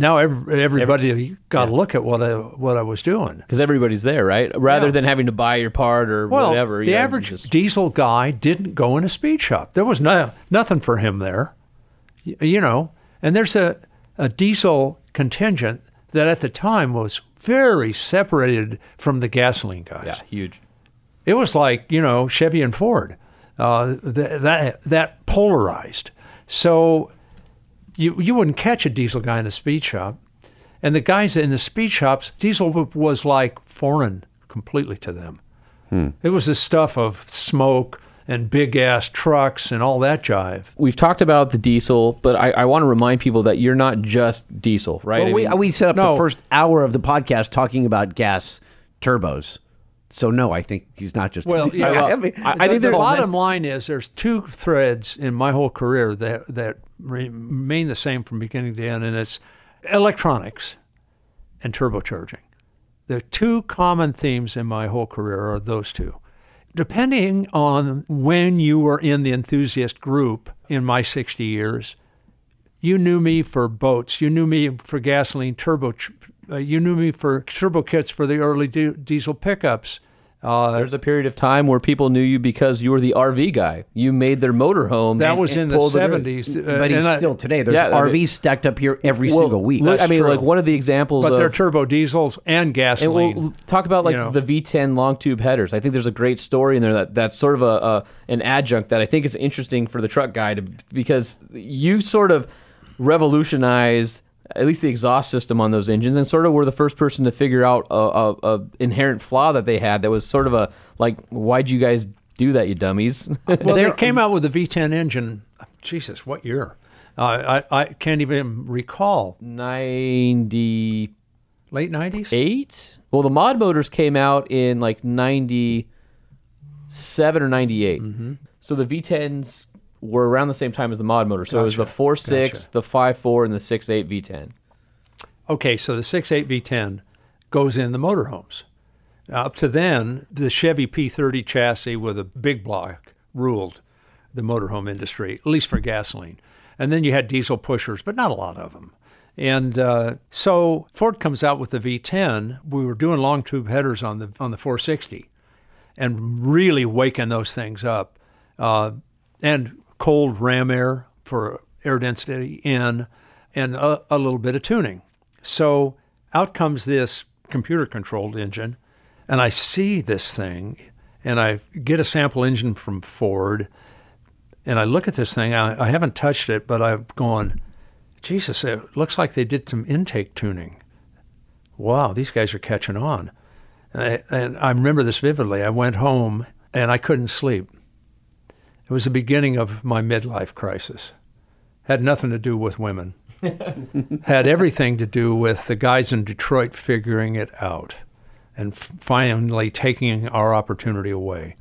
Now every, everybody got to look at what I, what I was doing. Because everybody's there, right? Rather Yeah. than having to buy your part or Well, whatever. the you know, average just- diesel guy didn't go in a speed shop. There was no, nothing for him there, Y- you know. And there's a, a diesel contingent that at the time was very separated from the gasoline guys. yeah, huge. It was like you know Chevy and Ford, uh, th- that that polarized. So you you wouldn't catch a diesel guy in a speed shop, and the guys in the speed shops, diesel was like foreign completely to them. Hmm. It was the stuff of smoke and big ass trucks and all that jive. We've talked about the diesel, but I, I want to remind people that you're not just diesel, right? Well, I we, mean- we set up the first hour of the podcast talking about gas turbos. So, no, I think he's not just. Well, <laughs> yeah. I mean, I- I think the there- bottom line is there's two threads in my whole career that that remain the same from beginning to end, and it's electronics and turbocharging. The two common themes in my whole career are those two. Depending on when you were in the enthusiast group in my 60 years, you knew me for boats. You knew me for gasoline turbo. Uh, you knew me for turbo kits for the early di- diesel pickups. Uh, There's a period of time where people knew you because you were the RV guy. You made their motorhome. That and- was in the pulled it in. seventies, uh, but he's still today. There's Yeah, I mean- RVs stacked up here every Well, single week. look, I mean, true. like one of the examples but of they're turbo diesels and And gasoline. we'll talk about like you know. the V10 long tube headers. I think there's a great story in there that that's sort of a, a an adjunct that I think is interesting for the truck guy to because you sort of revolutionized at least the exhaust system on those engines and sort of were the first person to figure out a, a, a inherent flaw that they had that was sort of a like why'd you guys do that you dummies well, <laughs> they came out with the V10 engine. Jesus, what year? Uh, I I can't even recall. 98 Late nineties. Eight. well the mod motors came out in like 97 or 98 Mm-hmm. so the v10s were around the same time as the mod motor so it was the Gotcha. 4.6 Gotcha. the 5.4 and the 6.8 v10 Okay, so the 6.8 V10 goes in the motorhomes. Up to then, the Chevy P30 chassis with a big block ruled the motorhome industry, at least for gasoline. And then you had diesel pushers, but not a lot of them. And uh, so Ford comes out with the V10. We were doing long tube headers on the on the 460, and really waking those things up. Uh, and cold ram air for air density in, and a, a little bit of tuning. So out comes this computer controlled engine, and I see this thing, and I get a sample engine from Ford, and I look at this thing. I, I haven't touched it, but I've gone, Jesus, it looks like they did some intake tuning. Wow, these guys are catching on. And I, and I remember this vividly. I went home and I couldn't sleep. It was the beginning of my midlife crisis. Had nothing to do with women. <laughs> Had everything to do with the guys in Detroit figuring it out and f- finally taking our opportunity away.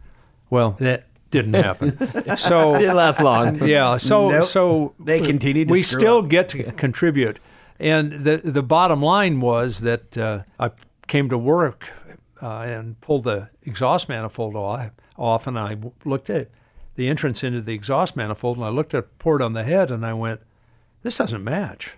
Well, that didn't happen. <laughs> so didn't last long yeah. So Nope. so They continued to We still up. get to contribute, and the the bottom line was that uh, I came to work uh, and pulled the exhaust manifold off, off, and I looked at the entrance into the exhaust manifold, and I looked at the port on the head, and I went, "This doesn't match."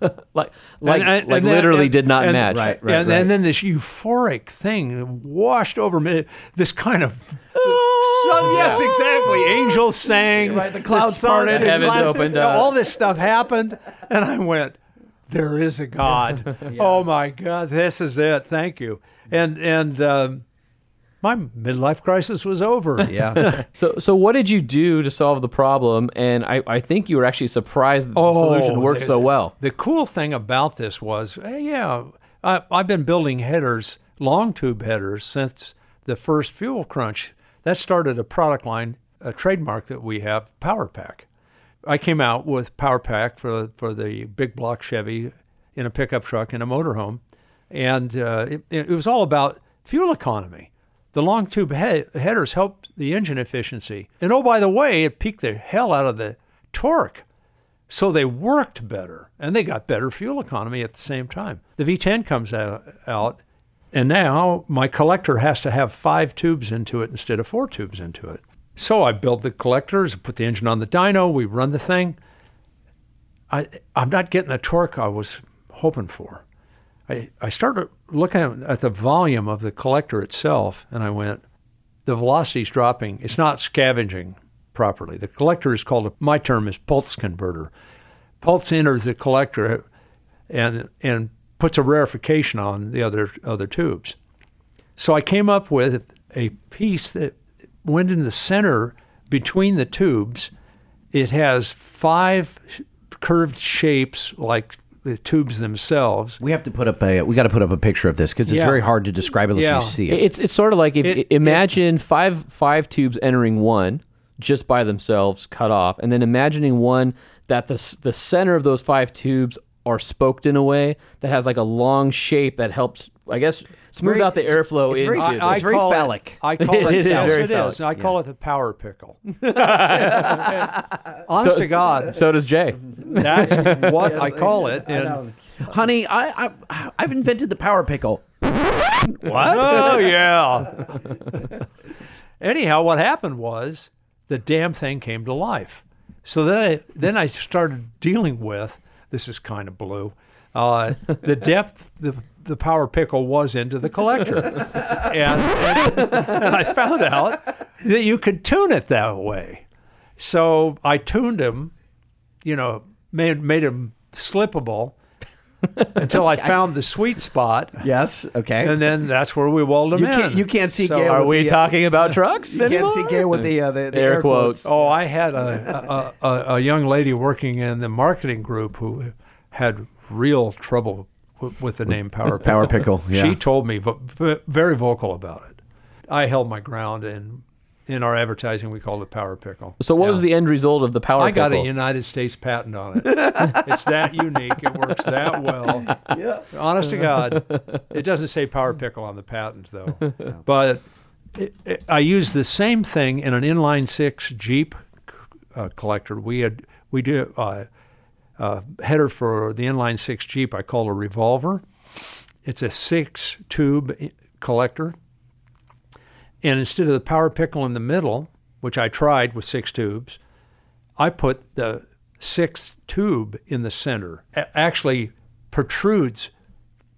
like <laughs> like, And- and- like and then- literally and- did not and- match Right, right. and, and then this euphoric thing washed over me. This kind of sun, yes, exactly. Angels sang, Right, the clouds sun- parted, the heavens clouds- opened up. All this stuff happened, and I went, "There is a God. <laughs> Oh my God, this is it. Thank you." And and um, my midlife crisis was over. yeah. <laughs> so so what did you do to solve the problem and i, I think you were actually surprised that the solution worked the- so well The cool thing about this was, eh, yeah, I, I've been building headers, long tube headers, since the first Fuel Crunch. That started a product line, a trademark that we have, Power Pack. I came out with Power Pack for for the big block Chevy in a pickup truck in a motorhome, and uh, it, it was all about fuel economy. The long tube he- headers helped the engine efficiency, and oh by the way, it peaked the hell out of the torque. So they worked better, and they got better fuel economy at the same time. The V10 comes out, out and now my collector has to have five tubes into it instead of four tubes into it. So I build the collectors, put the engine on the dyno, we run the thing. I, I'm not getting the torque I was hoping for. I, I started looking at the volume of the collector itself, and I went, the velocity's dropping. It's not scavenging properly. The collector is called, a, my term is pulse converter. Pulse enters the collector and, and puts a rarefication on the other, other tubes. So I came up with a piece that went in the center between the tubes. It has five curved shapes like the tubes themselves. We have to put up a. We got to put up a picture of this because it's Yeah. very hard to describe unless Yeah. you see it. It's it's sort of like if It- imagine five five tubes entering one just by themselves, cut off, and then imagining one that the the center of those five tubes are spoked in a way that has like a long shape that helps, I guess, smooth very- out the airflow. it's very- into I- I- very call phallic. It, I <laughs> call it, It is yes, very it is. phallic, I call it the power pickle. <laughs> <laughs> Honest to God, so does Jay. that's what I call it. And Honey, I, I I've invented the power pickle. What? Oh yeah. Anyhow, what happened was the damn thing came to life. So then, I, then I started dealing with this is kind of blue. Uh, the depth the the power pickle was into the collector, <laughs> and, and, and I found out that you could tune it that way. So I tuned him, you know, made made him slippable <laughs> until I found the sweet spot. Yes. Okay. And then that's where we walled them you in. can't you can't see So Gale. Are with we the, uh, talking about trucks You can't see Gale with the uh, the, the Air air, quotes. quotes. Oh, I had a, a, a, a young lady working in the marketing group who had real trouble w- with the name Power Pickle. <laughs> Power Pickle, yeah. She told me vo- v- very vocal about it. I held my ground, and in our advertising, we called it Power Pickle. So what was the end result of the power? Pickle? I got a? United States patent on it. <laughs> it's that unique. It works that well. <laughs> Yeah. Honest to God, it doesn't say Power Pickle on the patent though. <laughs> But it, it, I used the same thing in an inline six Jeep uh, collector. We had we do uh, uh, header for the inline six Jeep. I call a revolver. It's a six tube collector. And instead of the power pickle in the middle, which I tried with six tubes, I put the sixth tube in the center. A- actually protrudes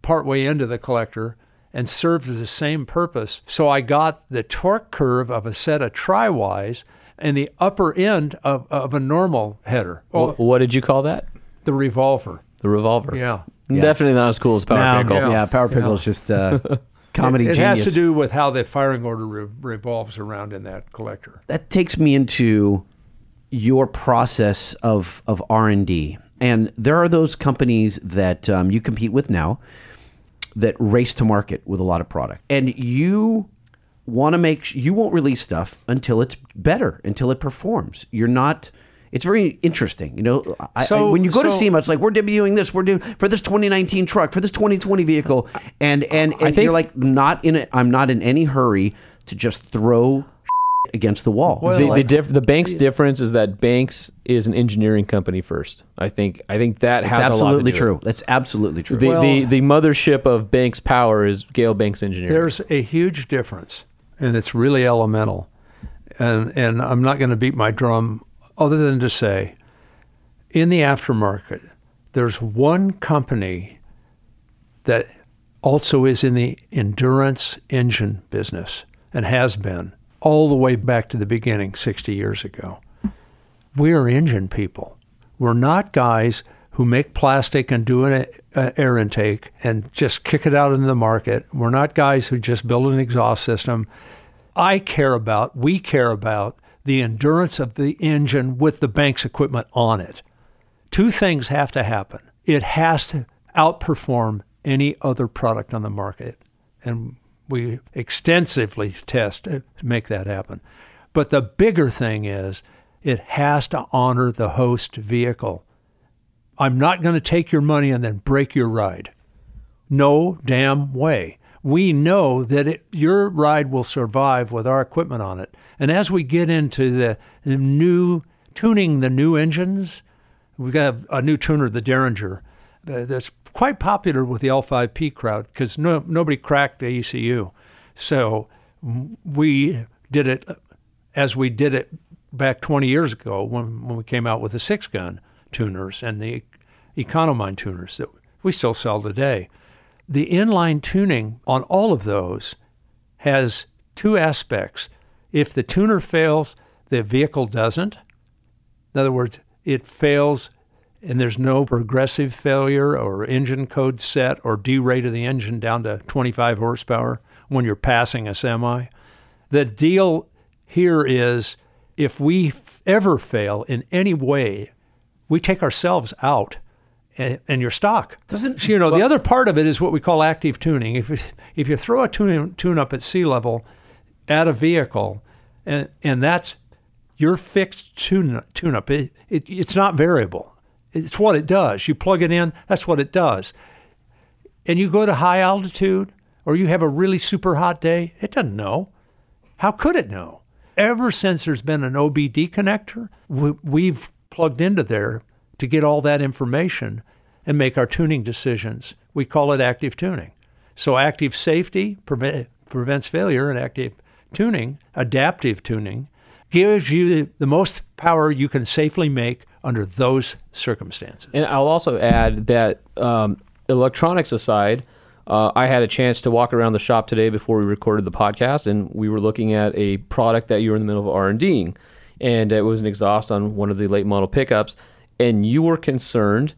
partway into the collector and serves the same purpose. So I got the torque curve of a set of tri-Ys and the upper end of, of a normal header. Well, what did you call that? the revolver. The revolver. Yeah. Definitely not as cool as power No, pickle. yeah. Yeah. Power pickle Yeah. is just uh, <laughs> comedy it genius. has to do with how the firing order re- revolves around in that collector. that takes me into your process of of R and D, and there are those companies that um, you compete with now that race to market with a lot of product, and you want to make you won't release stuff until it's better, until it performs. You're not. It's very interesting, you know. I, I- when you go to so- SEMA, it's like we're debuting this, we're doing for this 2019 truck, for this 2020 vehicle, and and, and think- you're like not in it. I'm not in any hurry to just throw <laughs> against the wall. Well, The, like- the, diff- the Banks difference is that Banks is an engineering company first. I think I think that That's has a lot to absolutely do. true. That's absolutely true. The, Well- the the mothership of Banks Power is Gale Banks Engineering. There's a huge difference, and it's really elemental. And and I'm not going to beat my drum, other than to say, in the aftermarket, there's one company that also is in the endurance engine business and has been all the way back to the beginning 60 years ago. We are engine people. We're not guys who make plastic and do an uh, air intake and just kick it out into the market. We're not guys who just build an exhaust system. I care about, we care about the endurance of the engine with the Banks equipment on it. Two things have to happen. It has to outperform any other product on the market. And we extensively test to make that happen. But the bigger thing is it has to honor the host vehicle. I'm not going to take your money and then break your ride. No damn way. We know that it, your ride will survive with our equipment on it. And as we get into the, the new tuning the new engines, we've got a, new tuner, the Derringer, uh, that's quite popular with the L5P crowd because no, nobody cracked the ECU. So we did it as we did it back 20 years ago when, when we came out with the six gun tuners and the Economind tuners that we still sell today. The inline tuning on all of those has two aspects. If the tuner fails, the vehicle doesn't. In other words, it fails and there's no progressive failure or engine code set or derate of the engine down to 25 horsepower when you're passing a semi. The deal here is if we ever fail in any way, we take ourselves out and, and your stock. Doesn't- you know the other part of it is what we call active tuning. If if you throw a tune, tune up at sea level at a vehicle, and and that's your fixed tune up. It, it it's not variable. It's what it does. You plug it in. That's what it does. And you go to high altitude, or you have a really super hot day. It doesn't know. How could it know? Ever since there's been an OBD connector, we, we've plugged into there to get all that information and make our tuning decisions. We call it active tuning. So, active safety prevents failure, and active tuning, adaptive tuning, gives you the most power you can safely make under those circumstances. And I'll also add that um, electronics aside, uh, I had a chance to walk around the shop today before we recorded the podcast, and we were looking at a product that you were in the middle of R and Ding, and it was an exhaust on one of the late model pickups, and you were concerned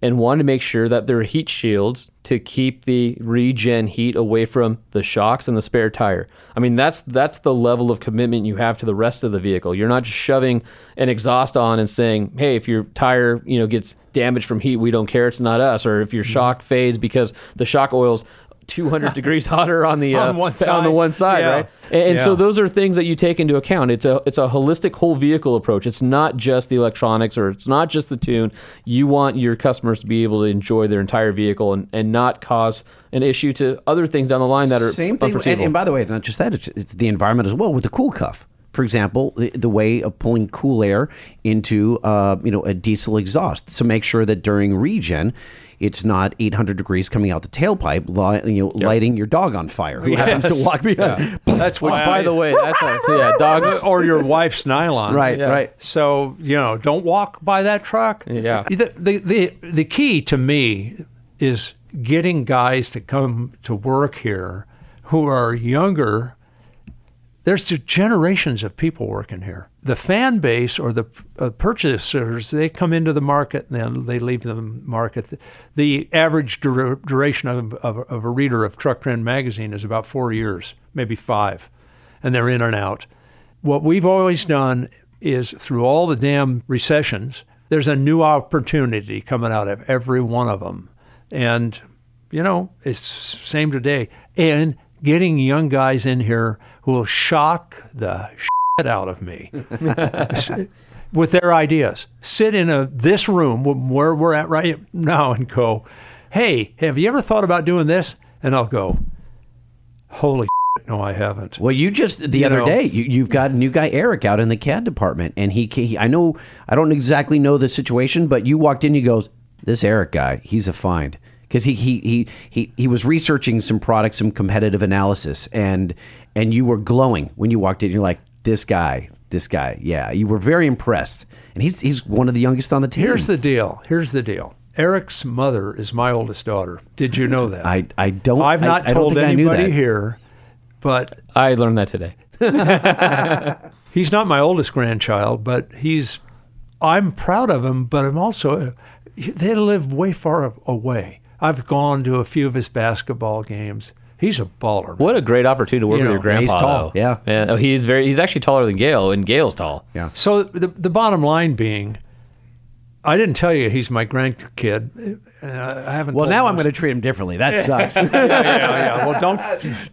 and wanted to make sure that there are heat shields to keep the regen heat away from the shocks and the spare tire. I mean, that's that's the level of commitment you have to the rest of the vehicle. You're not just shoving an exhaust on and saying, "Hey, if your tire, you know, gets damaged from heat, we don't care. It's not us." Or if your mm-hmm. shock fades because the shock oil's 200 <laughs> degrees hotter on the uh, On one on the side. one side, Yeah. right? And, and so those are things that you take into account. It's a it's a holistic whole vehicle approach. It's not just the electronics or it's not just the tune. You want your customers to be able to enjoy their entire vehicle and, and not cause an issue to other things down the line that are Same thing. And, and by the way, not just that, it's, it's the environment as well with the cool cuff. For example, the, the way of pulling cool air into uh, you know a diesel exhaust. So make sure that during regen, it's not 800 degrees coming out the tailpipe, li- you know, lighting your dog on fire. Who happens to walk behind? That's Which, by I- the way, that's a, yeah, <laughs> dogs. or your wife's nylons. Right, Yeah. right. So you know, don't walk by that truck. Yeah. The, the the the key to me is getting guys to come to work here who are younger. There's just generations of people working here. The fan base or the uh, purchasers, they come into the market and then they leave the market. The, average dura- duration of, of, of a reader of Truck Trend magazine is about four years, maybe five, and they're in and out. What we've always done is through all the damn recessions, there's a new opportunity coming out of every one of them. And, you know, it's same today. And getting young guys in here who will shock the out of me <laughs> with their ideas. Sit in a this room where we're at right now and go, "Hey, have you ever thought about doing this?" And I'll go, "Holy no, I haven't." Well, you just the You other know. day you, you've got a new guy Eric out in the CAD department, and he, he I know I don't exactly know the situation, but you walked in, he goes, "This Eric guy, he's a find." Because he, he he he he was researching some products, some competitive analysis, and and you were glowing when you walked in. You're like, "This guy, this guy, yeah." You were very impressed, and he's he's one of the youngest on the team. Here's the deal. Here's the deal. Eric's mother is my oldest daughter. Did you know that? <laughs> I I don't I've I- not I don't told I anybody here, but I learned that today. <laughs> he's not my oldest grandchild, but he's. I'm proud of him, but I'm also. They live way far away. I've gone to a few of his basketball games. He's a baller. man. What a great opportunity to work You with know, your grandpa. he's tall, though. yeah. yeah. Oh, he's very. He's actually taller than Gale, and Gale's tall. Yeah. So the the bottom line being, I didn't tell you he's my grandkid. Uh, I haven't. Well, told now I'm going to treat him differently. That sucks. <laughs> yeah, yeah. Well, don't,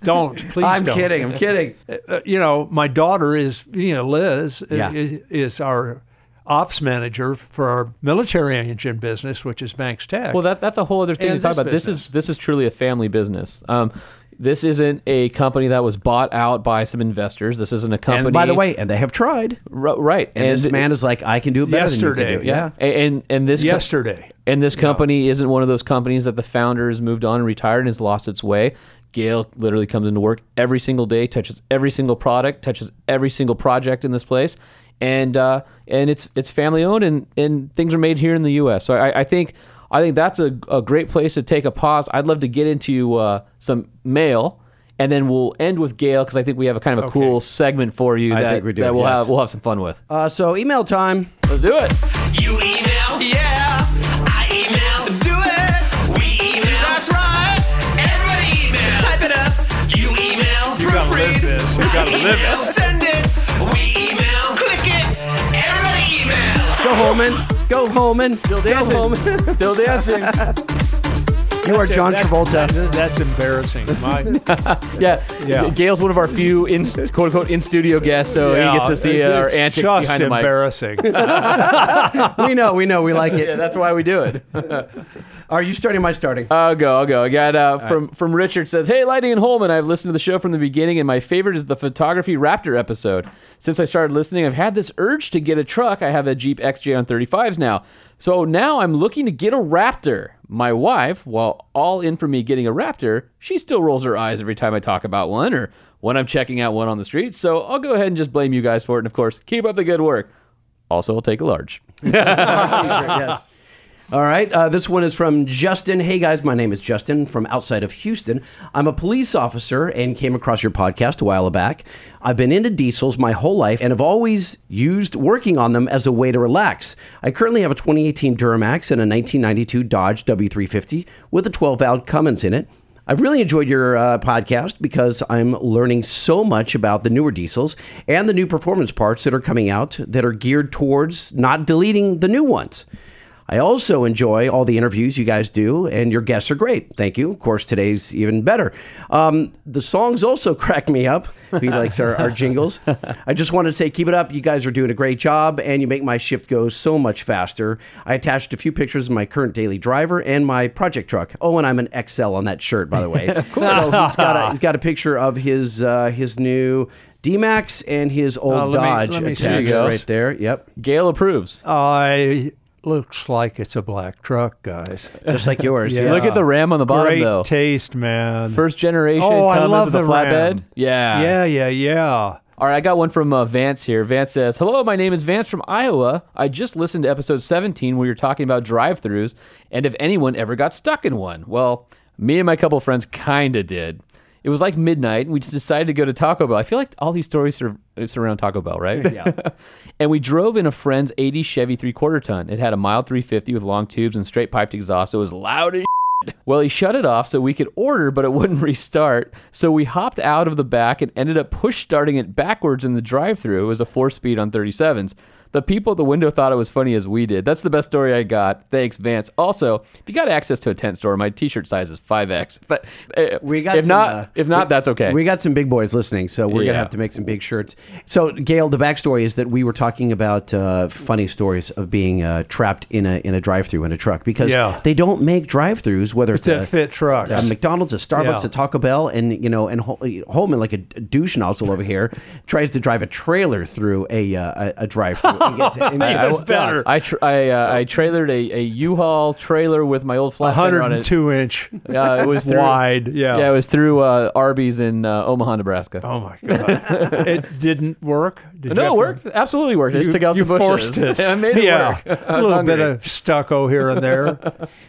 don't, please. I'm don't. kidding. I'm kidding. uh, you know, my daughter is, you know, Liz Yeah. is, is our ops manager for our military engine business, which is Banks Tech. Well, that that's a whole other thing And to talk about. This is this is truly a family business. Um, this isn't a company that was bought out by some investors. This isn't a company. And by the way, and they have tried. Ri- right? And, this man is like, I can do it better Yesterday, than you can do. it. yeah, and and, and this co- yesterday. and this company isn't one of those companies that the founder has moved on and retired and has lost its way. Gale literally comes into work every single day, touches every single product, touches every single project in this place, and uh, and it's it's family owned and, and things are made here in the U.S. So I, I think I think that's a, a great place to take a pause. I'd love to get into uh, some mail. And then we'll end with Gale because I think we have a kind of a cool segment for you I that, think we do, that we'll yes. have we'll have some fun with. Uh, so email time. Let's do it. You email, yeah. I email, do it. We email, that's right. Everybody email, type it up. You email, You gotta live proofread. this. You gotta I live email, it. Go Holman. Go Holman. Still dancing. Go Holman. <laughs> Still dancing. you are John That's- Travolta. that- that's embarrassing. My, <laughs> Yeah. Yeah. Gale's one of our few in quote unquote in studio guests, so Yeah, he gets to see uh, our it's antics just behind the mics. embarrassing. <laughs> we know. We know. We like Yeah, it. that's why we do it. Are you starting? Am I starting? I'll go. I'll go. I got uh, from from Richard says, "Hey, Lighting and Holman, I've listened to the show from the beginning, and my favorite is the photography Raptor episode. Since I started listening, I've had this urge to get a truck. I have a Jeep XJ on 35s now, so now I'm looking to get a Raptor. My wife, while all in for me getting a Raptor, she still rolls her eyes every time I talk about one or when I'm checking out one on the street. So I'll go ahead and just blame you guys for it. And of course, keep up the good work. Also, I'll take a large. <laughs> Yes. All right. Uh, this one is from Justin. Hey guys, my name is Justin from outside of Houston. I'm a police officer and came across your podcast a while back. I've been into diesels my whole life and have always used working on them as a way to relax. I currently have a 2018 Duramax and a 1992 Dodge W350 with a 12 valve Cummins in it. I've really enjoyed your uh, podcast because I'm learning so much about the newer diesels and the new performance parts that are coming out that are geared towards not deleting the new ones. I also enjoy all the interviews you guys do, and your guests are great. Thank you. Of course, today's even better. Um, the songs also <laughs> crack me up. He likes our, our jingles. I just wanted to say, keep it up. You guys are doing a great job, and you make my shift go so much faster. I attached a few pictures of my current daily driver and my project truck. Oh, and I'm an XL on that shirt, by the way. <laughs> of course. So he's got a, he's got a picture of his uh, his new D-Max and his old Uh, let me- Dodge let me see attached those. right there. Yep, Gale approves. I looks like it's a black truck, guys. just like yours. <laughs> Yeah. yeah. Look at the ram on the bottom, Great though. taste, man. First generation. Oh, I love with the flatbed. Ram. Yeah. yeah, yeah, yeah. All right, I got one from uh, Vance here. Vance says, "Hello, my name is Vance from Iowa. I just listened to episode 17 where you're talking about drive-throughs and if anyone ever got stuck in one. Well, me and my couple friends kind of did. It was like midnight, and we just decided to go to Taco Bell. I feel like all these stories are surround Taco Bell, right? Yeah. <laughs> and we drove in a friend's 80 Chevy three-quarter ton. It had a mild 350 with long tubes and straight piped exhaust. So it was loud as well, he shut it off so we could order, but it wouldn't <laughs> restart. So we hopped out of the back and ended up push starting it backwards in the drive through. It was a four speed on 37s. The people at the window thought it was funny as we did. That's the best story I got. Thanks, Vance. Also, if you got access to a tent store, my t shirt size is 5X. But uh, We got if some, not, uh, if not, we- that's okay. We got some big boys listening, so we're Yeah. gonna have to make some big shirts. So, Gale, the backstory is that we were talking about uh, funny stories of being uh, trapped in a in a drive-through in a truck because Yeah. they don't make drive-throughs, whether it's, It's a a, fit truck. a McDonald's, a Starbucks, Yeah. a Taco Bell, and you know, and Holman, like a douche nozzle over here, tries to drive a trailer through a uh, a, a drive-through. And gets, and I, gets stuck. I, tr- I, uh, I trailered a, a U-Haul trailer with my old flatbed on it. 102 inch Yeah, it was through, wide. Yeah. Yeah, it was through uh, Arby's in uh, Omaha, Nebraska. Oh my god! <laughs> it didn't work. Did no, have it to- worked. Absolutely worked. I just You, took out you some bushes. forced it. <laughs> I made it yeah, work. <laughs> <laughs> I a was little bit of stucco here and there.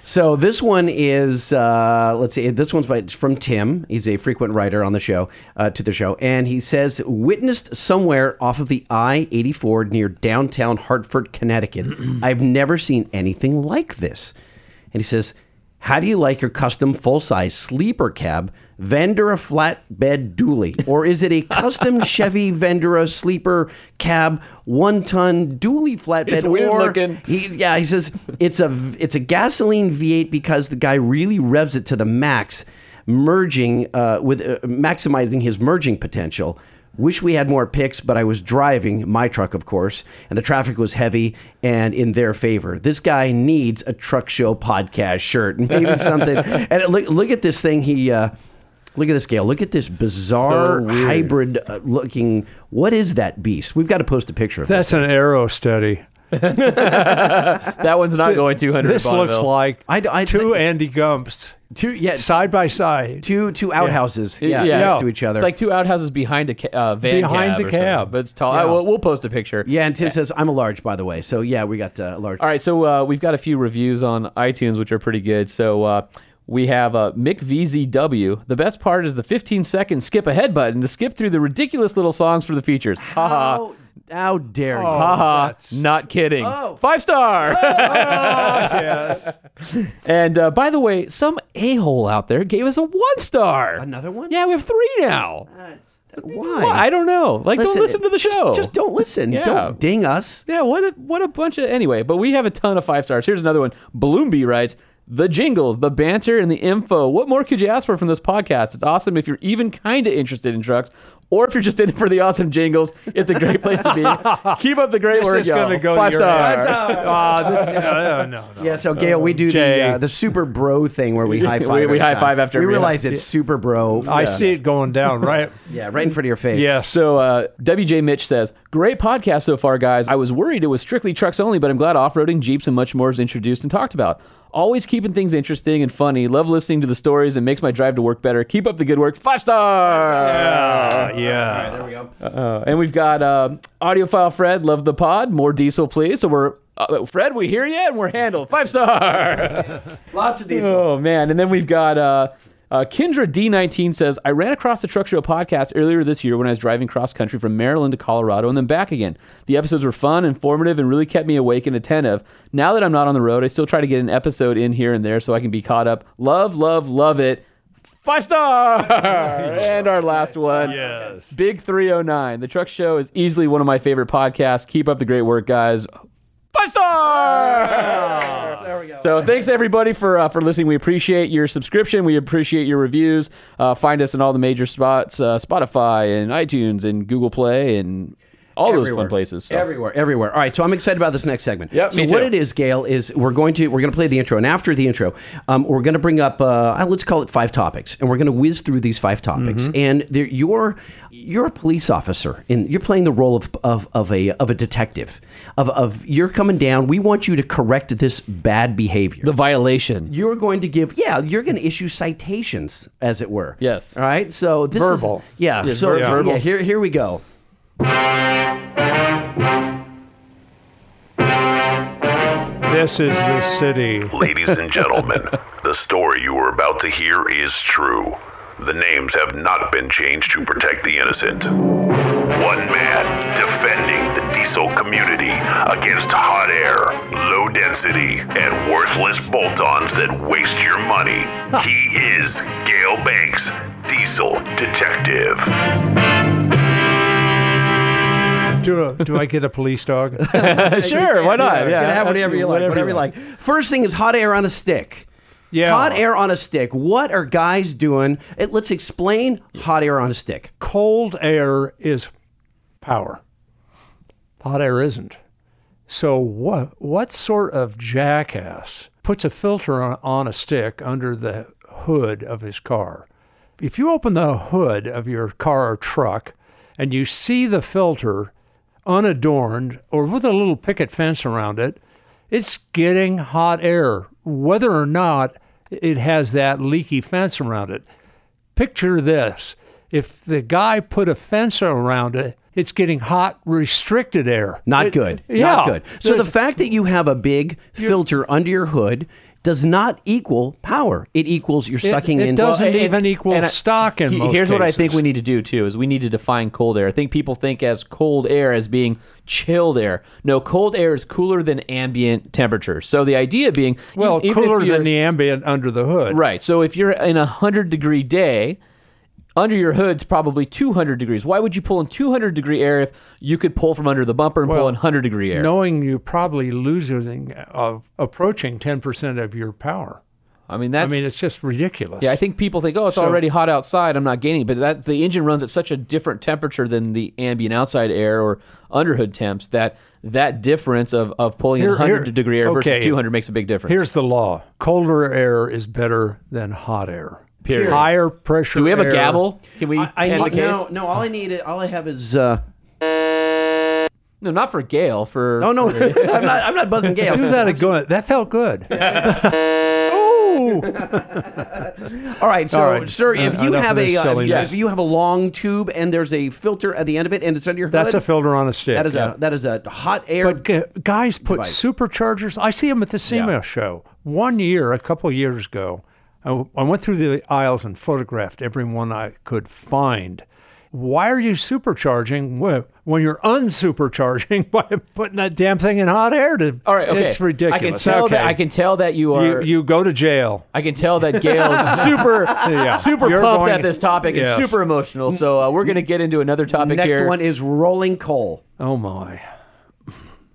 So this one is uh, let's see. This one's by, it's from Tim. He's a frequent writer on the show uh, to the show, and he says witnessed somewhere off of the I eighty four near downtown Hartford, Connecticut. <clears throat> I've never seen anything like this. And he says, "How do you like your custom full size sleeper cab?" Vandura flatbed dually, or is it a <laughs> custom Chevy Vandura sleeper cab, one ton dually flatbed? It's weird or looking. he, yeah, he says it's a it's a gasoline V8 because the guy really revs it to the max, merging uh, with uh, maximizing his merging potential. Wish we had more pics, but I was driving my truck, of course, and the traffic was heavy and in their favor. This guy needs a truck show podcast shirt, and <laughs> maybe something. and it- look, look at this thing. He uh, look at this Gale. Look at this bizarre So hybrid uh, looking. What is that beast? We've got to post a picture of That's an aero study. <laughs> That one's not going 200. This looks like I, I two Andy Gumps two yeah side by side. two two outhouses yeah, Yeah. next Yeah. to each other. It's like two outhouses behind a ca- uh, van Behind cab the or something. cab. but it's tall. Yeah. I, we'll, we'll post a picture. yeah, and Tim says I'm a large, by the way. So yeah, we got uh, large. All right, so uh, we've got a few reviews on iTunes, which are pretty good. So uh, we have uh, Mick VZW. The best part is the 15 second skip ahead button to skip through the ridiculous little songs for the features. Ha ha. How, how dare you? Ha ha. Not kidding. Oh. Five star. Oh, <laughs> yes. and uh, by the way, some a hole out there gave us a one star. Another one? Yeah, we have three now. Why? Well, I don't know. Like, don't listen to the just- show. Just, don't listen. Yeah. Don't ding us. Yeah, what a, what a bunch of anyway. But we have a ton of five stars. Here's another one. Bloomby writes the jingles, the banter, and the info. What more could you ask for from this podcast? It's awesome if you're even kind of interested in trucks, or if you're just in it for the awesome jingles. It's a great place to be. <laughs> Keep up the great This work, is y'all. going to go five to your stars. head. <laughs> Ah, this- uh, no, no. Yeah, so Gale, we do the uh, the super bro thing where we high <laughs> five. We- we high time. five after we every- realize it's super bro. I see it going down, right? Yeah, right in front of your face. Yeah. So uh, WJ Mitch says, "Great podcast so far, guys. I was worried it was strictly trucks only, but I'm glad off-roading, jeeps, and much more is introduced and talked about. Always keeping things interesting and funny. Love listening to the stories and makes my drive to work better. Keep up the good work. Five star. Uh, yeah. There we go. Uh, and we've got uh, audiophile Fred. Love the pod. More diesel, please. So we're uh, Fred. We hear you and we're handled. Five star. <laughs> Lots of diesel. Oh man! And then we've got uh, Kendra D19 says I ran across the Truck Show podcast earlier this year when I was driving cross country from Maryland to Colorado and then back again. The episodes were fun, informative, and really kept me awake and attentive. Now that I'm not on the road, I still try to get an episode in here and there so I can be caught up. Love, love, love it. Five star. and our last one. Yes. Big 309. The Truck Show is easily one of my favorite podcasts. Keep up the great work, guys. Five stars. There we go. So thanks everybody for uh, for listening. We appreciate your subscription. We appreciate your reviews. Uh, find us in all the major spots: uh, Spotify and iTunes and Google Play and all those fun places. So. Everywhere, everywhere. All right, so I'm excited about this next segment. Yep, so what it is, Gale, is we're going to we're going to play the intro, and after the intro, um, we're going to bring up uh, let's call it five topics, and we're going to whiz through these five topics. Mm-hmm. And you're you're a police officer, and you're playing the role of of, of a of a detective. Of of you're coming down. We want you to correct this bad behavior. the violation. you're going to give yeah you're going to issue citations as it were Yes. all right so this Verbal. is, yeah Yes, so ver- yeah, verbal. here here we go This is the city. Ladies and gentlemen, the story you are about to hear is true. The names have not been changed to protect the innocent. One man defending the diesel community against hot air, low density, and worthless bolt ons that waste your money. He is Gale Banks, Diesel Detective. Do, do I get a police dog? <laughs> sure, why not? you can have whatever you like whatever, you like first thing is hot air on a stick Yeah. hot air on a stick what are guys doing Eh, let's explain hot air on a stick Cold air is power. Hot air isn't. So what what sort of jackass puts a filter on, on a stick under the hood of his car? If you open the hood of your car or truck and you see the filter unadorned or with a little picket fence around it, it's getting hot air, whether or not it has that leaky fence around it. Picture this if the guy put a fence around it, it's getting hot, restricted air. not It- good yeah. not good so the fact that you have a big filter under your hood does not equal power it equals you're sucking it in It doesn't and- even equal and I- stock in he- most Here's what I think we need to do too: is we need to define cold air. I think people think as cold air as being chilled air. No, cold air is cooler than ambient temperature. So the idea being, Well, cooler than the ambient under the hood. Right. So if you're in a hundred degree day, under your hood's probably 200 degrees. Why would you pull in 200 degree air if you could pull from under the bumper and pull in 100 degree air? Knowing you're probably losing, uh, approaching 10% of your power. I mean I that's. mean, it's just ridiculous. yeah, I think people think, oh, it's So- already hot outside. I'm not gaining, but that the engine runs at such a different temperature than the ambient outside air or underhood temps that that difference of, of pulling in Here- 100 here- degree air okay. versus 200 makes a big difference. Here's the law: colder air is better than hot air. Period. Higher pressure. Do we have a air- gavel? Can we I, I end need, the case? no, no. All I need, all I have is. Uh, No, not for Gale. For oh no, <laughs> I'm not. I'm not buzzing <laughs> Gale. Do that again. That felt good. <laughs> All right, so All right. sir, if Uh, you have a uh, if, you, if you have a long tube and there's a filter at the end of it and it's under your hood, That's a filter on a stick. that is yeah. a that is a hot air. But gu- guys put device. superchargers. I see them at the SEMA Yeah. show. One year, a couple years ago, I, w- I went through the aisles and photographed every one I could find. Why are you supercharging when you're unsupercharging <laughs> by putting that damn thing in hot air? To, all right, okay. It's ridiculous. I can tell okay. that I can tell that you You, are. you go to jail. I can tell that Gale is <laughs> super, Yeah. super You're pumped going- at this topic Yes. and super emotional. So uh, we're going to get into another topic Next here. one is rolling coal. Oh my!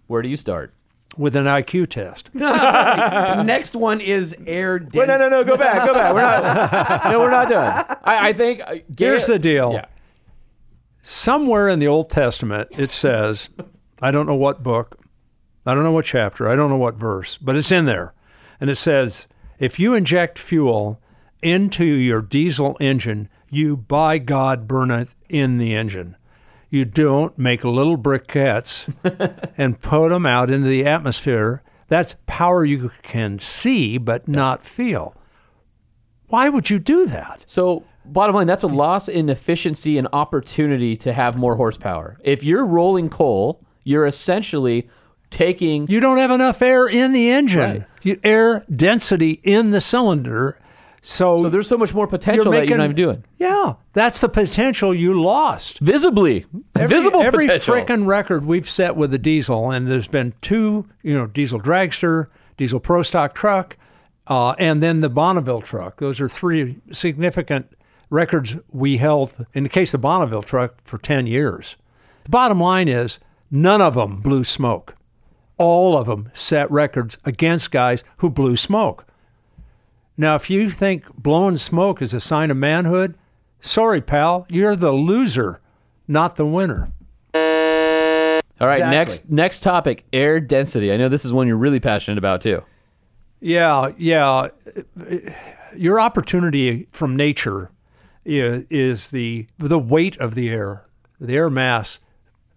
Where do you start? With an IQ test. <laughs> <laughs> Next one is air dense. Wait, no, no, no. Go back. Go back. We're not. <laughs> no, we're not done. I, I think. uh, Gale, Here's the deal. Yeah. somewhere in the Old Testament it says, I don't know what book, I don't know what chapter, I don't know what verse, but it's in there. And it says, if you inject fuel into your diesel engine, you by God burn it in the engine. You don't make little briquettes <laughs> and put them out into the atmosphere. That's power you can see but not feel. Why would you do that? So, bottom line, that's a loss in efficiency and opportunity to have more horsepower. If you're rolling coal, you're essentially taking. You don't have enough air in the engine. Right. You, air density in the cylinder. So, so there's so much more potential you're that you're not even doing. Yeah, that's the potential you lost. Visibly, Every, visible every frickin' record we've set with the diesel, and there's been two, you know, diesel dragster, diesel pro stock truck, uh, and then the Bonneville truck. Those are three significant records we held in the case of Bonneville truck for 10 years. The bottom line is none of them blew smoke. All of them set records against guys who blew smoke. Now, if you think blowing smoke is a sign of manhood, sorry, pal, you're the loser, not the winner. All right, Exactly. next next topic, air density. I know this is one you're really passionate about too. Yeah, yeah. Your opportunity from nature is, is the the weight of the air, the air mass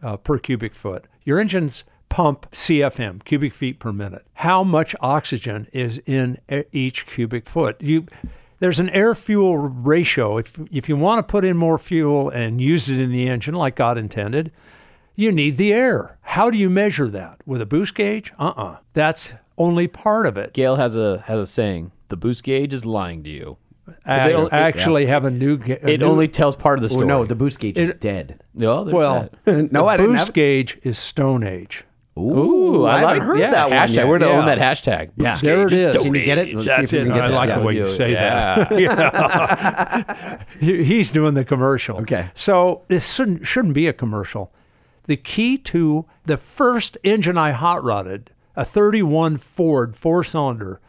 uh, per cubic foot. Your engines pump CFM, cubic feet per minute. How much oxygen is in each cubic foot? You there's an air fuel ratio. If if you want to put in more fuel and use it in the engine like God intended, you need the air. How do you measure that? With a boost gauge? Uh-uh. That's only part of it. Gale has a has a saying: the boost gauge is lying to you. I they don't- it- actually have a new. a It new- only tells part of the Oh, story. no, the boost gauge is dead. no, well. that. <laughs> No, I didn't boost have- gauge is Stone Age. Ooh, I I, haven't like heard yeah, that one hashtag. yet. We're gonna own that hashtag. Yeah. Boost There it gauge Can you get it? Let's see That's if we can get I that. like Yeah. the way you say Yeah. that. Yeah. <laughs> <laughs> He's doing the commercial. Okay. So this shouldn't, shouldn't be a commercial. The key to the first engine I hot rodded, a 31 Ford four cylinder,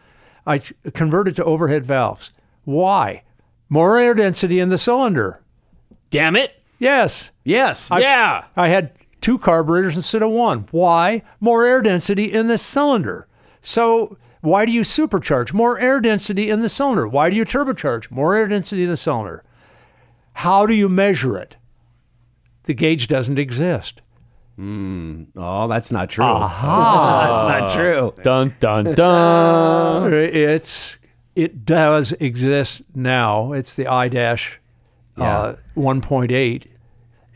I converted to overhead valves. Why? More air density in the cylinder. Damn it! Yes. Yes. yeah. I had two carburetors instead of one. Why? More air density in the cylinder. So why do you supercharge? More air density in the cylinder. Why do you turbocharge? More air density in the cylinder. How do you measure it? The gauge doesn't exist. oh, that's not true. <laughs> that's not true. Dun dun dun. <laughs> It's it does exist now. It's the iDash uh, 1.8,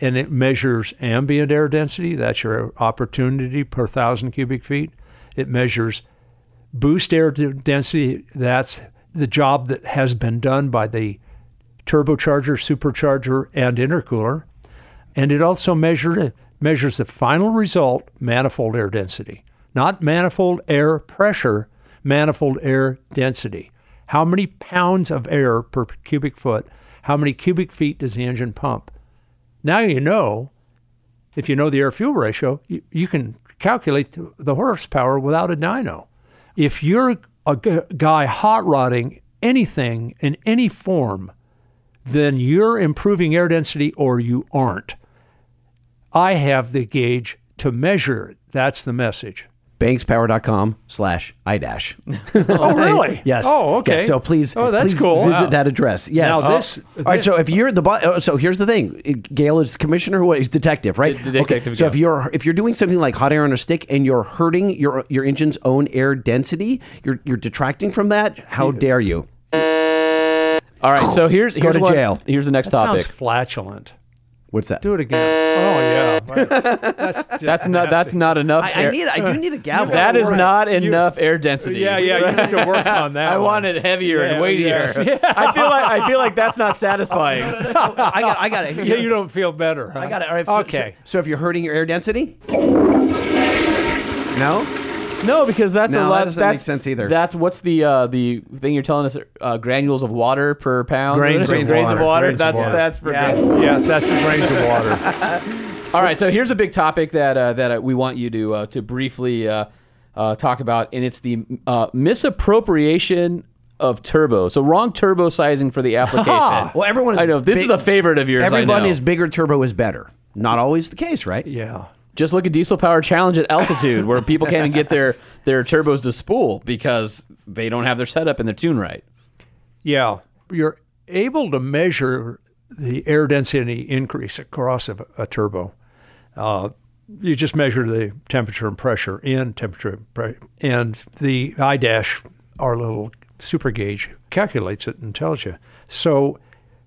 and it measures ambient air density. That's your opportunity per thousand cubic feet. It measures boost air density. That's the job that has been done by the turbocharger, supercharger, and intercooler. And it also measure, measures the final result, manifold air density. Not manifold air pressure, manifold air density. How many pounds of air per cubic foot? How many cubic feet does the engine pump? Now you know, if you know the air fuel ratio, you, you can calculate the- horsepower without a dyno. If you're a g- guy hot rodding anything in any form, then you're improving air density or you aren't. I have the gauge to measure it. That's the message. bankspower.com slash idash. <laughs> Oh, <laughs> really? Yes. Oh, okay. Yes, so please, Oh, that's please cool. visit Wow. that address. Yes. Now oh. this- All right. So if you're the bo- oh, so here's the thing. Gale is commissioner. What? He's detective, right? De- detective So if you're if you're doing something like hot air on a stick and you're hurting your your engine's own air density, you're you're detracting from that. How dare you? All right, so here's here's Go to what- jail. Here's the next That topic. sounds flatulent. What's that? Do it again. Oh yeah. That's <laughs> just That's not that's not enough. I, I air- need. I do need a <laughs> gavel. that is Right. not You- enough air density. Yeah, yeah. You need to work on <laughs> that. I one. want it heavier Yeah, and weightier. yes. I feel like I feel like that's not oh, satisfying. I got. I got it. Yeah, you don't feel better. Huh? I got it. All right. so- okay. So, so if you're hurting your air density, no. No, because that's No, a that lot. doesn't that's, make sense either. That's what's the uh, the thing you're telling us? Uh, granules of water per pound. Grains of grains of water. water. Grains of that's water. that's for. Yeah. grains. Yes, that's for grains of water. <laughs> All right, so here's a big topic that uh, that uh, we want you to uh, to briefly uh, uh, talk about, and it's the uh, misappropriation of turbo. So wrong turbo sizing for the <laughs> application. Well, everyone. Is I know this big- is a favorite of yours. I Everyone know. is bigger turbo is better. Not always the case, right? Yeah. Just look at Diesel Power Challenge at altitude, where people can't even get their their turbos to spool because they don't have their setup and their tune right. Yeah. You're able to measure the air density increase across a, a turbo. Uh, you just measure the temperature and pressure in temperature and the iDash, our little super gauge, calculates it and tells you. So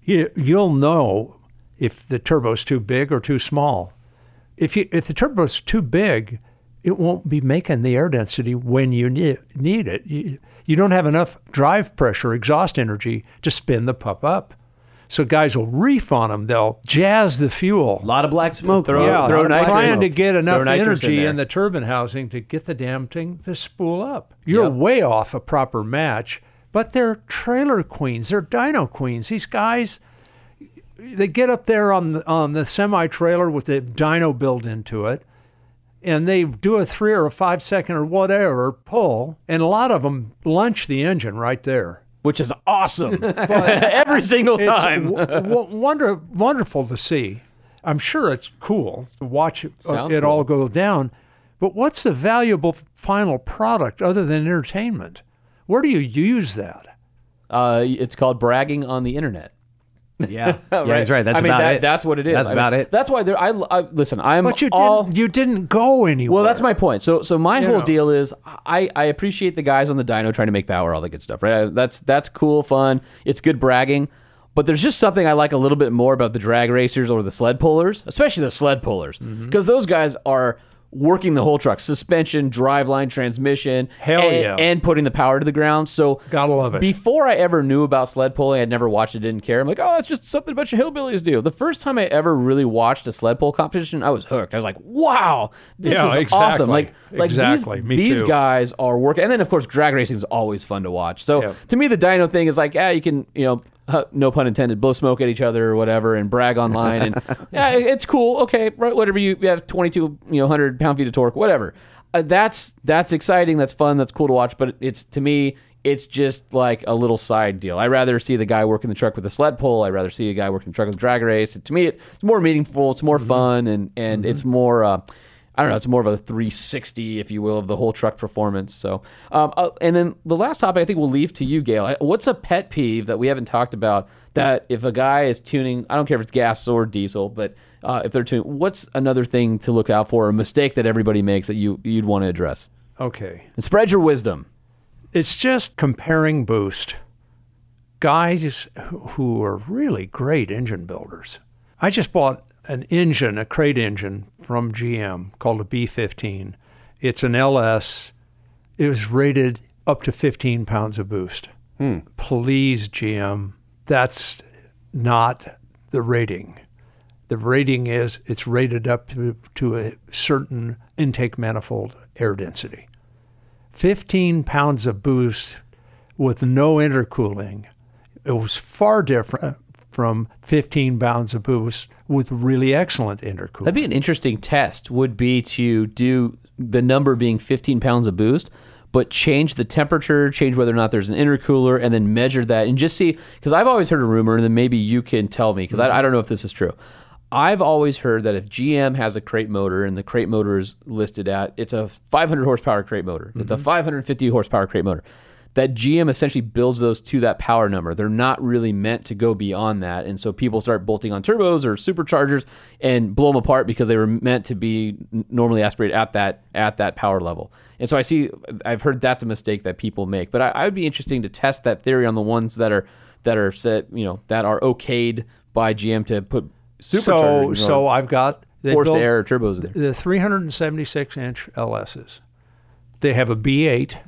you, you'll know if the turbo's too big or too small. If you if the turbo's too big, it won't be making the air density when you need, need it. You, you don't have enough drive pressure, exhaust energy to spin the pup up. So guys will reef on them. They'll jazz the fuel. A lot of black smoke. Throw- yeah, throw they're trying to get enough Throw nitrous in energy in, the turbine housing to get the damn thing to spool up. You're Yep. way off a proper match, but they're trailer queens. They're dyno queens. These guys, they get up there on the, on the semi trailer with the dyno built into it, and they do a three or a five second or whatever pull, and a lot of them lunch the engine right there. which is awesome <laughs> <laughs> every single time. w- w- wonder, wonderful to see. I'm sure it's cool to watch it, uh, it all cool. go down. But what's the valuable final product other than entertainment? Where do you use that? Uh, it's called bragging on the internet. Yeah, <laughs> yeah, he's right. That's I mean, about that, it. That's what it is. That's I mean, about it. That's why there. I, I listen. I'm But you all. didn't. You didn't go anywhere. Well, that's my point. So, so my You whole know. deal is I, I appreciate the guys on the dyno trying to make power, all that good stuff, right? That's that's cool, fun. It's good bragging. But there's just something I like a little bit more about the drag racers or the sled pullers, especially the sled pullers, Mm-hmm. because those guys are working the whole truck, suspension, driveline, transmission, Hell and, yeah. and putting the power to the ground. So Gotta love it. Before I ever knew about sled pulling, I'd never watched it, didn't care. I'm like, oh, it's just something a bunch of hillbillies do. The first time I ever really watched a sled pull competition, I was hooked. I was like, wow, this Yeah, is exactly. awesome. Like, like Exactly. these, these guys are working. And then, of course, drag racing is always fun to watch. So Yeah. to me, the dyno thing is like, yeah, you can, you know, uh, no pun intended, blow smoke at each other or whatever and brag online. And <laughs> yeah, it's cool. Okay, right, whatever. You, you have 22, you know, 100 pound feet of torque, whatever. Uh, that's that's exciting. That's fun. That's cool to watch. But it's to me, it's just like a little side deal. I rather see the guy working the truck with a sled pull. I rather see a guy working the truck with a drag race. To me, it's more meaningful. It's more fun, and and it's more. Uh, I don't know. It's more of a 360, if you will, of the whole truck performance. So, um, uh, and then the last topic I think we'll leave to you, Gale. What's a pet peeve that we haven't talked about that if a guy is tuning, I don't care if it's gas or diesel, but uh, if they're tuning, what's another thing to look out for, a mistake that everybody makes that you you'd want to address? okay. And spread your wisdom. It's just comparing boost. Guys who- who are really great engine builders. I just bought an engine, a crate engine from GM called a B15. It's an LS. It was rated up to 15 pounds of boost. Hmm. Please, GM, that's not the rating. The rating is it's rated up to, to a certain intake manifold air density. 15 pounds of boost with no intercooling. It was far different from 15 pounds of boost with really excellent intercooling. That'd be an interesting test. Would be to do the number being 15 pounds of boost, but change the temperature, change whether or not there's an intercooler, and then measure that and just see. Because I've always heard a rumor, and then maybe you can tell me because I, mm-hmm. I don't know if this is true. I've always heard that if GM has a crate motor and the crate motor is listed at it's a 500 horsepower crate motor, it's a mm-hmm. 550 horsepower crate motor, that GM essentially builds those to that power number. They're not really meant to go beyond that, and so people start bolting on turbos or superchargers and blow them apart because they were meant to be normally aspirated at that at that power level. And so I see, I've heard that's a mistake that people make. But I, I would be interesting to test that theory on the ones that are that are set, you know, that are okayed by GM to put So, superchargers so or I've got forced air turbos in there. the 376 inch LSs. They have a B8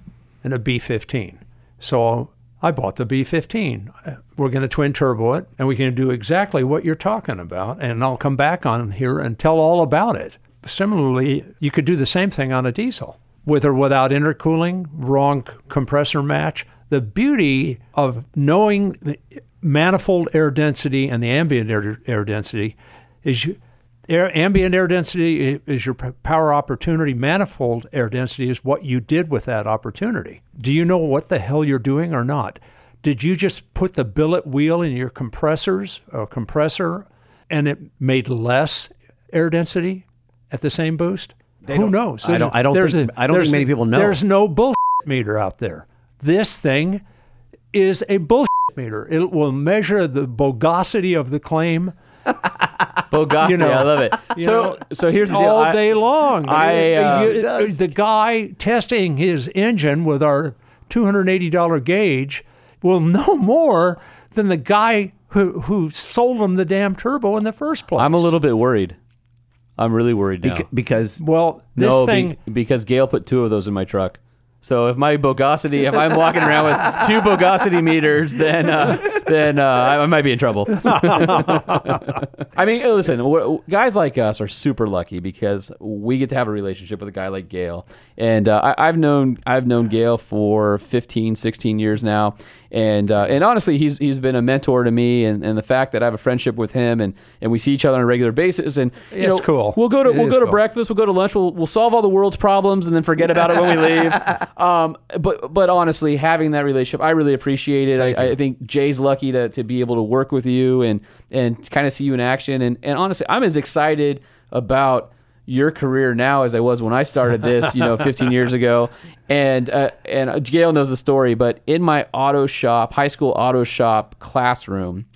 and a B15. So I bought the B15. Uh, We're going to twin turbo it, and we can do exactly what you're talking about. And I'll come back on here and tell all about it. Similarly, you could do the same thing on a diesel, with or without intercooling, wrong compressor match. The beauty of knowing the manifold air density and the ambient air, air density is you, air, ambient air density is your power opportunity. Manifold air density is what you did with that opportunity. Do you know what the hell you're doing or not? Did you just put the billet wheel in your compressors or compressor and it made less air density at the same boost? Who don't- knows? I don't- I don't There's think- a- I don't think there's- many people know. There's no bullshit meter out there. This thing is a bullshit meter. It will measure the bogosity of the claim Bogossi, <laughs> you know, I love it. So, know, so here's the deal. all I- day long. I, uh, You- the guy testing his engine with our $280 gauge will know <laughs> more than the guy who, who sold him the damn turbo in the first place. I'm a little bit worried. I'm really worried now. Bec- because well. This no, be- thing. because Gale put two of those in my truck. So if my bogosity, if I'm walking around with two bogosity meters, then uh, then uh, I, might be in trouble. <laughs> I mean, listen, guys like us are super lucky because we get to have a relationship with a guy like Gale, and uh, I, I've known I've known Gale for 15, 16 years now, and uh, and honestly, he's he's been a mentor to me, and, and the fact that I have a friendship with him, and, and we see each other on a regular basis, and you It's know, cool. We'll go to It we'll go to cool. breakfast, we'll go to lunch, we'll, we'll solve all the world's problems, and then forget about it when we leave. <laughs> Um, but but honestly, having that relationship, I really appreciate it. I, I think Jay's lucky to, to be able to work with you and and kind of see you in action. And and honestly, I'm as excited about your career now as I was when I started this, you know, <laughs> 15 years ago. And uh, and Gale knows the story, but in my auto shop, high school auto shop classroom.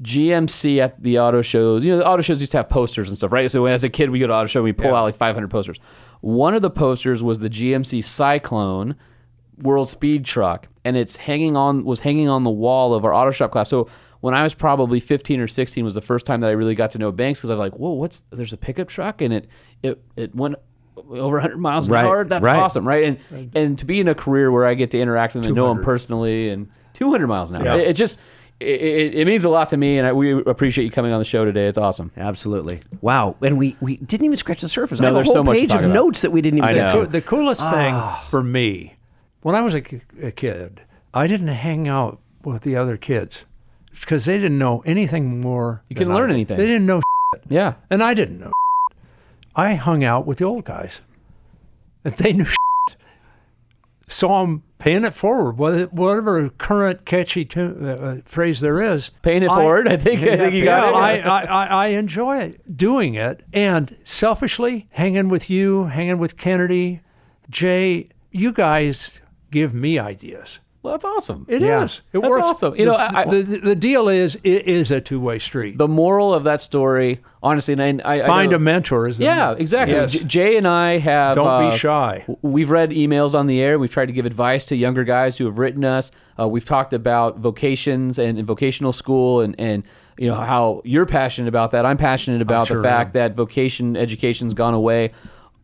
GMC at the auto shows, you know, the auto shows used to have posters and stuff, right? So as a kid, we go to auto show, we pull out like 500 posters. One of the posters was the GMC Cyclone World Speed Truck, and it's hanging on was hanging on the wall of our auto shop class. So when I was probably 15 or 16 was the first time that I really got to know Banks because I was like, whoa, what's there's a pickup truck and it it it went over 100 miles an Right, hour. That's right. awesome, right? And and to be in a career where I get to interact with them and know them personally and 200 miles an hour, Yeah. it, it just it, it, it means a lot to me, and I, we appreciate you coming on the show today. It's awesome. absolutely wow, and we we didn't even scratch the surface. No, I have a there's whole so much page of about. notes that we didn't even I get know. to. the coolest thing Ah. for me, when I was a, a kid, I didn't hang out with the other kids because they didn't know anything more. You I learn anything. They didn't know, <laughs> Yeah. and I didn't know. <laughs> I hung out with the old guys, and they knew. <laughs> So I'm paying it forward, what- whatever current catchy tu- uh, uh, phrase there is. Paying it forward. I think I think you got yeah, it. I, I, I, I enjoy it, doing it. And selfishly, hanging with you, hanging with Kennedy, Jay, you guys give me ideas. Well, that's awesome. It is. Yeah. It That's works. awesome. You know, the, I- the, the, the deal is, it is a two way street. the moral of that story, honestly, and I, I Find know- a mentor. Is the Yeah, exactly. Yes. Jay and I have. Don't uh, be shy. We've read emails on the air. We've tried to give advice to younger guys who have written us. Uh, we've talked about vocations and, and vocational school, and and you know how you're passionate about that. I'm passionate about sure the fact am. that vocation education's gone away.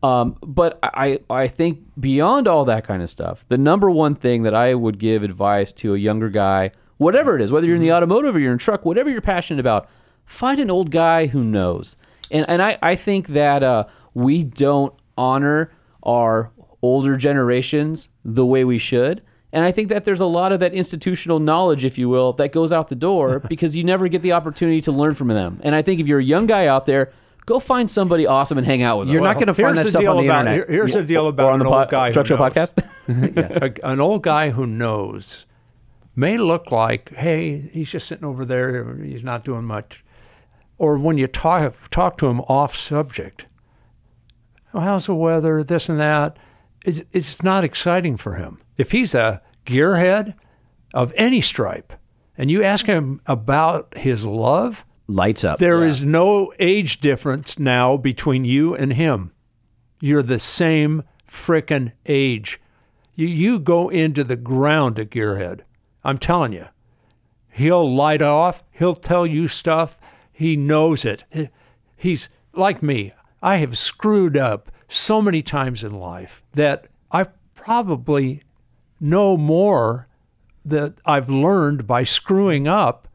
Um, but I, I think beyond all that kind of stuff, the number one thing that I would give advice to a younger guy, whatever it is, whether you're in the automotive or you're in truck, whatever you're passionate about, find an old guy who knows. And, and I, I think that uh, we don't honor our older generations the way we should. And I think that there's a lot of that institutional knowledge, if you will, that goes out the door <laughs> because you never get the opportunity to learn from them. And I think if you're a young guy out there, go find somebody awesome and hang out with them. You're not going to find Here's that stuff on the about, internet. here- here's the deal about or on the an old guy who truck show knows. podcast. <laughs> A, an old guy who knows may look like, hey, he's just sitting over there, he's not doing much. Or when you talk talk to him off subject, well, how's the weather, this and that, it's, it's not exciting for him. If he's a gearhead of any stripe, and you ask him about his love, Lights up. there is no age difference now between you and him. You're the same frickin' age. You, you go into the ground at Gearhead. I'm telling you. He'll light off. He'll tell you stuff. He knows it. He- He's like me. I have screwed up so many times in life that I probably know more that I've learned by screwing up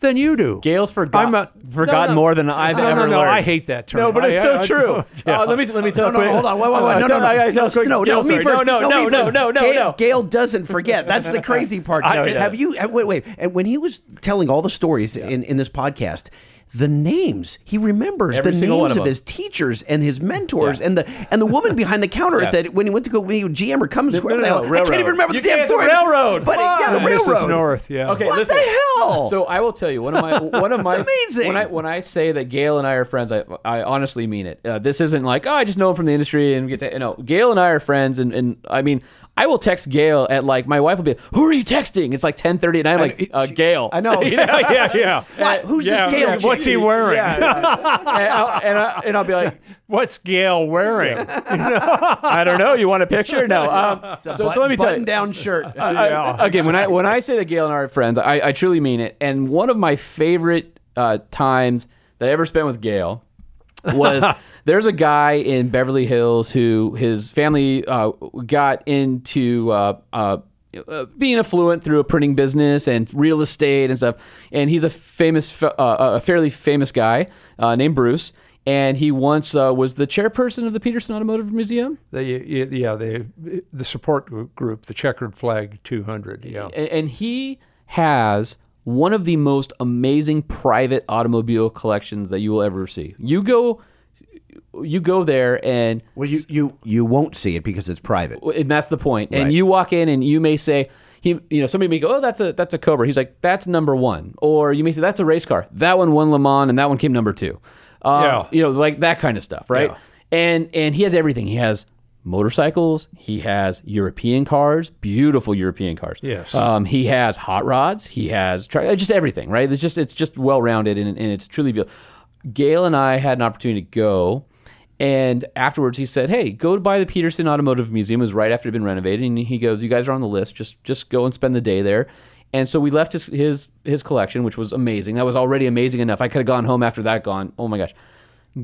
than you do. Gale's forgot, I'm a- forgotten no, no. more than I've No, ever no, no, learned. I hate that term. No, but it's I- so I- I true. don't- yeah. Uh, let me let me tell No, no, hold on. Wait, wait, wait. No, no, no. I- I- no, quick- no, Gale, no, me first. No, no, me no, no, no, Gale, no. Gale doesn't forget. <laughs> That's the crazy part. I Have you? uh, Wait, wait. And when he was telling all the stories in, in this podcast, the names he remembers Every the names of of, his teachers and his mentors Yeah. and the and the woman <laughs> behind the counter Yeah. that when he went to go meet GM or Cummins Square, no, no, I can't even remember You the damn can't- story. railroad. but yeah, the Fine. This is railroad. north, yeah. Okay, What listen. the hell? So I will tell you one of my <laughs> one of my amazing. When I when I say that Gale and I are friends, I I honestly mean it. Uh, this isn't like oh I just know him from the industry and we get to no. Gale and I are friends, and, and I mean I will text Gale at like my wife will be who are you texting? It's like ten thirty at night. I'm like it- uh, she- Gale. I know. <laughs> You know? yeah, <laughs> yeah. What? Who's Yeah, this Gale? yeah. What's he wearing? Yeah, yeah. <laughs> and, I'll, and, I, and I'll be like, What's Gale wearing? I don't know. You want a picture? No. Um, so, so let me tell you. button down shirt. I- again, when I when I say that Gale and I are friends, I, I truly mean it. And one of my favorite uh, times that I ever spent with Gale was there's a guy in Beverly Hills who his family uh, got into uh, uh, uh, being affluent through a printing business and real estate and stuff. And he's a famous, uh, a fairly famous guy uh, named Bruce. And he once uh, was the chairperson of the Petersen Automotive Museum. the, yeah, the the support group, the Checkered Flag 200. Yeah. and, and he has one of the most amazing private automobile collections that you will ever see. You go, you go there, and Well, you, you you won't see it because it's private. and that's the point. And you walk in, and you may say. He, you know, somebody may go, oh, that's a that's a Cobra. He's like, that's number one. Or you may say, that's a race car. That one won Le Mans, and that one came number two. Uh, Yeah. You know, like that kind of stuff, right? Yeah. And and he has everything. He has motorcycles. He has European cars, beautiful European cars. Yes. Um, he has hot rods. He has tri- just everything, right? It's just it's just well rounded and, and it's truly beautiful. Gale and I had an opportunity to go, and afterwards he said, "Hey, go buy the Petersen Automotive Museum." It was right after it had been renovated, and he goes, "You guys are on the list. Just just go and spend the day there." And so we left his his his collection, which was amazing. That was already amazing enough. I could have gone home after that. Gone. Oh my gosh.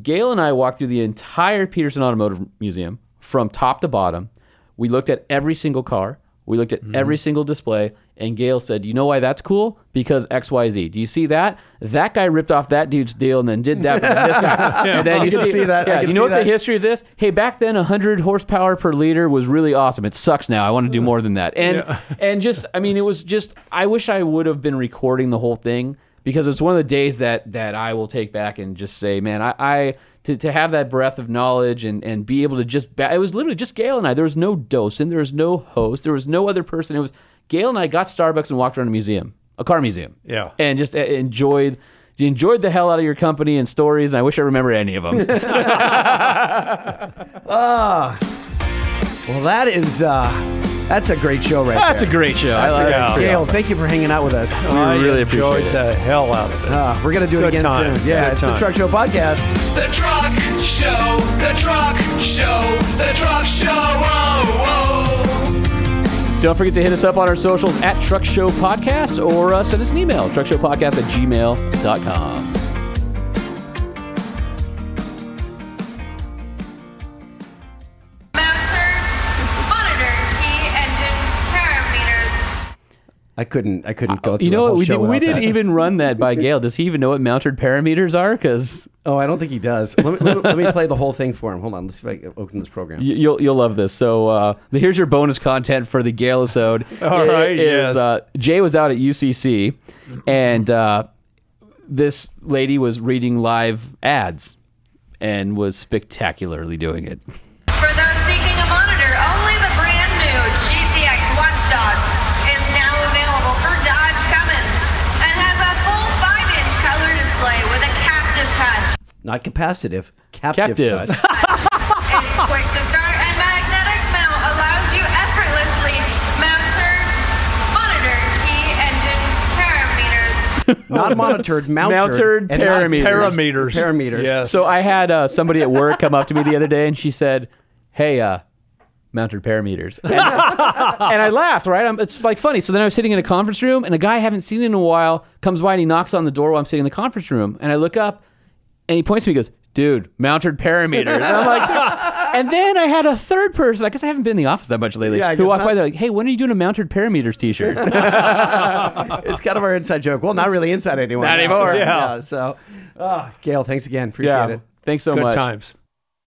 Gale and I walked through the entire Petersen Automotive Museum from top to bottom. We looked at every single car. We looked at mm-hmm. every single display. And Gale said, You know why that's cool? Because XYZ. Do you see that? That guy ripped off that dude's deal and then did that guy. <laughs> And then you can see that. Yeah, you see know what that. the history of this? Hey, back then, 100 horsepower per liter was really awesome. It sucks now. I want to do more than that. And and just, I mean, it was just. I wish I would have been recording the whole thing because it's one of the days that that I will take back and just say, man, I. I to, to have that breadth of knowledge and, and be able to just ba- it was literally just Gale and I there was no docent there was no host there was no other person it was Gale and I got Starbucks and walked around a museum a car museum Yeah. and just uh, enjoyed you enjoyed the hell out of your company and stories and I wish I remember any of them <laughs> <laughs> ah. Well, that is uh, that's a great show right That's a great show. I That's like a it. Gale, thank you for hanging out with us. I really enjoyed appreciate the hell out of it. Uh, we're gonna do it again time. soon. Yeah, Good it's the. Truck Show podcast. The truck show, the truck show, the truck show. Oh, oh. Don't forget to hit us up on our socials at Truck Show Podcast or uh, send us an email, truckshowpodcast at gmail.com. I couldn't. I couldn't go through. You know what? whole We, show did, we didn't that. even run that by Gale. Does he even know what mounted parameters are? Because Oh, I don't think he does. Let me, let, me, let me play the whole thing for him. Hold on. Let's see if I can open this program. you'll you'll love this. So uh, here's your bonus content for the Gale episode. <laughs> All It right, is, yes. uh, Jay was out at UCC, and uh, this lady was reading live ads, and was spectacularly doing it. Not capacitive, captive, Captive. touch. Its quick to start and magnetic mount allows you effortlessly mounter monitor key engine parameters. <laughs> Not monitored, mounted. Mounted and parameters. Parameters. Parameters. Yes. So I had uh, somebody at work come up to me the other day and she said, "Hey, uh, mounted parameters," and, <laughs> and I laughed. Right? I'm, it's like funny. So then I was sitting in a conference room and a guy I haven't seen in a while comes by and he knocks on the door while I'm sitting in the conference room, and I look up and he points to me and goes. Dude, mounted parameters. And I'm like, <laughs> and then I had a third person. I guess I haven't been in the office that much lately. Yeah, who guess walked by? not. They're like, "Hey, when are you doing a mounted parameters T-shirt?" <laughs> It's kind of our inside joke. Well, not really inside anymore. Not anymore. Yeah. Yeah. So, oh, Gale, thanks again. Appreciate yeah. it. Thanks so much. Good much. times.